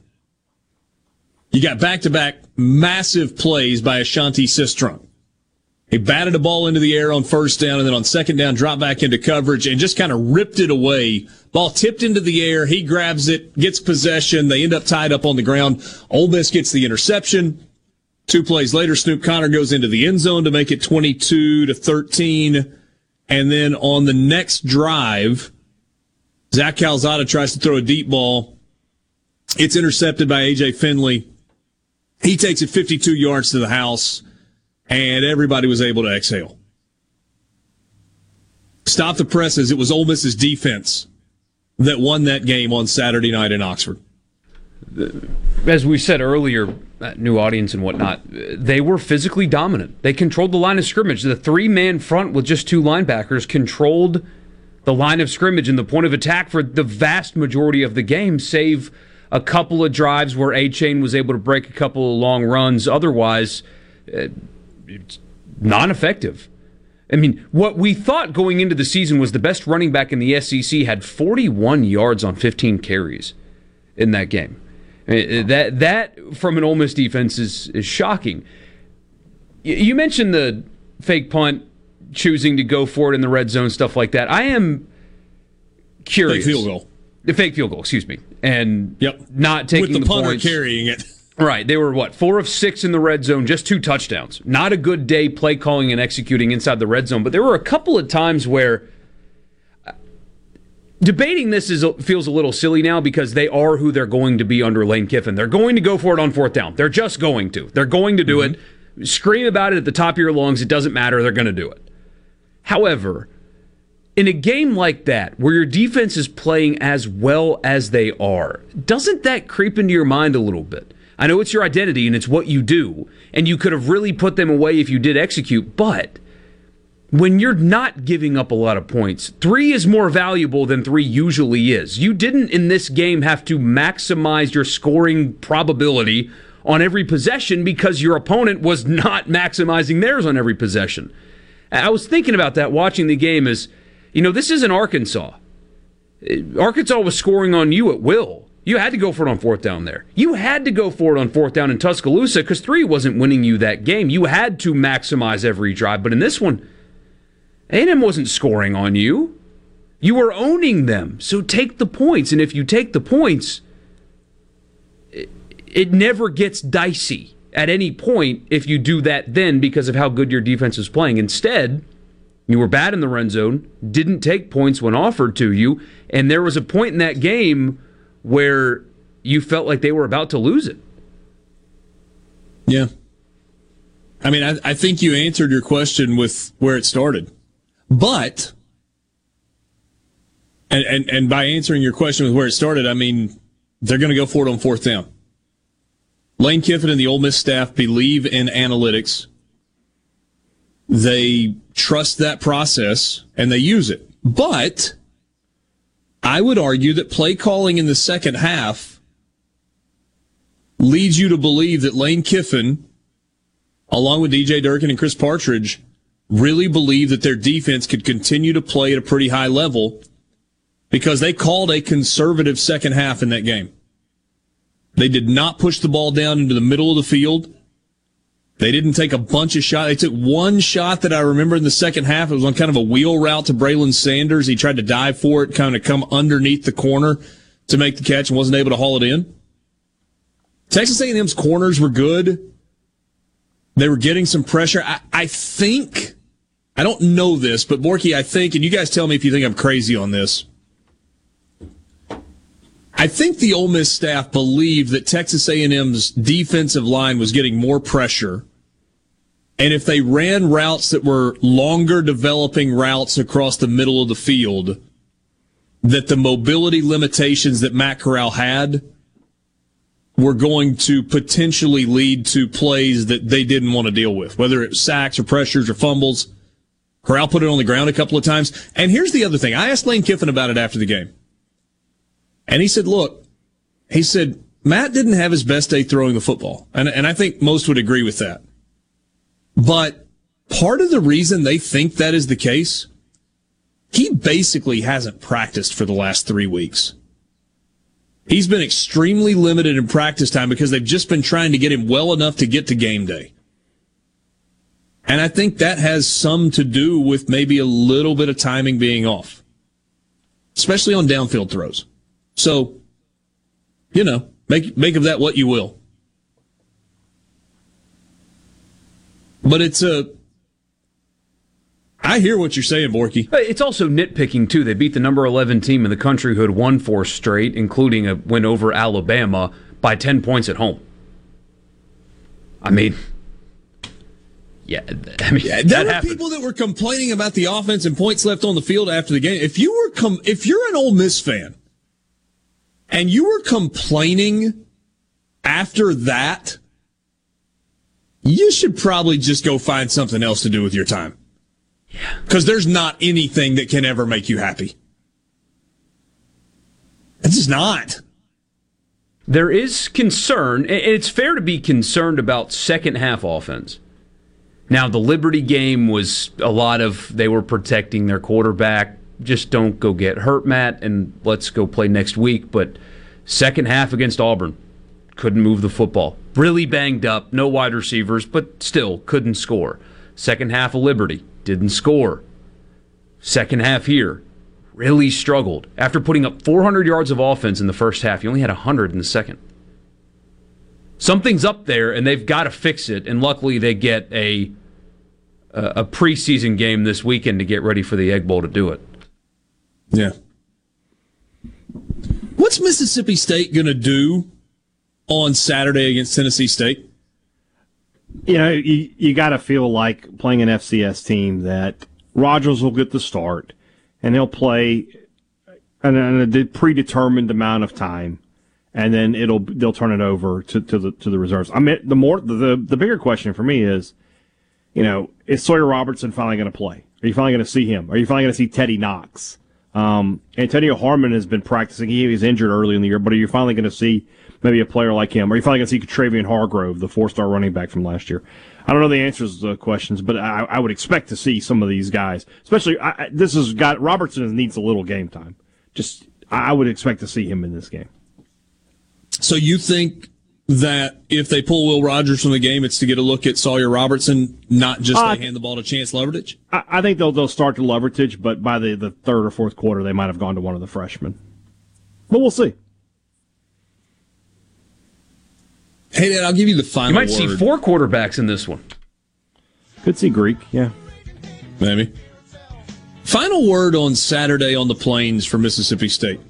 you got back to back massive plays by Ashanti Cistrunk. He batted a ball into the air on first down and then on second down dropped back into coverage and just kind of ripped it away. Ball tipped into the air. He grabs it, gets possession. They end up tied up on the ground. Ole Miss gets the interception. Two plays later, Snoop Conner goes into the end zone to make it 22 to 13. And then on the next drive, Zach Calzada tries to throw a deep ball. It's intercepted by AJ Finley. He takes it 52 yards to the house and everybody was able to exhale. Stop the presses. It was Ole Miss's defense that won that game on Saturday night in Oxford. As we said earlier, uh, new audience and whatnot, they were physically dominant. They controlled the line of scrimmage. The three man front with just two linebackers controlled the line of scrimmage and the point of attack for the vast majority of the game, save a couple of drives where Achane was able to break a couple of long runs. Otherwise, uh, it's non effective. I mean, what we thought going into the season was the best running back in the SEC had 41 yards on 15 carries in that game. I mean, that that from an Ole Miss defense is is shocking. You mentioned the fake punt, choosing to go for it in the red zone, stuff like that. I am curious. Field goal. The fake field goal, excuse me, and yep, not taking with the, the punter points. carrying it. [LAUGHS] Right. They were what? Four of six in the red zone, just two touchdowns. Not a good day play calling and executing inside the red zone, but there were a couple of times where uh, debating this is feels a little silly now because they are who they're going to be under Lane Kiffin. They're going to go for it on fourth down. They're just going to. They're going to do mm-hmm. it. Scream about it at the top of your lungs. It doesn't matter. They're going to do it. However, in a game like that, where your defense is playing as well as they are, doesn't that creep into your mind a little bit? I know it's your identity and it's what you do, and you could have really put them away if you did execute, but when you're not giving up a lot of points, three is more valuable than three usually is. You didn't in this game have to maximize your scoring probability on every possession because your opponent was not [LAUGHS] maximizing theirs on every possession. I was thinking about that watching the game as, you know, this isn't Arkansas. Arkansas was scoring on you at will. You had to go for it on fourth down there. You had to go for it on fourth down in Tuscaloosa because three wasn't winning you that game. You had to maximize every drive. But in this one, A&M wasn't scoring on you. You were owning them. So take the points. And if you take the points, it, it never gets dicey at any point if you do that then because of how good your defense is playing. Instead, you were bad in the run zone, didn't take points when offered to you, and there was a point in that game where you felt like they were about to lose it. Yeah. I mean, I, I think you answered your question with where it started. But, and, and, and by answering your question with where it started, I mean, they're going to go for it on fourth down. Lane Kiffin and the Ole Miss staff believe in analytics. They trust that process and they use it. But I would argue that play calling in the second half leads you to believe that Lane Kiffin, along with DJ Durkin and Chris Partridge, really believe that their defense could continue to play at a pretty high level because they called a conservative second half in that game. They did not push the ball down into the middle of the field. They didn't take a bunch of shots. They took one shot that I remember in the second half. It was on kind of a wheel route to Braylon Sanders. He tried to dive for it, kind of come underneath the corner to make the catch and wasn't able to haul it in. Texas A&M's corners were good. They were getting some pressure. I, I think, I don't know this, but Borky, I think, and you guys tell me if you think I'm crazy on this. I think the Ole Miss staff believed that Texas A&M's defensive line was getting more pressure and if they ran routes that were longer developing routes across the middle of the field, that the mobility limitations that Matt Corral had were going to potentially lead to plays that they didn't want to deal with, whether it's sacks or pressures or fumbles. Corral put it on the ground a couple of times. And here's the other thing. I asked Lane Kiffin about it after the game. And he said, look, he said, Matt didn't have his best day throwing the football. And, and I think most would agree with that. But part of the reason they think that is the case, he basically hasn't practiced for the last three weeks. He's been extremely limited in practice time because they've just been trying to get him well enough to get to game day. And I think that has some to do with maybe a little bit of timing being off, especially on downfield throws. So, you know, make, make of that what you will. But it's a, I hear what you're saying, Borky. It's also nitpicking too. They beat the number 11 team in the country who had won four straight, including a win over Alabama by 10 points at home. I mean, yeah, [LAUGHS] I mean, yeah, there were people that were complaining about the offense and points left on the field after the game. If you were com- if you're an Ole Miss fan and you were complaining after that, you should probably just go find something else to do with your time. Yeah. Because there's not anything that can ever make you happy. It's just not. There is concern. It's fair to be concerned about second half offense. Now, the Liberty game was a lot of they were protecting their quarterback. Just don't go get hurt, Matt, and let's go play next week. But second half against Auburn, couldn't move the football. Really banged up, no wide receivers, but still couldn't score. Second half of Liberty, didn't score. Second half here, really struggled. After putting up 400 yards of offense in the first half, he only had 100 in the second. Something's up there, and they've got to fix it. And luckily, they get a a preseason game this weekend to get ready for the Egg Bowl to do it. Yeah. What's Mississippi State going to do on Saturday against Tennessee State? You know, you, you got to feel like playing an FCS team that Rogers will get the start and he'll play an, a predetermined amount of time, and then it'll they'll turn it over to, to the to the reserves. I mean, the more the the bigger question for me is, you know, is Sawyer Robertson finally going to play? Are you finally going to see him? Are you finally going to see Teddy Knox? Um, Antonio Harmon has been practicing. He was injured early in the year, but are you finally going to see maybe a player like him? Or you finally going to see Travian Hargrove, the four-star running back from last year? I don't know the answers to the questions, but I, I would expect to see some of these guys. Especially, I, this has got Robertson needs a little game time. Just, I would expect to see him in this game. So you think that if they pull Will Rogers from the game, it's to get a look at Sawyer Robertson, not just uh, hand the ball to Chance Lovertich? I, I, think they'll they'll start to Lovertich, but by the, the third or fourth quarter, they might have gone to one of the freshmen. But we'll see. Hey, Dad, I'll give you the final. You might word. see four quarterbacks in this one. Could see Greek, yeah, maybe. Final word on Saturday on the plains for Mississippi State.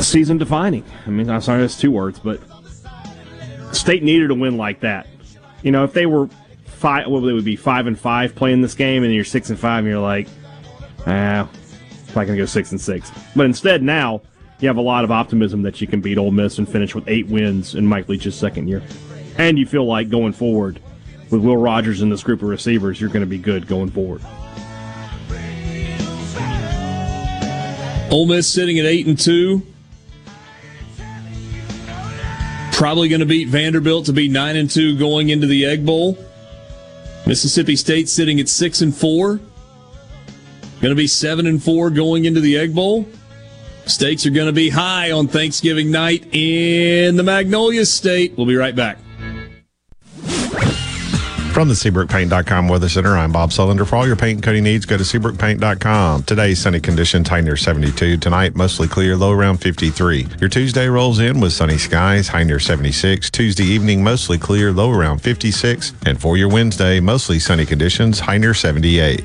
Season defining. I mean, I'm sorry, that's two words, but State needed a win like that. You know, if they were five, what would they would be five and five playing this game, and you're six and five, and you're like, ah, I'm not gonna go six and six. But instead, now you have a lot of optimism that you can beat Ole Miss and finish with eight wins in Mike Leach's second year. And you feel like going forward with Will Rogers and this group of receivers, you're going to be good going forward. Ole Miss sitting at eight and two. Probably going to beat Vanderbilt to be nine and two going into the Egg Bowl. Mississippi State sitting at six and four. Going to be seven and four going into the Egg Bowl. Stakes are going to be high on Thanksgiving night in the Magnolia State. We'll be right back. From the SeabrookPaint.com Weather Center, I'm Bob Sullender. For all your paint and coating needs, go to SeabrookPaint.com. Today, sunny conditions, high near 72. Tonight, mostly clear, low around 53. Your Tuesday rolls in with sunny skies, high near 76. Tuesday evening, mostly clear, low around 56. And for your Wednesday, mostly sunny conditions, high near 78.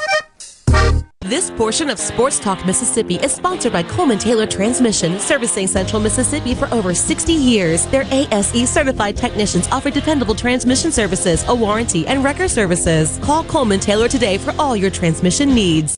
This portion of Sports Talk Mississippi is sponsored by Coleman Taylor Transmission, servicing Central Mississippi for over 60 years. Their ASE certified technicians offer dependable transmission services, a warranty, and record services. Call Coleman Taylor today for all your transmission needs.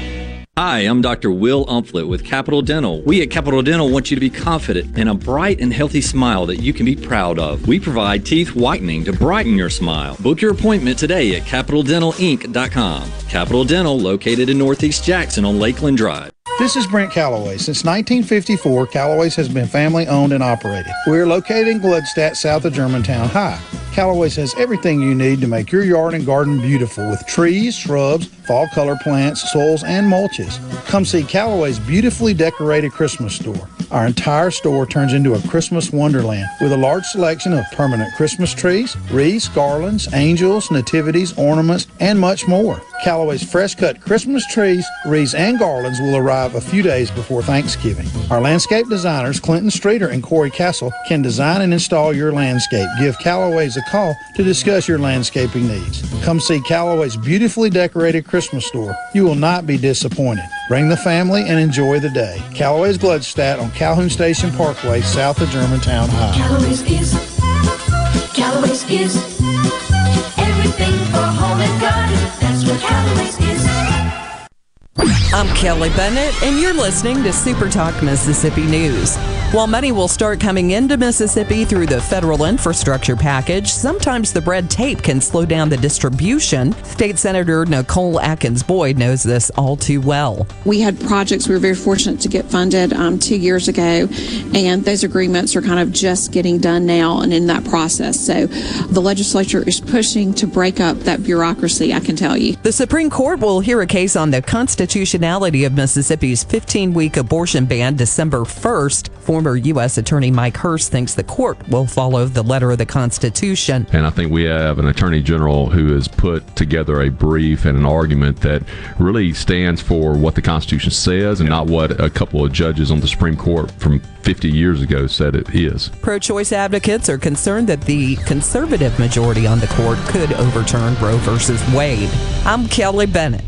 Hi, I'm Dr. Will Umflett with Capital Dental. We at Capital Dental want you to be confident in a bright and healthy smile that you can be proud of. We provide teeth whitening to brighten your smile. Book your appointment today at CapitalDentalInc.com. Capital Dental, located in Northeast Jackson on Lakeland Drive. This is Brent Calloway. Since 1954, Calloway's has been family owned and operated. We're located in Gluckstadt, south of Germantown High. Calloway's has everything you need to make your yard and garden beautiful with trees, shrubs, fall color plants, soils, and mulches. Come see Callaway's beautifully decorated Christmas store. Our entire store turns into a Christmas wonderland with a large selection of permanent Christmas trees, wreaths, garlands, angels, nativities, ornaments, and much more. Callaway's fresh cut Christmas trees, wreaths, and garlands will arrive a few days before Thanksgiving. Our landscape designers, Clinton Streeter and Corey Castle, can design and install your landscape. Give Callaway's a call to discuss your landscaping needs. Come see Callaway's beautifully decorated Christmas store. You will not be disappointed. Bring the family and enjoy the day. Callaway's Gluckstadt on Calhoun Station Parkway, south of Germantown High. Is, is I'm Kelly Bennett, and you're listening to Super Talk Mississippi News. While money will start coming into Mississippi through the federal infrastructure package, sometimes the red tape can slow down the distribution. State Senator Nicole Akins Boyd knows this all too well. We had projects we were very fortunate to get funded um, two years ago, and those agreements are kind of just getting done now and in that process. So the legislature is pushing to break up that bureaucracy, I can tell you. The Supreme Court will hear a case on the constitutionality of Mississippi's 15 week abortion ban December 1st. Former U.S. Attorney Mike Hurst thinks the court will follow the letter of the Constitution. And I think we have an Attorney General who has put together a brief and an argument that really stands for what the Constitution says and not what a couple of judges on the Supreme Court from 50 years ago said it is. Pro choice advocates are concerned that the conservative majority on the court could overturn Roe versus Wade. I'm Kelly Bennett.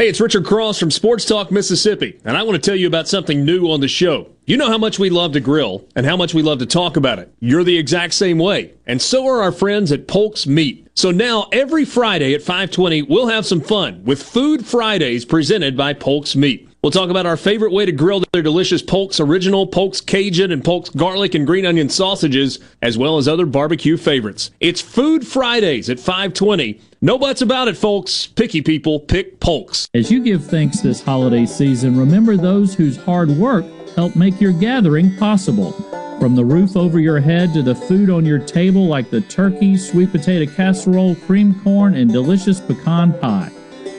Hey, it's Richard Cross from Sports Talk Mississippi, and I want to tell you about something new on the show. You know how much we love to grill and how much we love to talk about it. You're the exact same way, and so are our friends at Polk's Meat. So now every Friday at 5:20, we'll have some fun with Food Fridays presented by Polk's Meat. We'll talk about our favorite way to grill their delicious Polk's Original, Polk's Cajun, and Polk's Garlic and Green Onion sausages, as well as other barbecue favorites. It's Food Fridays at 520. No buts about it, folks. Picky people pick Polk's. As you give thanks this holiday season, remember those whose hard work helped make your gathering possible. From the roof over your head to the food on your table, like the turkey, sweet potato casserole, cream corn, and delicious pecan pie.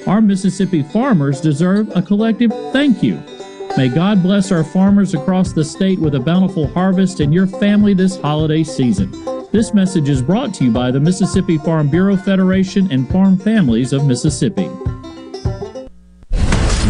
Our Mississippi farmers deserve a collective thank you. May God bless our farmers across the state with a bountiful harvest and your family this holiday season. This message is brought to you by the Mississippi Farm Bureau Federation and Farm Families of Mississippi.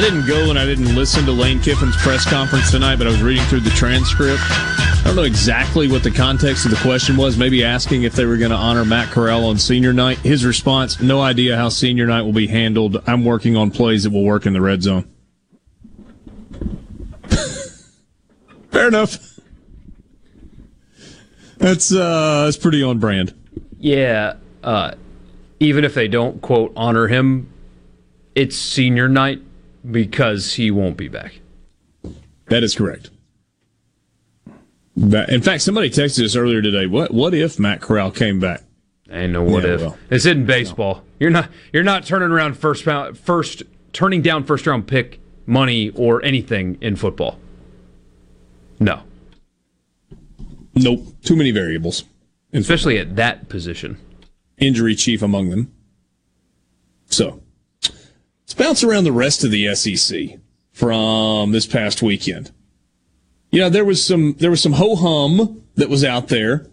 I didn't go and I didn't listen to Lane Kiffin's press conference tonight, but I was reading through the transcript. I don't know exactly what the context of the question was. Maybe asking if they were going to honor Matt Corral on senior night. His response: No idea how senior night will be handled. I'm working on plays that will work in the red zone. [LAUGHS] Fair enough. That's uh, that's pretty on brand. Yeah. Uh, even if they don't quote honor him, it's senior night because he won't be back. That is correct. In fact, somebody texted us earlier today. What what if Matt Corral came back? Ain't no what Yeah, if. well. It's in baseball. You're not you're not turning around first round first turning down first round pick money or anything in football. No. Nope. Too many variables. Especially at that position. Injury chief among them. So let's bounce around the rest of the SEC from this past weekend. You know, there was some there was some ho hum that was out there,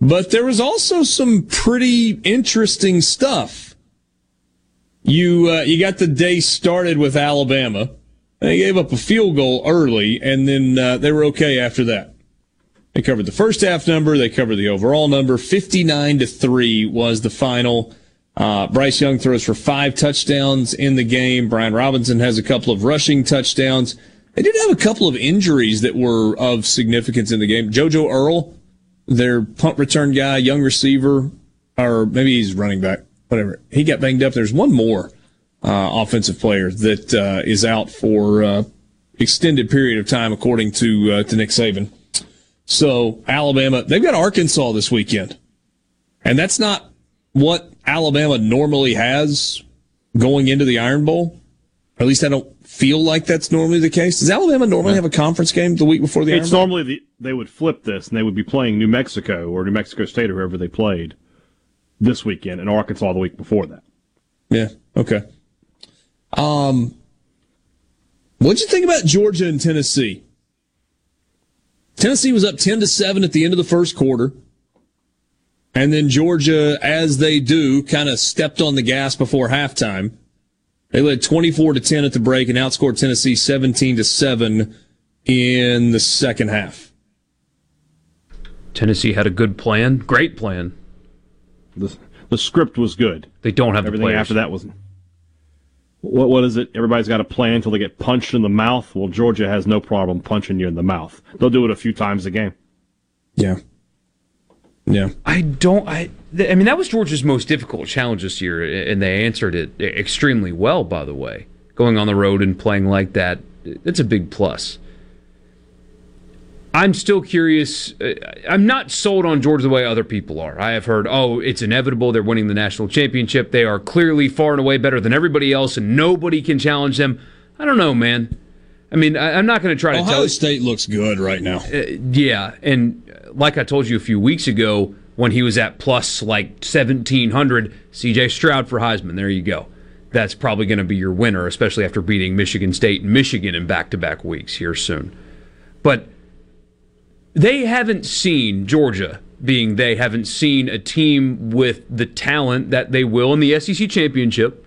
but there was also some pretty interesting stuff. You uh, you got the day started with Alabama. They gave up a field goal early, and then uh, they were okay after that. They covered the first half number. They covered the overall number. 59 to 3 was the final. Uh, Bryce Young throws for five touchdowns in the game. Brian Robinson has a couple of rushing touchdowns. They did have a couple of injuries that were of significance in the game. JoJo Earle, their punt return guy, young receiver, or maybe he's running back, whatever. He got banged up. There's one more uh, offensive player that uh, is out for uh, extended period of time, according to uh, to Nick Saban. So Alabama, they've got Arkansas this weekend, and that's not what Alabama normally has going into the Iron Bowl. Or at least I don't feel like that's normally the case. Does Alabama normally have a conference game the week before the It's Iron Bowl? normally the, they would flip this and they would be playing New Mexico or New Mexico State or whoever they played this weekend and Arkansas the week before that. Yeah. Okay. Um, what'd you think about Georgia and Tennessee? Tennessee was up ten to seven at the end of the first quarter, and then Georgia, as they do, kind of stepped on the gas before halftime. They led twenty-four to ten at the break and outscored Tennessee seventeen to seven in the second half. Tennessee had a good plan, great plan. The, the script was good. They don't have the Everything players. after that was. What, what is it? Everybody's got a plan until they get punched in the mouth. Well, Georgia has no problem punching you in the mouth. They'll do it a few times a game. Yeah. Yeah. I don't. I. I mean, that was Georgia's most difficult challenge this year, and they answered it extremely well. By the way, going on the road and playing like that, it's a big plus. I'm still curious. I'm not sold on Georgia the way other people are. I have heard, oh, it's inevitable. They're winning the national championship. They are clearly far and away better than everybody else, and nobody can challenge them. I don't know, man. I mean, I, I'm not going to try to Ohio tell. State looks good right now. Uh, yeah, and uh, like I told you a few weeks ago, when he was at plus like 1700, CJ Stroud for Heisman. There you go. That's probably going to be your winner, especially after beating Michigan State and Michigan in back to back weeks here soon. But they haven't seen Georgia being they haven't seen a team with the talent that they will in the SEC championship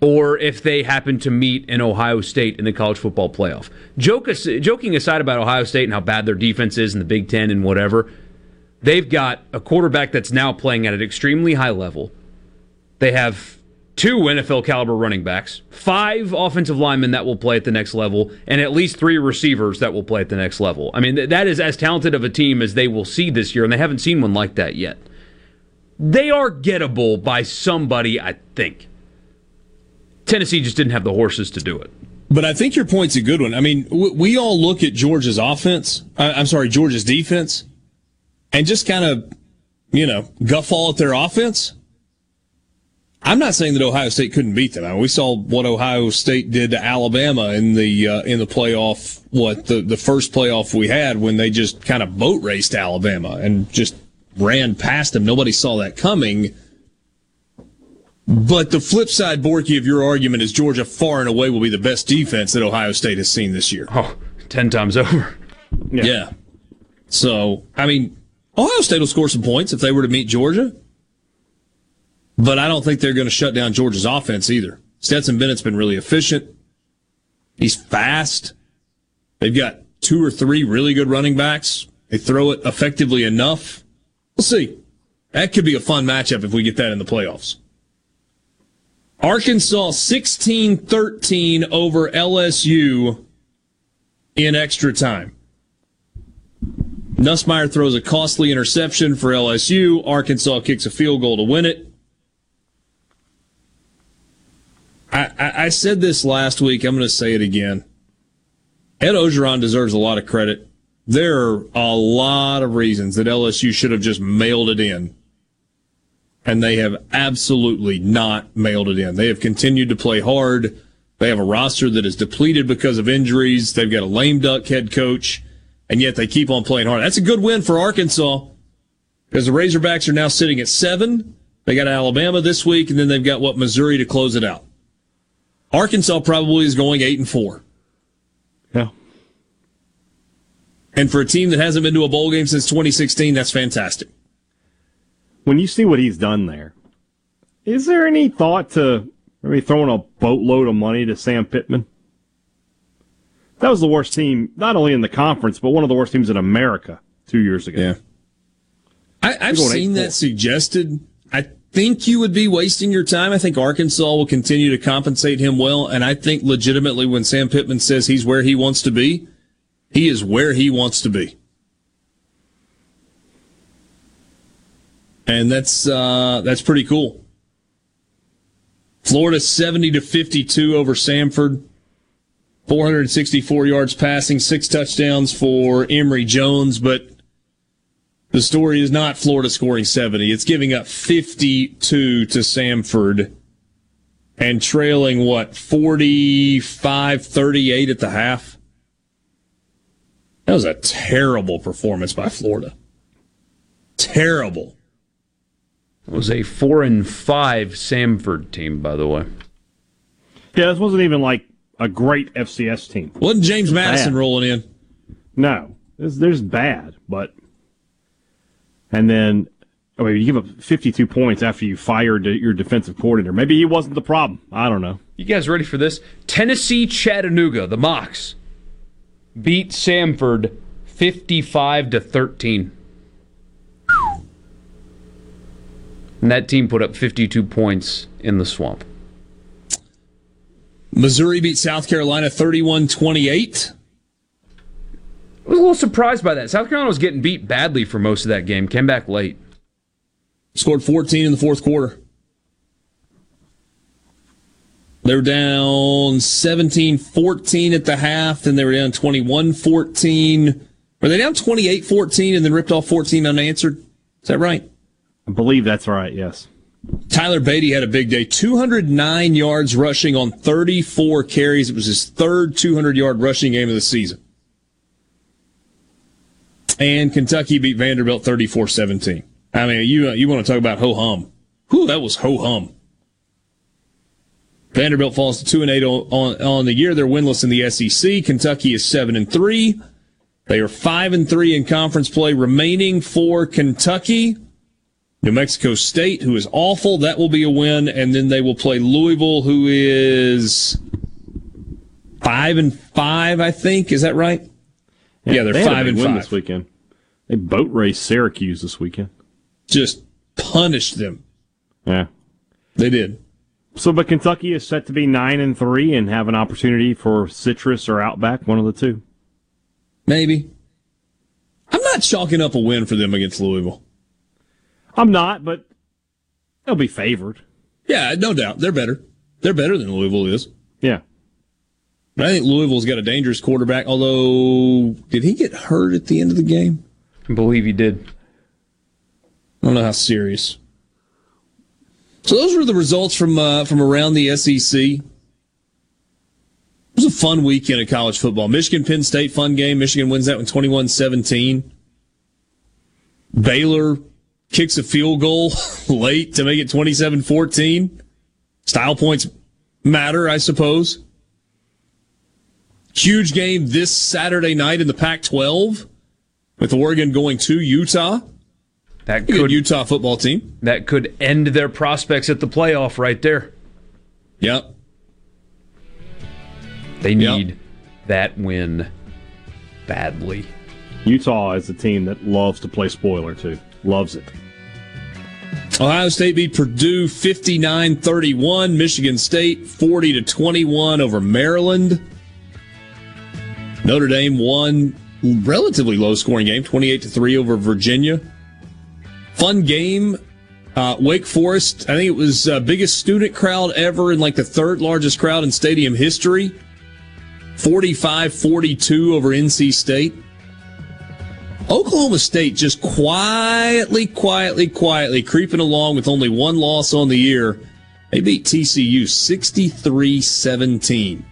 or if they happen to meet in Ohio State in the college football playoff. Joke, joking aside about Ohio State and how bad their defense is in the Big Ten and whatever, they've got a quarterback that's now playing at an extremely high level. They have two NFL caliber running backs, five offensive linemen that will play at the next level, and at least three receivers that will play at the next level. I mean, that is as talented of a team as they will see this year, and they haven't seen one like that yet. They are gettable by somebody, I think. Tennessee just didn't have the horses to do it. But I think your point's a good one. I mean, we all look at Georgia's offense. I- I'm sorry, Georgia's defense, and just kind of, you know, guffaw at their offense. I'm not saying that Ohio State couldn't beat them. I mean, we saw what Ohio State did to Alabama in the uh, in the playoff. What the the first playoff we had when they just kind of boat raced Alabama and just ran past them. Nobody saw that coming. But the flip side, Borky, of your argument is Georgia far and away will be the best defense that Ohio State has seen this year. Oh, 10 times over. Yeah. So, I mean, Ohio State will score some points if they were to meet Georgia. But I don't think they're going to shut down Georgia's offense either. Stetson Bennett's been really efficient. He's fast. They've got two or three really good running backs. They throw it effectively enough. We'll see. That could be a fun matchup if we get that in the playoffs. Arkansas 16 13 over LSU in extra time. Nussmeier throws a costly interception for LSU. Arkansas kicks a field goal to win it. I, I, I said this last week. I'm going to say it again. Ed Orgeron deserves a lot of credit. There are a lot of reasons that LSU should have just mailed it in. And they have absolutely not mailed it in. They have continued to play hard. They have a roster that is depleted because of injuries. They've got a lame duck head coach, and yet they keep on playing hard. That's a good win for Arkansas because the Razorbacks are now sitting at seven. They got Alabama this week, and then they've got what Missouri to close it out. Arkansas probably is going eight and four. Yeah. And for a team that hasn't been to a bowl game since 2016, that's fantastic. When you see what he's done there, is there any thought to maybe throwing a boatload of money to Sam Pittman? That was the worst team, not only in the conference, but one of the worst teams in America two years ago. Yeah. I, I've seen that suggested. I think you would be wasting your time. I think Arkansas will continue to compensate him well. And I think legitimately when Sam Pittman says he's where he wants to be, he is where he wants to be. And that's uh, that's pretty cool. Florida 70 to 52 over Samford. 464 yards passing, six touchdowns for Emory Jones, but the story is not Florida scoring 70. It's giving up 52 to Samford and trailing what 45 38 at the half. That was a terrible performance by Florida. Terrible. It was a four and five Samford team, by the way. Yeah, this wasn't even like a great FCS team. Wasn't James It's Madison bad. rolling in? No, there's, there's bad, but and then I mean, you give up 52 points after you fired your defensive coordinator. Maybe he wasn't the problem. I don't know. You guys ready for this? Tennessee Chattanooga, the Mocs, beat Samford 55 to 13. And that team put up 52 points in the swamp. Missouri beat South Carolina 31 28. I was a little surprised by that. South Carolina was getting beat badly for most of that game, came back late. Scored 14 in the fourth quarter. They were down 17 14 at the half, then they were down 21 14. Were they down 28 14 and then ripped off 14 unanswered? Is that right? I believe that's right, yes. Tyler Badie had a big day 209 yards rushing on 34 carries. It was his third 200 yard rushing game of the season. And Kentucky beat Vanderbilt 34 17. I mean, you, you want to talk about ho hum. Whew, that was ho hum. Vanderbilt falls to 2 and 8 on, on, the year. They're winless in the SEC. Kentucky is 7 and 3. They are 5 and 3 in conference play remaining for Kentucky. New Mexico State, who is awful, that will be a win, and then they will play Louisville, who is five and five, I think. Is that right? Yeah, they're they five and five. this weekend. They boat raced Syracuse this weekend. Just punished them. Yeah, they did. So, but Kentucky is set to be nine and three and have an opportunity for Citrus or Outback, one of the two. Maybe. I'm not chalking up a win for them against Louisville. I'm not, but they'll be favored. Yeah, no doubt. They're better. They're better than Louisville is. Yeah. But I think Louisville's got a dangerous quarterback, although, did he get hurt at the end of the game? I believe he did. I don't know how serious. So those were the results from uh, from around the SEC. It was a fun weekend of college football. Michigan Penn State fun game. Michigan wins that one 21-17. Baylor kicks a field goal [LAUGHS] late to make it 27-14. Style points matter, I suppose. Huge game this Saturday night in the Pac-12 with Oregon going to Utah. That Good could Utah football team. that could end their prospects at the playoff right there. Yep. They need that win badly. Utah is a team that loves to play spoiler too. Loves it. Ohio State beat Purdue 59-31, Michigan State 40 to 21 over Maryland. Notre Dame won relatively low scoring game, 28 to 3 over Virginia. Fun game. Uh, Wake Forest, I think it was uh, biggest student crowd ever and like the third largest crowd in stadium history. 45-42 over NC State. Oklahoma State just quietly, quietly, quietly creeping along with only one loss on the year. They beat TCU 63 17.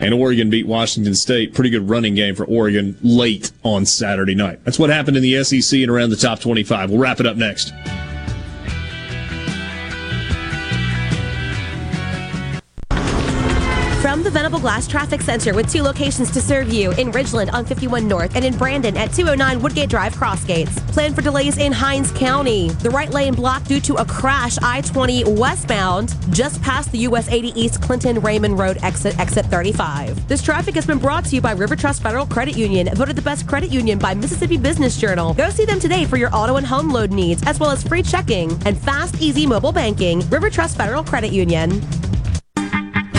And Oregon beat Washington State. Pretty good running game for Oregon late on Saturday night. That's what happened in the SEC and around the top 25. We'll wrap it up next. Venable Glass Traffic Center with two locations to serve you in Ridgeland on 51 North and in Brandon at 209 Woodgate Drive Crossgates. Plan for delays in Hinds County. The right lane blocked due to a crash I 20 westbound just past the US 80 East Clinton Raymond Road exit, exit 35. This traffic has been brought to you by River Trust Federal Credit Union, voted the best credit union by Mississippi Business Journal. Go see them today for your auto and home load needs, as well as free checking and fast, easy mobile banking. River Trust Federal Credit Union.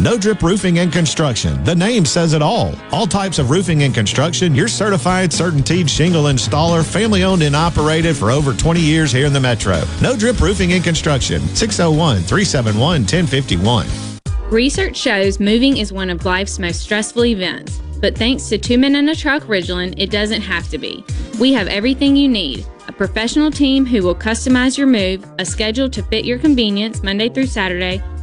No Drip Roofing and Construction. The name says it all. All types of roofing and construction, your certified, certainteed shingle installer, family owned and operated for over 20 years here in the Metro. No Drip Roofing and Construction, 601 371 1051. Research shows moving is one of life's most stressful events, but thanks to Two Men and a Truck Ridgeland, it doesn't have to be. We have everything you need a professional team who will customize your move, a schedule to fit your convenience Monday through Saturday,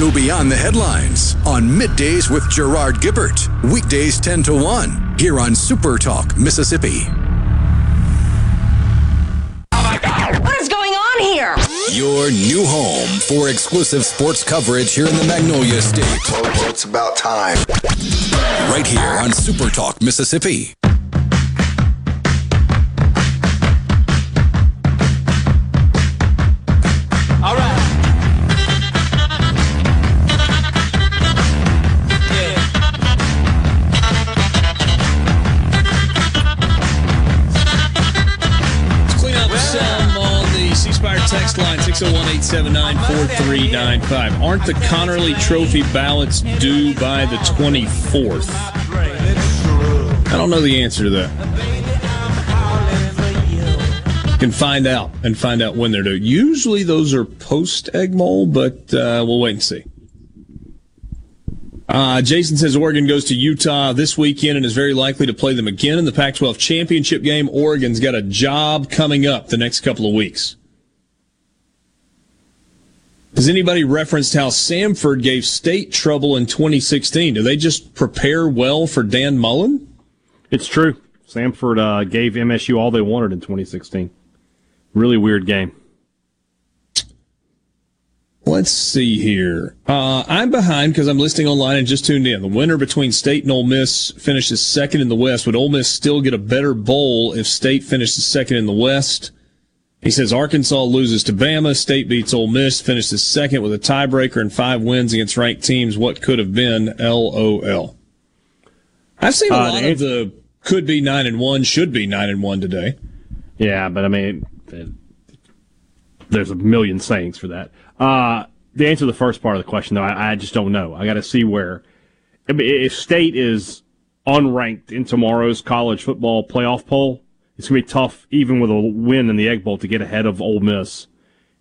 Go beyond the headlines on Middays with Gerard Gibert. Weekdays 10 to 1 here on Super Talk, Mississippi. What is going on here? Your new home for exclusive sports coverage here in the Magnolia State. It's about time. Right here on Super Talk, Mississippi. 601 879 4395. Aren't the Conerly Trophy ballots due by the 24th? I don't know the answer to that. Can find out and find out when they're due. Usually those are post Egg Bowl, but uh, we'll wait and see. Uh, Jason says Oregon goes to Utah this weekend and is very likely to play them again in the Pac 12 championship game. Oregon's got a job coming up the next couple of weeks. Has anybody referenced how Samford gave state trouble in 2016? Do they just prepare well for Dan Mullen? It's true. Samford uh, gave MSU all they wanted in 2016. Really weird game. Let's see here. Uh, I'm behind because I'm listening online and just tuned in. The winner between State and Ole Miss finishes second in the West. Would Ole Miss still get a better bowl if State finishes second in the West? He says Arkansas loses to Bama. State beats Ole Miss, finishes second with a tiebreaker and five wins against ranked teams. What could have been? LOL. I've seen a Uh, lot of the could be nine and one, should be nine and one today. Yeah, but I mean, there's a million sayings for that. Uh, the answer to the first part of the question, though, I, I just don't know. I got to see where. I mean, if State is unranked in tomorrow's college football playoff poll, it's going to be tough, even with a win in the Egg Bowl, to get ahead of Ole Miss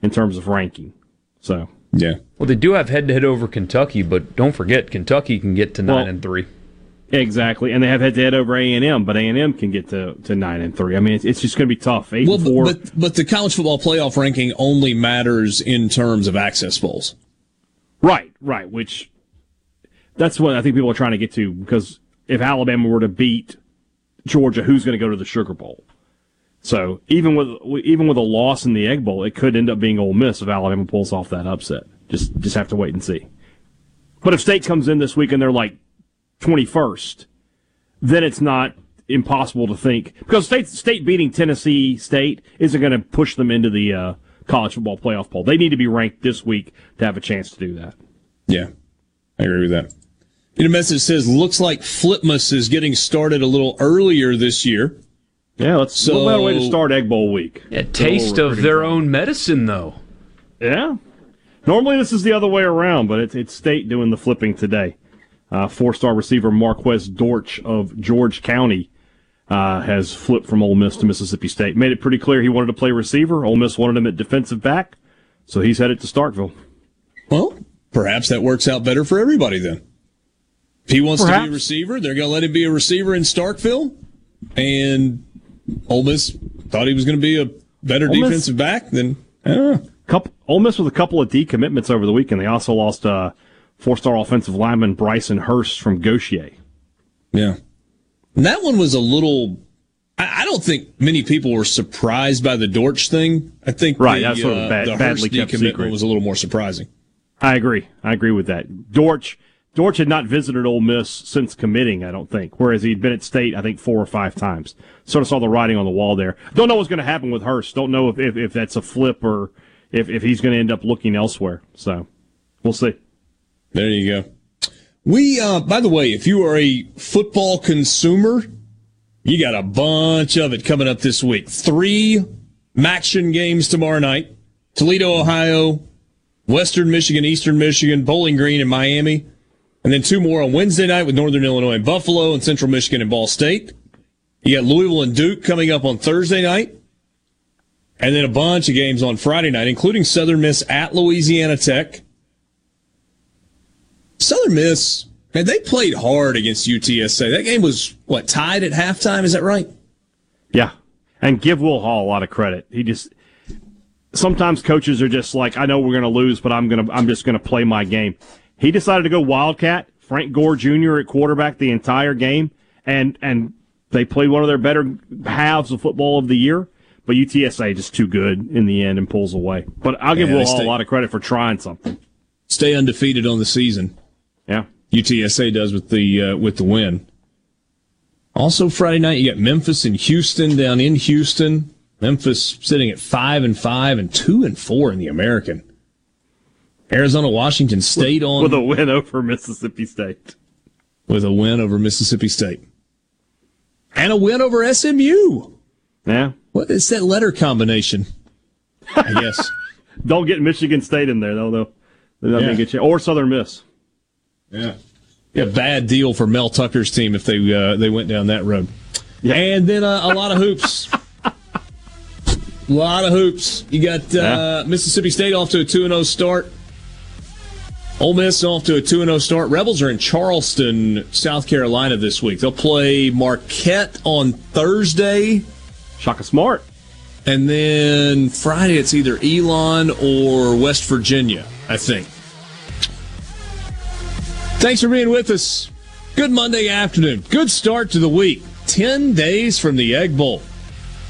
in terms of ranking. So, yeah. Well, they do have head to head over Kentucky, but don't forget Kentucky can get to nine Well, and three. Exactly, and they have head to head over A and M, but A and M can get to, to nine and three. I mean, it's, it's just going to be tough. Eight Well, and four. but but the college football playoff ranking only matters in terms of access bowls. Right, right. Which that's what I think people are trying to get to because if Alabama were to beat Georgia, who's going to go to the Sugar Bowl? So even with even with a loss in the Egg Bowl, it could end up being Ole Miss if Alabama pulls off that upset. Just just have to wait and see. But if State comes in this week and they're like twenty first, then it's not impossible to think because State State beating Tennessee State isn't going to push them into the uh, college football playoff poll. They need to be ranked this week to have a chance to do that. Yeah, I agree with that. In a message says, looks like Flipmas is getting started a little earlier this year. Yeah, let's so, what better way to start Egg Bowl week? A taste of their own medicine, though. Yeah. Normally this is the other way around, but it's, it's State doing the flipping today. Uh, four-star receiver Marquez Dortch of George County uh, has flipped from Ole Miss to Mississippi State. Made it pretty clear he wanted to play receiver. Ole Miss wanted him at defensive back, so he's headed to Starkville. Well, perhaps that works out better for everybody then. If he wants to be a receiver, they're going to let him be a receiver in Starkville. And Ole Miss thought he was going to be a better Ole Miss- defensive back. than. I don't know. Couple, Ole Miss with a couple of decommitments over the weekend. They also lost uh, four-star offensive lineman Bryson Hurst from Gautier. Yeah. And that one was a little. I I don't think many people were surprised by the Dortch thing. I think Right, the, that's sort of uh, bad- the badly Hurst kept decommitment secret. was a little more surprising. I agree. I agree with that. Dortch Dortch had not visited Ole Miss since committing, I don't think. Whereas he'd been at State, I think, four or five times. Sort of saw the writing on the wall there. Don't know what's going to happen with Hurst. Don't know if, if, if that's a flip or if, if he's going to end up looking elsewhere. So we'll see. There you go. We, uh, by the way, if you are a football consumer, you got a bunch of it coming up this week. Three MACtion games tomorrow night. Toledo, Ohio, Western Michigan, Eastern Michigan, Bowling Green, and Miami. And then two more on Wednesday night with Northern Illinois and Buffalo and Central Michigan and Ball State. You got Louisville and Duke coming up on Thursday night. And then a bunch of games on Friday night, including Southern Miss at Louisiana Tech. Southern Miss, man, they played hard against UTSA. That game was, what, tied at halftime? Is that right? Yeah. And give Will Hall a lot of credit. He just, sometimes coaches are just like, I know we're going to lose, but I'm going to, I'm just going to play my game. He decided to go Wildcat, Frank Gore Jr. at quarterback the entire game, and, and they played one of their better halves of football of the year. But UTSA just too good in the end and pulls away. But I'll give Yeah, Will stay- a lot of credit for trying something. Stay undefeated on the season. Yeah. UTSA does with the uh, with the win. Also Friday night you got Memphis and Houston down in Houston. Memphis sitting at five and five and two and four in the American. Arizona Washington State on With a win over Mississippi State. with a win over Mississippi State. And a win over SMU. Yeah. What is that letter combination? I guess. [LAUGHS] Don't get Michigan State in there, though. though. They're not Yeah. get you. Or Southern Miss. Yeah. Yeah, bad deal for Mel Tucker's team if they uh, they went down that road. Yeah. And then uh, a lot of hoops. a [LAUGHS] lot of hoops. You got uh, Mississippi State off to a 2 0 start. Ole Miss off to a 2 0 start. Rebels are in Charleston, South Carolina this week. They'll play Marquette on Thursday. Shaka Smart. And then Friday, it's either Elon or West Virginia, I think. Thanks for being with us. Good Monday afternoon. Good start to the week. 10 days from the Egg Bowl.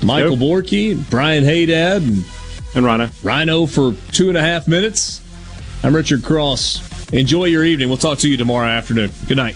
Michael Borky, Brian Haydad, and, and Rhino. Rhino for two and a half minutes. I'm Richard Cross. Enjoy your evening. We'll talk to you tomorrow afternoon. Good night.